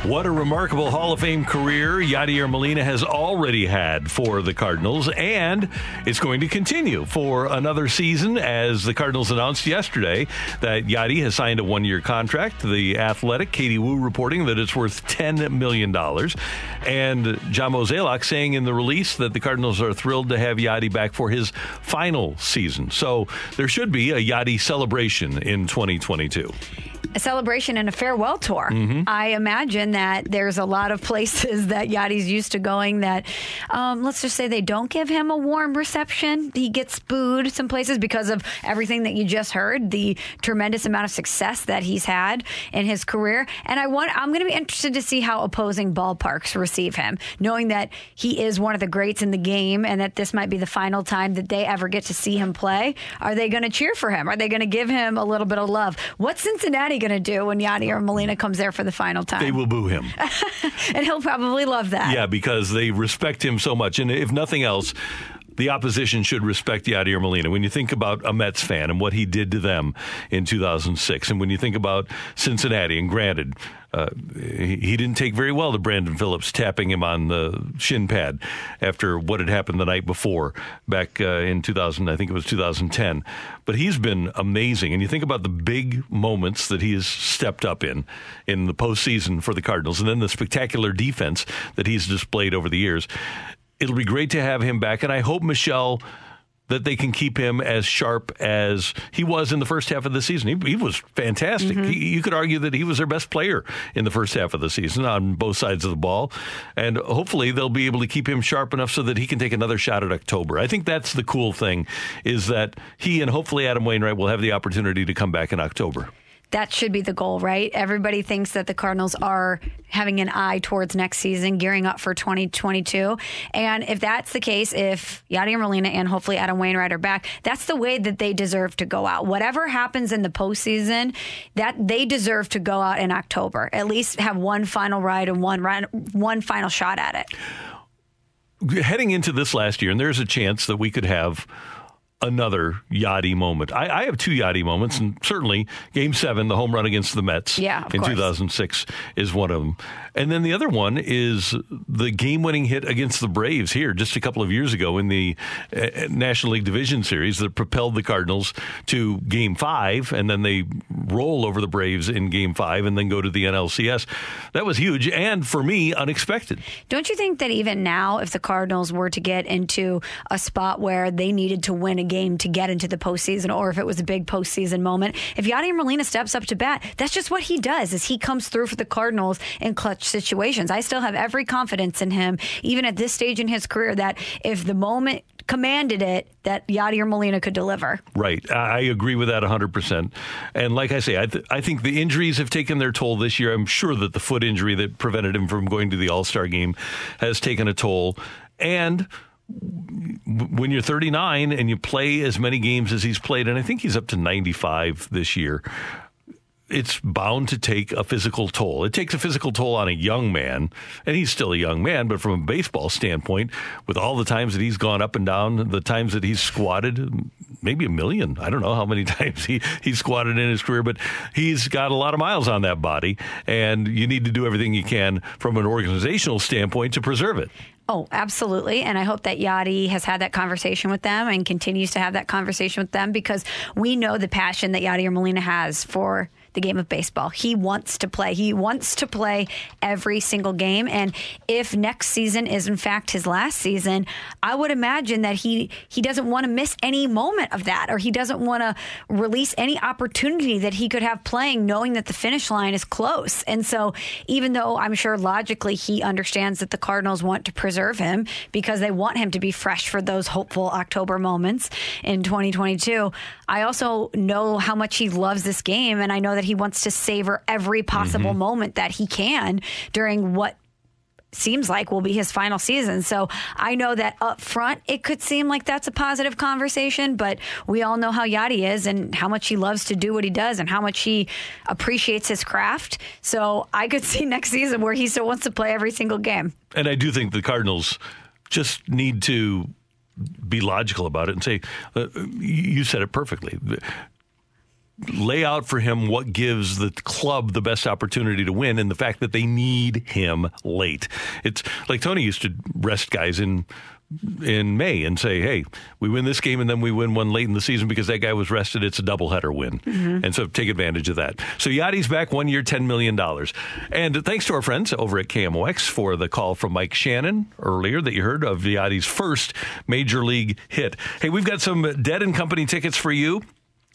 What a remarkable Hall of Fame career Yadier Molina has already had for the Cardinals, and it's going to continue for another season as the Cardinals announced yesterday that Yadi has signed a one year contract. The Athletic, Katie Woo, reporting that it's worth $10 million. And John Mozeliak saying in the release that the Cardinals are thrilled to have Yadi back for his final season. So there should be a Yadi celebration in 2022 a celebration and a farewell tour. Mm-hmm. I imagine that there's a lot of places that Yadi's used to going that, um, let's just say they don't give him a warm reception. He gets booed some places because of everything that you just heard, the tremendous amount of success that he's had in his career. And I want, I'm going to be interested to see how opposing ballparks receive him, knowing that he is one of the greats in the game and that this might be the final time that they ever get to see him play. Are they going to cheer for him? Are they going to give him a little bit of love? What's Cincinnati going to do when Yadi Yadier Molina comes there for the final time? They will boo him. and he'll probably love that. Yeah, because they respect him so much. And if nothing else, the opposition should respect Yadier Molina. When you think about a Mets fan and what he did to them in 2006, and when you think about Cincinnati, and granted, uh, he, didn't take very well to Brandon Phillips tapping him on the shin pad after what had happened the night before back uh, in 2000, I think it was 2010. But he's been amazing. And you think about the big moments that he has stepped up in in the postseason for the Cardinals and then the spectacular defense that he's displayed over the years. It'll be great to have him back. And I hope Michelle that they can keep him as sharp as he was in the first half of the season. He, he was fantastic. Mm-hmm. He, you could argue that he was their best player in the first half of the season on both sides of the ball. And hopefully they'll be able to keep him sharp enough so that he can take another shot at October. I think that's the cool thing is that he and hopefully Adam Wainwright will have the opportunity to come back in October that should be the goal, right? Everybody thinks that the Cardinals are having an eye towards next season, gearing up for 2022. And if that's the case, if Yadier Molina and hopefully Adam Wainwright are back, that's the way that they deserve to go out. Whatever happens in the postseason, that they deserve to go out in October. At least have one final ride and one run, one final shot at it. Heading into this last year, and there's a chance that we could have another Yadi moment. I, I, have two Yadi moments, and certainly Game Seven, the home run against the Mets yeah, in course. 2006, is one of them. And then the other one is the game-winning hit against the Braves here just a couple of years ago in the uh, National League Division Series that propelled the Cardinals to Game Five, and then they roll over the Braves in Game Five, and then go to the NLCS. That was huge, and for me, unexpected. Don't you think that even now, if the Cardinals were to get into a spot where they needed to win a game to get into the postseason, or if it was a big postseason moment. If Yadier Molina steps up to bat, that's just what he does. Is he comes through for the Cardinals in clutch situations. I still have every confidence in him, even at this stage in his career, that if the moment commanded it that Yadier Molina could deliver. Right. I agree with that 100%. And like I say, I, th- I think the injuries have taken their toll this year. I'm sure that the foot injury that prevented him from going to the All Star game has taken a toll. And when you're 39 and you play as many games as he's played, and I think he's up to 95 this year, it's bound to take a physical toll. It takes a physical toll on a young man, and he's still a young man, but from a baseball standpoint, with all the times that he's gone up and down, the times that he's squatted, maybe a million. I don't know how many times he, he squatted in his career, but he's got a lot of miles on that body, and you need to do everything you can from an organizational standpoint to preserve it. Oh, absolutely. And I hope that Yadi has had that conversation with them and continues to have that conversation with them because we know the passion that Yadier Molina has for the game of baseball. He wants to play. He wants to play every single game. And if next season is in fact his last season, I would imagine that he he doesn't want to miss any moment of that, or he doesn't want to release any opportunity that he could have playing, knowing that the finish line is close. And so, even though I'm sure logically he understands that the Cardinals want to preserve him because they want him to be fresh for those hopeful October moments in 2022, I also know how much he loves this game, and I know that he wants to savor every possible mm-hmm. moment that he can during what seems like will be his final season. So I know that up front it could seem like that's a positive conversation, but we all know how Yadi is and how much he loves to do what he does and how much he appreciates his craft. So I could see next season where he still wants to play every single game. And I do think the Cardinals just need to be logical about it and say, uh, you said it perfectly lay out for him what gives the club the best opportunity to win and the fact that they need him late. It's like Tony used to rest guys in in May and say, "Hey, we win this game and then we win one late in the season because that guy was rested. It's a doubleheader win." Mhm. And so take advantage of that. So Yadi's back one year, $10 million. And thanks to our friends over at KMOX for the call from Mike Shannon earlier that you heard of Yadi's first major league hit. Hey, we've got some Dead and Company tickets for you.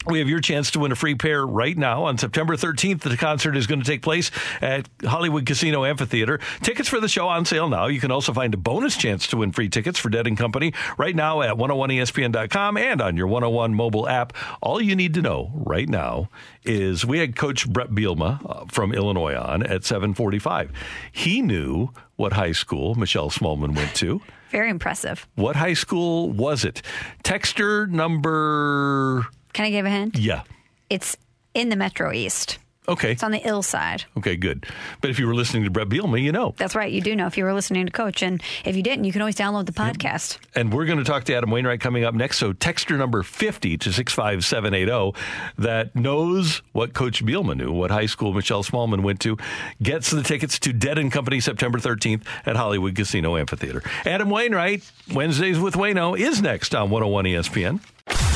We have your chance to win a free pair right now. On September 13th, the concert is going to take place at Hollywood Casino Amphitheater. Tickets for the show on sale now. You can also find a bonus chance to win free tickets for Dead and Company right now at 101ESPN.com and on your 101 mobile app. All you need to know right now is we had Coach Bret Bielema uh, from Illinois on at 745. He knew what high school Michelle Smallmon went to. Very impressive. What high school was it? Texter number. Can I give a hint? Yeah. It's in the Metro East. Okay. It's on the ill side. Okay, good. But if you were listening to Bret Bielema, you know. That's right. You do know if you were listening to Coach. And if you didn't, you can always download the podcast. And we're going to talk to Adam Wainwright coming up next. So texter number 50 to 65780 that knows what Coach Bielema knew, what high school Michelle Smallmon went to, gets the tickets to Dead and Company September 13th at Hollywood Casino Amphitheater. Adam Wainwright, Wednesdays with Wayno, is next on 101 ESPN.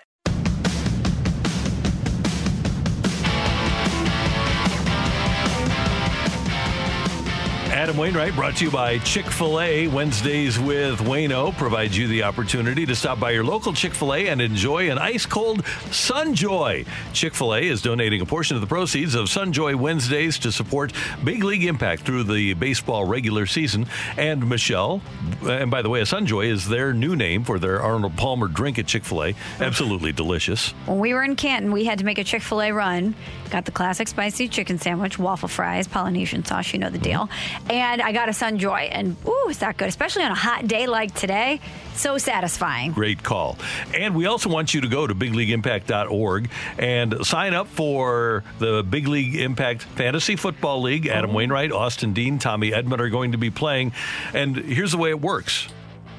Adam Wainwright brought to you by Chick fil A. Wednesdays with Wayno provides you the opportunity to stop by your local Chick fil A and enjoy an ice cold Sunjoy. Chick fil A is donating a portion of the proceeds of Sunjoy Wednesdays to support Big League Impact through the baseball regular season. And Michelle, and by the way, a Sunjoy is their new name for their Arnold Palmer drink at Chick fil A. Absolutely delicious. When we were in Canton, we had to make a Chick fil A run. Got the classic spicy chicken sandwich, waffle fries, Polynesian sauce, you know the deal. And I got a Sunjoy, and ooh, is that good? Especially on a hot day like today. So satisfying. Great call. And we also want you to go to bigleagueimpact.org and sign up for the Big League Impact Fantasy Football League. Adam oh. Wainwright, Austin Dean, Tommy Edman are going to be playing. And here's the way it works.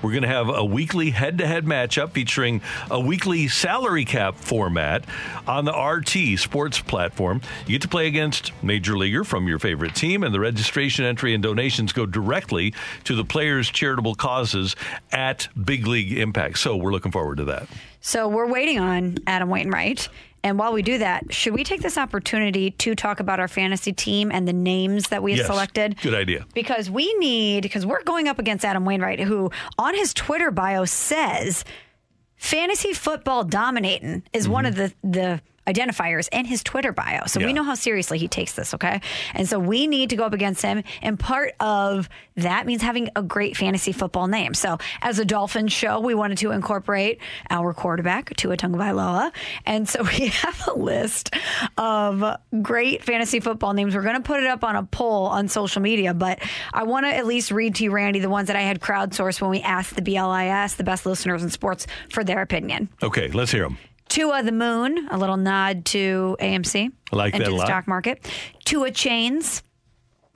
We're going to have a weekly head to head matchup featuring a weekly salary cap format on the RT sports platform. You get to play against Major Leaguer from your favorite team, and the registration entry and donations go directly to the players' charitable causes at Big League Impact. So we're looking forward to that. So we're waiting on Adam Wainwright. And while we do that, should we take this opportunity to talk about our fantasy team and the names that we have Yes. selected? Good idea. Because we need, because we're going up against Adam Wainwright, who on his Twitter bio says fantasy football dominating is one mm-hmm. of the, the identifiers in his Twitter bio. So Yeah. we know how seriously he takes this, okay? And so we need to go up against him. And part of that means having a great fantasy football name. So as a Dolphins show, we wanted to incorporate our quarterback, Tua Tagovailoa. And so we have a list of great fantasy football names. We're going to put it up on a poll on social media, but I want to at least read to you, Randy, the ones that I had crowdsourced when we asked the BLIS, the best listeners in sports, for their opinion. Okay, let's hear them. Tua the Moon, a little nod to AMC. I like and that to a the lot. stock market. Tua Chains,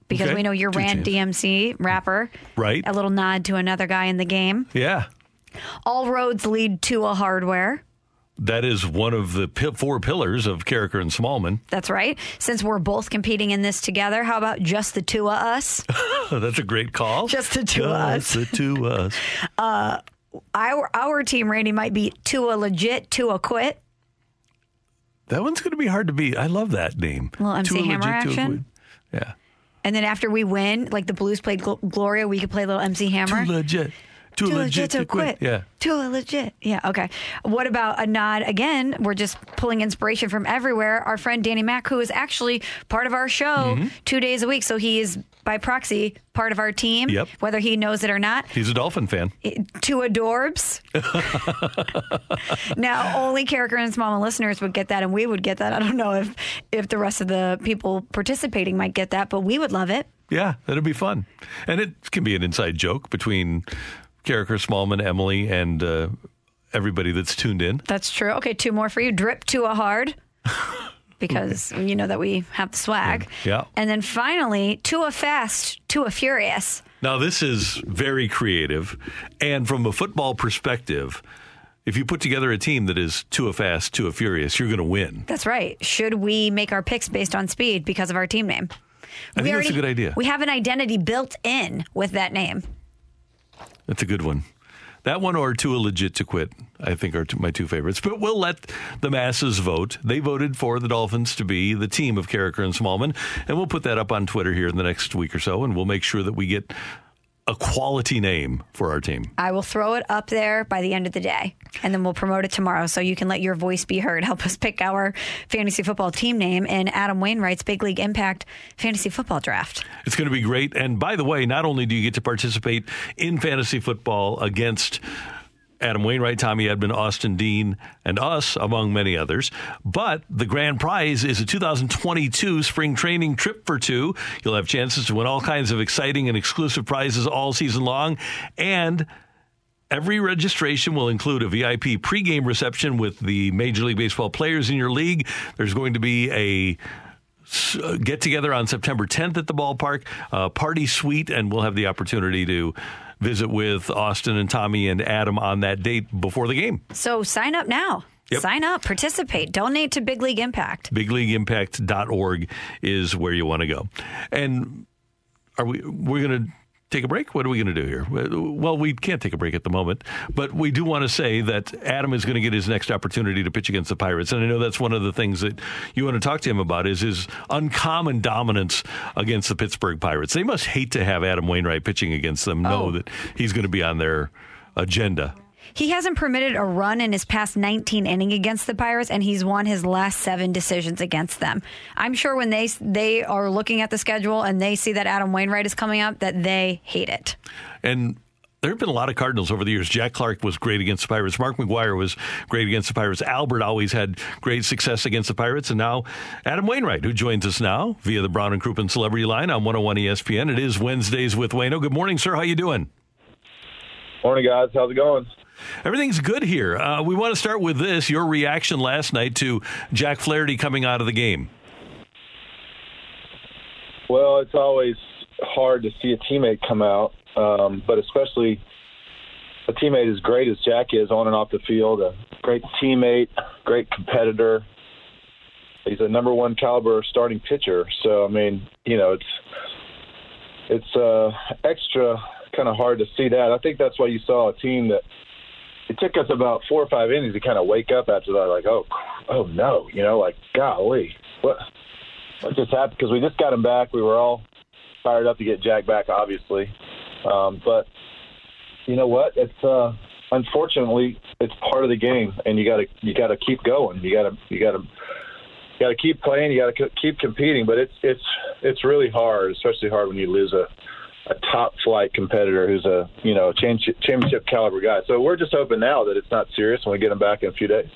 because Okay. we know you're Two Rand DMC rapper. Right. A little nod to another guy in the game. Yeah. All roads lead to a hardware. That is one of the pi- four pillars of Karraker and Smallmon. That's right. Since we're both competing in this together, how about just the two of us? That's a great call. Just the two of us. Just the two of us. Uh, Our our team, Randy, might be Tua legit, Tua quit. That one's going to be hard to beat. I love that name. Little MC Too Hammer legit to action? Yeah. And then after we win, like the Blues played Gl- Gloria, we could play a little MC Hammer. Too legit. Too, legit, to quit. Yeah. Too legit. Yeah. Okay. What about a nod? Again, we're just pulling inspiration from everywhere. Our friend Danny Mack, who is actually part of our show Mm-hmm. two days a week. So he is by proxy part of our team, Yep. whether he knows it or not. He's a Dolphin fan. Two adorbs. now, only Karraker and Small listeners would get that, and we would get that. I don't know if if the rest of the people participating might get that, but we would love it. Yeah, that'd be fun. And it can be an inside joke between Karraker, Smallmon, Emily, and uh, everybody that's tuned in. That's true. Okay, two more for you. Drip to a hard. Because you know that we have the swag. Mm. Yeah. And then finally, to a fast, to a furious. Now, this is very creative. And from a football perspective, if you put together a team that is Tua fast, Tua furious, you're going to win. That's right. Should we make our picks based on speed because of our team name? I think that's a good idea. We have an identity built in with that name. That's a good one. That one or Tua legit to quit, I think, are my two favorites. But we'll let the masses vote. They voted for the Dolphins to be the team of Karraker and Smallmon, and we'll put that up on Twitter here in the next week or so, and we'll make sure that we get a quality name for our team. I will throw it up there by the end of the day, and then we'll promote it tomorrow so you can let your voice be heard. Help us pick our fantasy football team name in Adam Wainwright's Big League Impact Fantasy Football Draft. It's going to be great. And by the way, not only do you get to participate in fantasy football against Adam Wainwright, Tommy Edman, Austin Dean, and us, among many others. But the grand prize is a 2022 spring training trip for two. You'll have chances to win all kinds of exciting and exclusive prizes all season long. And Every registration will include a VIP pregame reception with the Major League Baseball players in your league. There's going to be a get together on September 10th at the ballpark, uh, party suite, and we'll have the opportunity to visit with Austin and Tommy and Adam on that date before the game. So sign up now. Yep. Sign up, participate, donate to Big League Impact. BigLeagueImpact.org is where you want to go. And are we we're going to take a break? What are we going to do here? Well, we can't take a break at the moment, but we do want to say that Adam is going to get his next opportunity to pitch against the Pirates, and I know that's one of the things that you want to talk to him about is his uncommon dominance against the Pittsburgh Pirates. They must hate to have Adam Wainwright pitching against them. Know Oh. that he's going to be on their agenda. He hasn't permitted a run in his past 19 inning against the Pirates, and he's won his last seven decisions against them. I'm sure when they they are looking at the schedule and they see that Adam Wainwright is coming up, that they hate it. And there have been a lot of Cardinals over the years. Jack Clark was great against the Pirates. Mark McGwire was great against the Pirates. Albert always had great success against the Pirates. And now Adam Wainwright, who joins us now via the Brown and Crouppen Celebrity Line on 101 ESPN. It is Wednesdays with Wayno. Good morning, sir. How you doing? Morning, guys. How's it going? Everything's good here. Uh, we want to start with this. Your reaction last night to Jack Flaherty coming out of the game. Well, it's always hard to see a teammate come out, um, but especially a teammate as great as Jack is on and off the field. A great teammate, great competitor. He's a number one caliber starting pitcher. So I mean, you know, it's it's uh, extra kind of hard to see that. I think that's why you saw a team that it took us about four or five innings to kind of wake up after that. Like, oh, oh no, you know, like golly, what what just happened? Because we just got him back. We were all fired up to get Jack back, obviously. Um, but you know what? It's uh, unfortunately it's part of the game, and you got to you got to keep going. You got to you got to you got to keep playing. You got to keep competing. But it's it's it's really hard, especially hard when you lose a a top flight competitor who's a you know championship, championship caliber guy. So we're just hoping now that it's not serious when we get him back in a few days.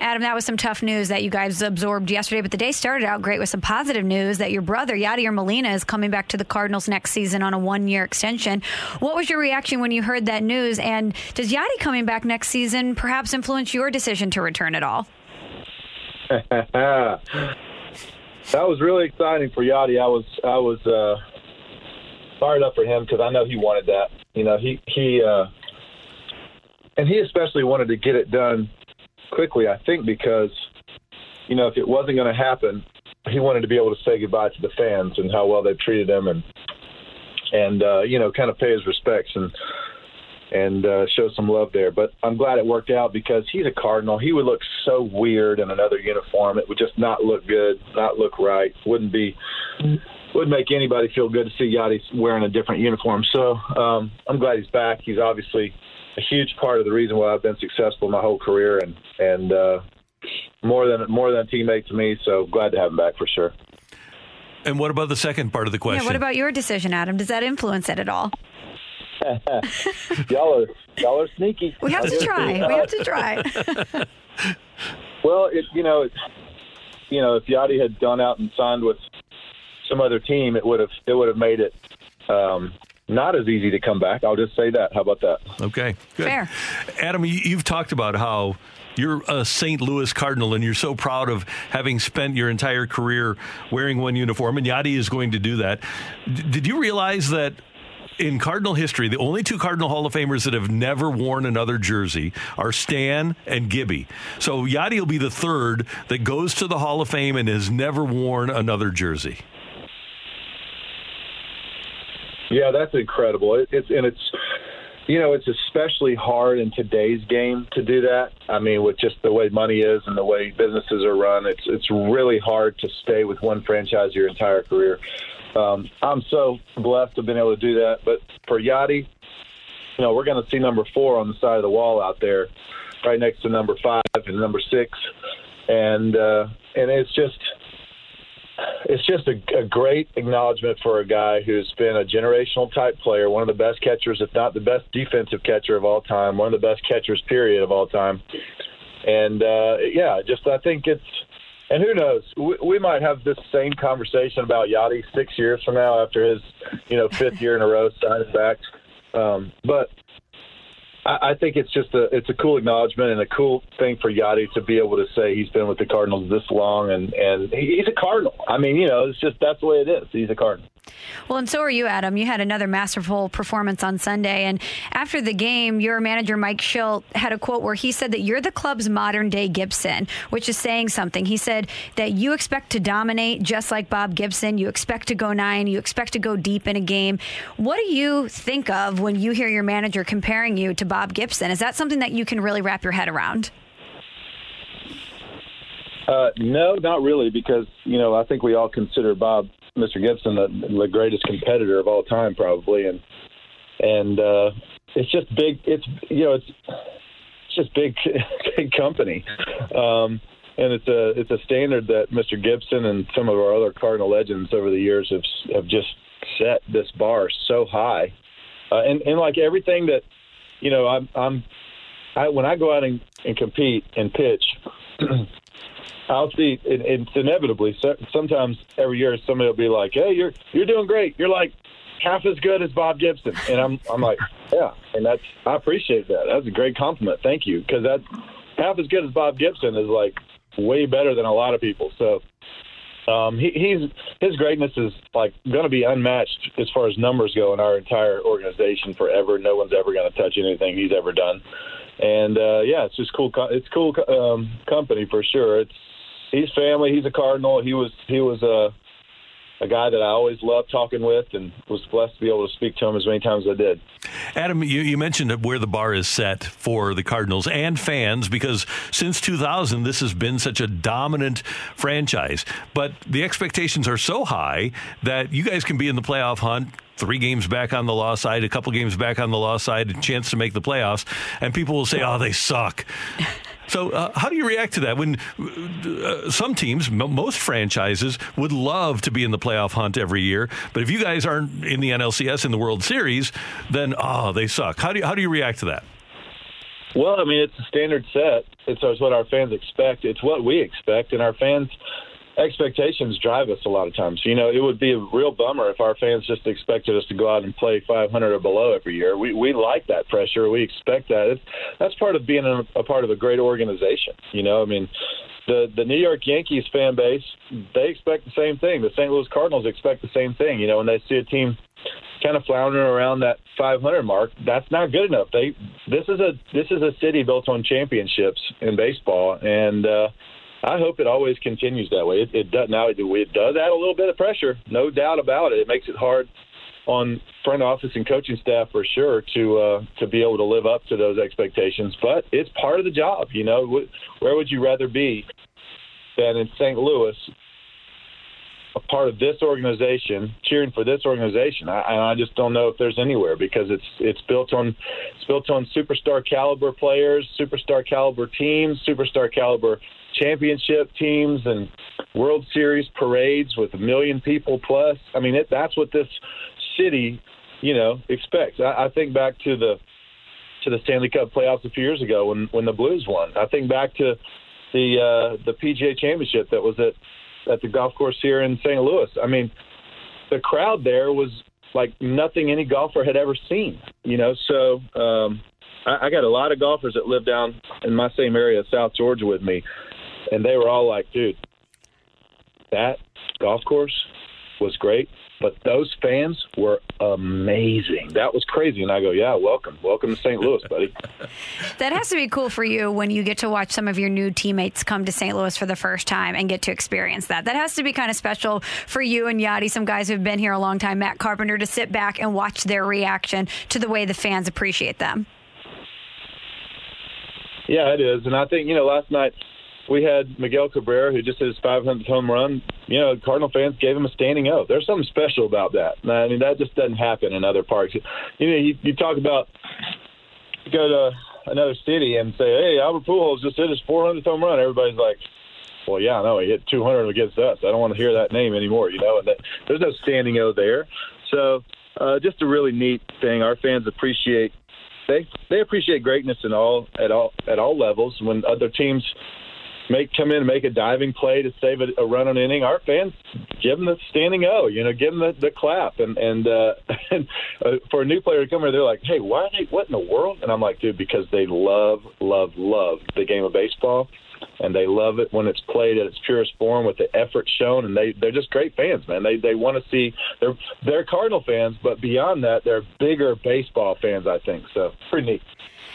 Adam, that was some tough news that you guys absorbed yesterday, but the day started out great with some positive news that your brother, Yadier Molina, is coming back to the Cardinals next season on a one year extension. What was your reaction when you heard that news? And does Yadi coming back next season perhaps influence your decision to return at all? that was really exciting for Yadi. I was I was uh, fired up for him because I know he wanted that. You know, he he uh, and he especially wanted to get it done quickly. I think because you know if it wasn't going to happen, he wanted to be able to say goodbye to the fans and how well they've treated him and and uh, you know kind of pay his respects and and uh, show some love there. But I'm glad it worked out because he's a Cardinal. He would look so weird in another uniform. It would just not look good, not look right. Wouldn't be would make anybody feel good to see Yadi wearing a different uniform. So um, I'm glad he's back. He's obviously a huge part of the reason why I've been successful my whole career, and and uh, more than more than a teammate to me. So glad to have him back for sure. And what about the second part of the question? Yeah, what about your decision, Adam? Does that influence it at all? y'all are y'all are sneaky. We have to try. We have to try. well, it, you know, it's, you know, if Yadi had gone out and signed with some other team, it would have it would have made it um, not as easy to come back. I'll just say that. How about that? Okay, good. Fair. Adam, you- you've talked about how you're a St. Louis Cardinal and you're so proud of having spent your entire career wearing one uniform, and Yadi is going to do that. D- did you realize that in Cardinal history, the only two Cardinal Hall of Famers that have never worn another jersey are Stan and Gibby. So Yadi will be the third that goes to the Hall of Fame and has never worn another jersey. Yeah, that's incredible. It, it's and it's you know it's especially hard in today's game to do that. I mean, with just the way money is and the way businesses are run, it's it's really hard to stay with one franchise your entire career. Um, I'm so blessed to have been able to do that. But for Yadi, you know, we're going to see number four on the side of the wall out there, right next to number five and number six, and uh, and it's just it's just a, a great acknowledgement for a guy who's been a generational type player, one of the best catchers, if not the best defensive catcher of all time, one of the best catchers, period, of all time. And uh, yeah, just I think it's, and who knows, we, we might have this same conversation about Yadi six years from now after his, you know, fifth year in a row signing back. Um, but I, think it's just a it's a cool acknowledgement and a cool thing for Yadi to be able to say he's been with the Cardinals this long and and he's a Cardinal. I mean, you know, it's just that's the way it is. He's a Cardinal. Well, and so are you, Adam. You had another masterful performance on Sunday. And after the game, your manager, Mike Shildt, had a quote where he said that you're the club's modern day Gibson, which is saying something. He said that you expect to dominate just like Bob Gibson. You expect to go nine. You expect to go deep in a game. What do you think of when you hear your manager comparing you to Bob Gibson? Is that something that you can really wrap your head around? Uh, no, not really, because you know I think we all consider Bob Mr. Gibson, the, the greatest competitor of all time, probably, and and uh, it's just big. It's you know, it's it's just big, big company, um, and it's a it's a standard that Mr. Gibson and some of our other Cardinal legends over the years have have just set this bar so high, uh, and and like everything that you know, I'm I'm I, when I go out and, and compete and pitch. I'll see. It, it's inevitably. So, sometimes every year, somebody will be like, "Hey, you're you're doing great. You're like half as good as Bob Gibson," and I'm I'm like, "Yeah," and that's I appreciate that. That's a great compliment. Thank you, because that half as good as Bob Gibson is like way better than a lot of people. So. Um, he, he's his greatness is like going to be unmatched as far as numbers go in our entire organization forever. No one's ever going to touch anything he's ever done, and uh, yeah, it's just cool. It's cool um, company for sure. It's he's family. He's a Cardinal. He was he was a a guy that I always loved talking with, and was blessed to be able to speak to him as many times as I did. Adam, you, you mentioned where the bar is set for the Cardinals and fans because since 2000, this has been such a dominant franchise. But the expectations are so high that you guys can be in the playoff hunt, three games back on the law side, a couple games back on the law side, a chance to make the playoffs, and people will say, "Oh, they suck." So, uh, how do you react to that? When uh, some teams, m- most franchises, would love to be in the playoff hunt every year, but if you guys aren't in the NLCS in the World Series, then oh, they suck. How do you, how do you react to that? Well, I mean, it's a standard set. It's, it's what our fans expect. It's what we expect, and our fans expectations drive us a lot of times. You know, it would be a real bummer if our fans just expected us to go out and play 500 or below every year. We we like that pressure. We expect that. It's, that's part of being a, a part of a great organization. You know, I mean, the the New York Yankees fan base they expect the same thing. The St. Louis Cardinals expect the same thing. You know, when they see a team kind of floundering around that 500 mark, that's not good enough. They this is a this is a city built on championships in baseball, and uh, I hope it always continues that way. It, it does now. It, it does add a little bit of pressure, no doubt about it. It makes it hard on front office and coaching staff for sure to uh, to be able to live up to those expectations. But it's part of the job. You know, where would you rather be than in St. Louis, a part of this organization, cheering for this organization? I, I just don't know if there's anywhere because it's it's built on it's built on superstar caliber players, superstar caliber teams, superstar caliber championship teams and World Series parades with a million people plus. I mean, it, that's what this city, you know, expects. I, I think back to the to the Stanley Cup playoffs a few years ago when when the Blues won. I think back to the uh, the PGA Championship that was at at the golf course here in St. Louis. I mean, the crowd there was like nothing any golfer had ever seen. You know, so um, I, I got a lot of golfers that live down in my same area, South Georgia, with me and they were all like, "Dude, that golf course was great, but those fans were amazing. That was crazy. And I go, yeah, welcome, welcome to St. Louis, buddy. That has to be cool for you when you get to watch some of your new teammates come to St. Louis for the first time and get to experience that. That has to be kind of special for you and Yadi, some guys who've been here a long time, Matt Carpenter, to sit back and watch their reaction to the way the fans appreciate them. Yeah, it is. And I think, you know, last night we had Miguel Cabrera, who just hit his 500th home run. You know, Cardinal fans gave him a standing O. There's something special about that. I mean, that just doesn't happen in other parks. You know, you, you talk about you go to another city and say, "Hey, Albert Pujols just hit his 400th home run." Everybody's like, "Well, yeah, I know he hit 200 against us. I don't want to hear that name anymore." You know, and that, there's no standing O there. So, uh, just a really neat thing. Our fans appreciate they they appreciate greatness in all at all at all levels. When other teams make come in and make a diving play to save a, a run on inning, our fans give them the standing O. You know, give them the, the clap. And and, uh, and uh, for a new player to come here, they're like, "Hey, why? They, what in the world?" And I'm like, "Dude, because they love, love, love the game of baseball." And they love it when it's played at its purest form with the effort shown, and they they're just great fans, man. They they want to see they're they're Cardinal fans, but beyond that, they're bigger baseball fans. I think so. Pretty neat.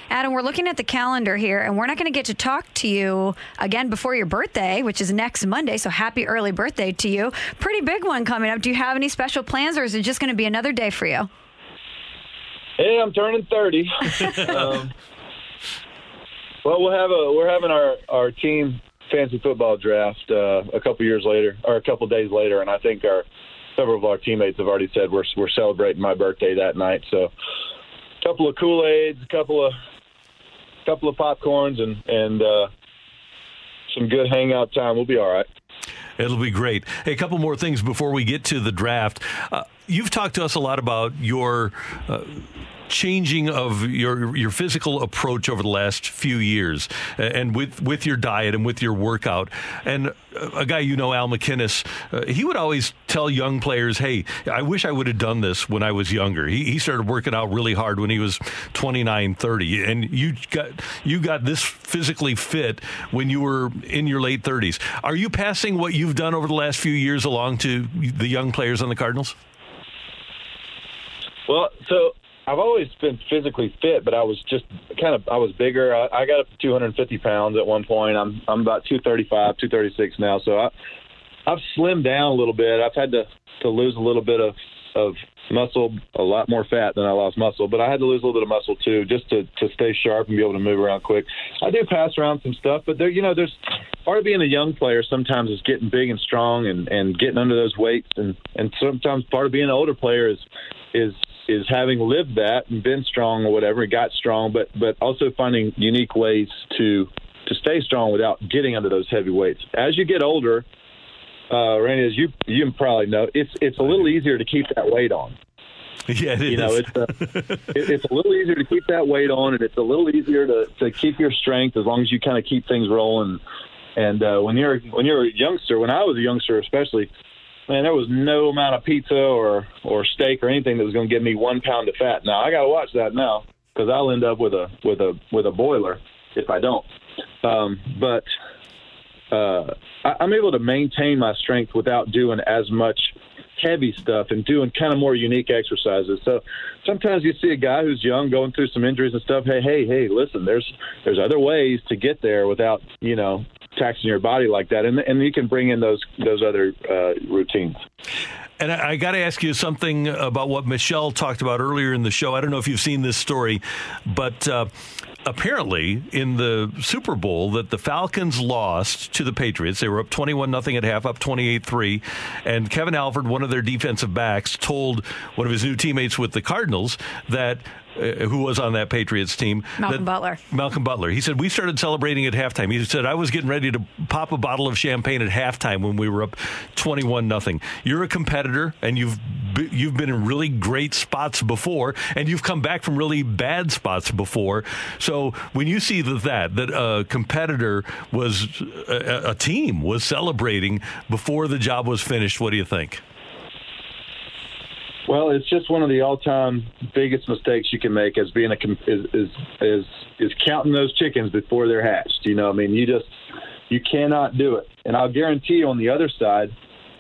Adam, we're looking at the calendar here, and we're not going to get to talk to you again before your birthday, which is next Monday. So happy early birthday to you. Pretty big one coming up. Do you have any special plans, or is it just going to be another day for you? Hey, I'm turning 30. um, well, we'll have a we're having our our team fancy football draft uh, a couple years later, or a couple days later, and I think our several of our teammates have already said we're we're celebrating my birthday that night. So, a couple of Kool Aids, a couple of couple of popcorns, and and uh, some good hangout time. We'll be all right. It'll be great. Hey, a couple more things before we get to the draft. Uh, you've talked to us a lot about your. Uh, changing of your your physical approach over the last few years, and with with your diet and with your workout. And a guy you know, Al MacInnis, uh, he would always tell young players, "Hey, I wish I would have done this when I was younger." He, he started working out really hard when he was 29, 30, and you got you got this physically fit when you were in your late 30s. Are you passing what you've done over the last few years along to the young players on the Cardinals? Well, so I've always been physically fit, but I was just kind of I was bigger. I, I got up to 250 pounds at one point. I'm I'm about 235, 236 now. So I I've slimmed down a little bit. I've had to to lose a little bit of of muscle, a lot more fat than I lost muscle, but I had to lose a little bit of muscle too, just to to stay sharp and be able to move around quick. I do pass around some stuff, but there, you know, there's part of being a young player sometimes is getting big and strong and and getting under those weights, and and sometimes part of being an older player is is is having lived that and been strong or whatever, and got strong, but but also finding unique ways to to stay strong without getting under those heavy weights. As you get older, uh, Randy, as you you probably know, it's it's a little easier to keep that weight on. Yeah, it you is. know, it's a, it, it's a little easier to keep that weight on, and it's a little easier to to keep your strength as long as you kind of keep things rolling. And uh, when you're when you're a youngster, when I was a youngster, especially, man, there was no amount of pizza or or steak or anything that was going to give me one pound of fat. Now I got to watch that now because I'll end up with a with a with a boiler if I don't. Um, but uh, I, I'm able to maintain my strength without doing as much heavy stuff and doing kind of more unique exercises. So sometimes you see a guy who's young going through some injuries and stuff. Hey, hey, hey, listen, there's there's other ways to get there without you know taxing your body like that, and and you can bring in those those other uh, routines. And I, I got to ask you something about what Michelle talked about earlier in the show. I don't know if you've seen this story, but uh, apparently in the Super Bowl that the Falcons lost to the Patriots. They were up 21 nothing at half, up 28-3, and Kevin Alford, one of their defensive backs, told one of his new teammates with the Cardinals that uh, who was on that Patriots team. Malcolm that, Butler. Malcolm Butler. He said we started celebrating at halftime. He said I was getting ready to pop a bottle of champagne at halftime when we were up 21 nothing. You're a competitor and you've you've been in really great spots before and you've come back from really bad spots before. So when you see that that, that a competitor was a, a team was celebrating before the job was finished, what do you think? Well, it's just one of the all-time biggest mistakes you can make as being a is is is, is counting those chickens before they're hatched. You know, I mean, you just you cannot do it. And I'll guarantee you, on the other side,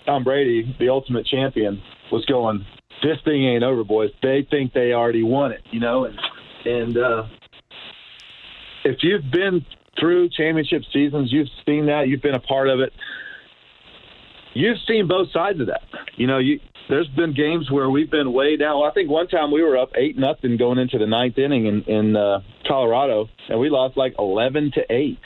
Tom Brady, the ultimate champion, was going, "This thing ain't over, boys." They think they already won it, you know, and and uh, if you've been through championship seasons, you've seen that, you've been a part of it. You've seen both sides of that. You know, you there's been games where we've been way down. I think one time we were up eight nothing going into the ninth inning in, in uh, Colorado, and we lost like eleven to eight.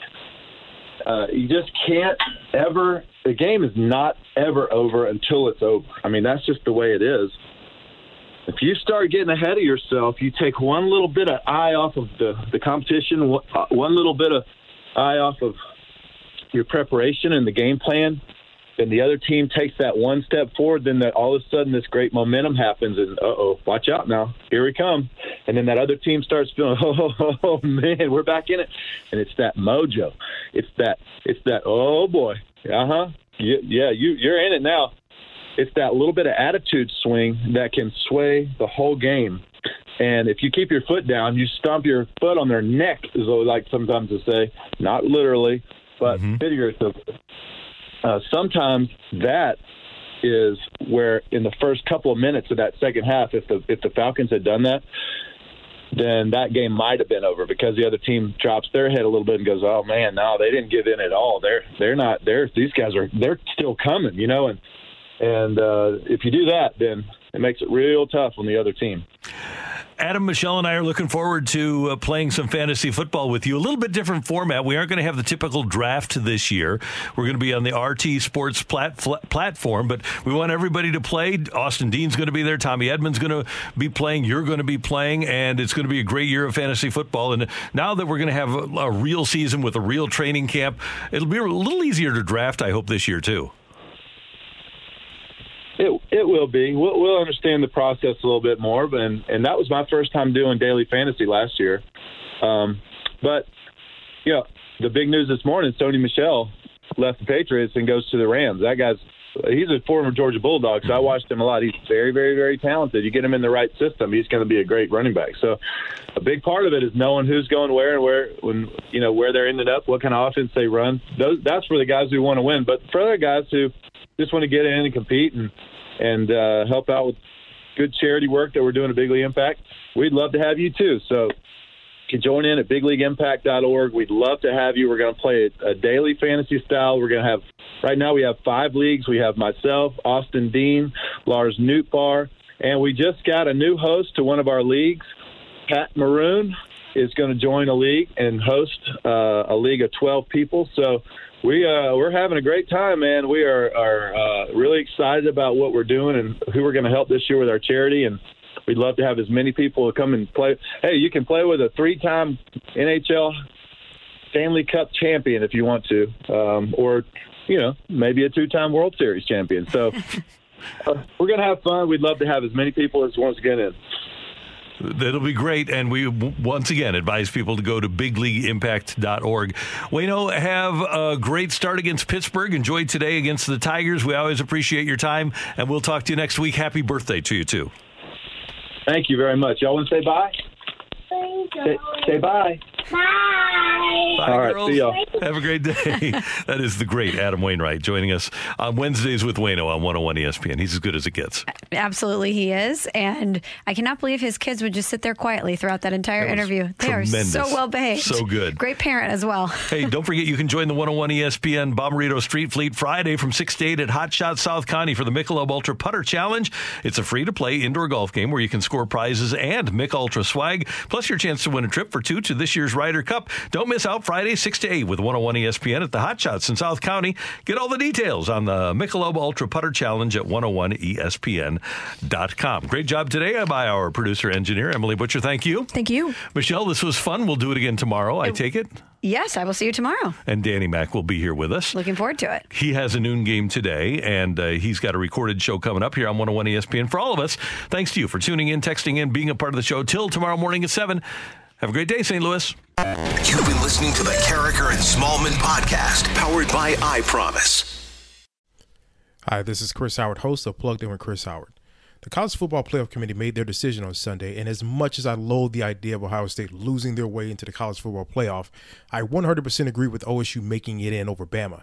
Uh, you just can't ever. The game is not ever over until it's over. I mean, that's just the way it is. If you start getting ahead of yourself, you take one little bit of eye off of the the competition, one uh, little bit of eye off of your preparation and the game plan then the other team takes that one step forward, then that all of a sudden this great momentum happens, and uh oh, watch out now, here we come, and then that other team starts feeling, oh, oh, oh, oh man, we're back in it, and it's that mojo, it's that, it's that, oh boy, uh huh, yeah, yeah, you you're in it now. It's that little bit of attitude swing that can sway the whole game. And if you keep your foot down, you stomp your foot on their neck, as I like sometimes to say, not literally, but mm-hmm. figuratively uh, sometimes that is where in the first couple of minutes of that second half, if the if the Falcons had done that, then that game might have been over because the other team drops their head a little bit and goes, "Oh man, no, they didn't give in at all. They're they're not. They're these guys are they're still coming, you know." And and uh, if you do that, then it makes it real tough on the other team. Adam, Michelle, and I are looking forward to uh, playing some fantasy football with you. A little bit different format. We aren't going to have the typical draft this year. We're going to be on the RT Sports plat- platform, but we want everybody to play. Austin Dean's going to be there. Tommy Edman's going to be playing. You're going to be playing, and it's going to be a great year of fantasy football. And now that we're going to have a, a real season with a real training camp, it'll be a little easier to draft. I hope this year too. It it will be. We'll, we'll understand the process a little bit more, but and, and that was my first time doing daily fantasy last year. Um, but you know, the big news this morning: Sony Michel left the Patriots and goes to the Rams. That guy's he's a former Georgia Bulldog, so I watched him a lot. He's very, very, very talented. You get him in the right system, he's going to be a great running back. So, a big part of it is knowing who's going where and where, when you know where they're ended up, what kind of offense they run. Those that's for the guys who want to win. But for other guys who just want to get in and compete and and uh, help out with good charity work that we're doing at Big League Impact, we'd love to have you too. So you can join in at bigleagueimpact.org. We'd love to have you. We're going to play a, daily fantasy style. We're going to have right now we have five leagues. We have myself, Austin Dean, Lars Nootbaar, and we just got a new host to one of our leagues. Pat Maroon is going to join a league and host uh, a league of 12 people. So we uh, we're having a great time, man. We are are uh, really excited about what we're doing and who we're going to help this year with our charity, and we'd love to have as many people come and play. Hey, you can play with a three-time NHL Stanley Cup champion if you want to, um, or you know maybe a two-time World Series champion. So uh, we're going to have fun. We'd love to have as many people as wants to get in. That'll be great. And we once again advise people to go to bigleagueimpact.org. Wayno, have a great start against Pittsburgh. Enjoy today against the Tigers. We always appreciate your time, and we'll talk to you next week. Happy birthday to you, too. Thank you very much. Y'all want to say bye? Say, say bye. Bye. Bye, All right, girls. see y'all. Have a great day. that is the great Adam Wainwright joining us on Wednesdays with Wayno on 101 ESPN. He's as good as it gets. Absolutely, he is. And I cannot believe his kids would just sit there quietly throughout that entire That interview. They tremendous. are so well behaved. So good. Great parent as well. hey, don't forget you can join the 101 ESPN Bomberito Street Fleet Friday from 6 to 8 at Hot Shot South County for the Michelob Ultra Putter Challenge. It's a free to play indoor golf game where you can score prizes and Mich Ultra swag, plus your chance to win a trip for two to this year's Ryder Cup. Don't miss out Friday, 6 to 8 with 101 ESPN at the Hot Shots in South County. Get all the details on the Michelob Ultra Putter Challenge at 101ESPN.com. Great job today by our producer engineer, Emily Butcher. Thank you. Thank you. Michelle, this was fun. We'll do it again tomorrow. I take it. Yes, I will see you tomorrow. And Danny Mack will be here with us. Looking forward to it. He has a noon game today, and uh, he's got a recorded show coming up here on 101 ESPN. For all of us, thanks to you for tuning in, texting in, being a part of the show till tomorrow morning at 7. Have a great day, St. Louis. You've been listening to the Karraker and Smallmon podcast, powered by I Promise. Hi, this is Chris Howard, host of Plugged In with Chris Howard. The College Football Playoff Committee made their decision on Sunday, and as much as I loathe the idea of Ohio State losing their way into the College Football Playoff, I 100% agree with OSU making it in over Bama.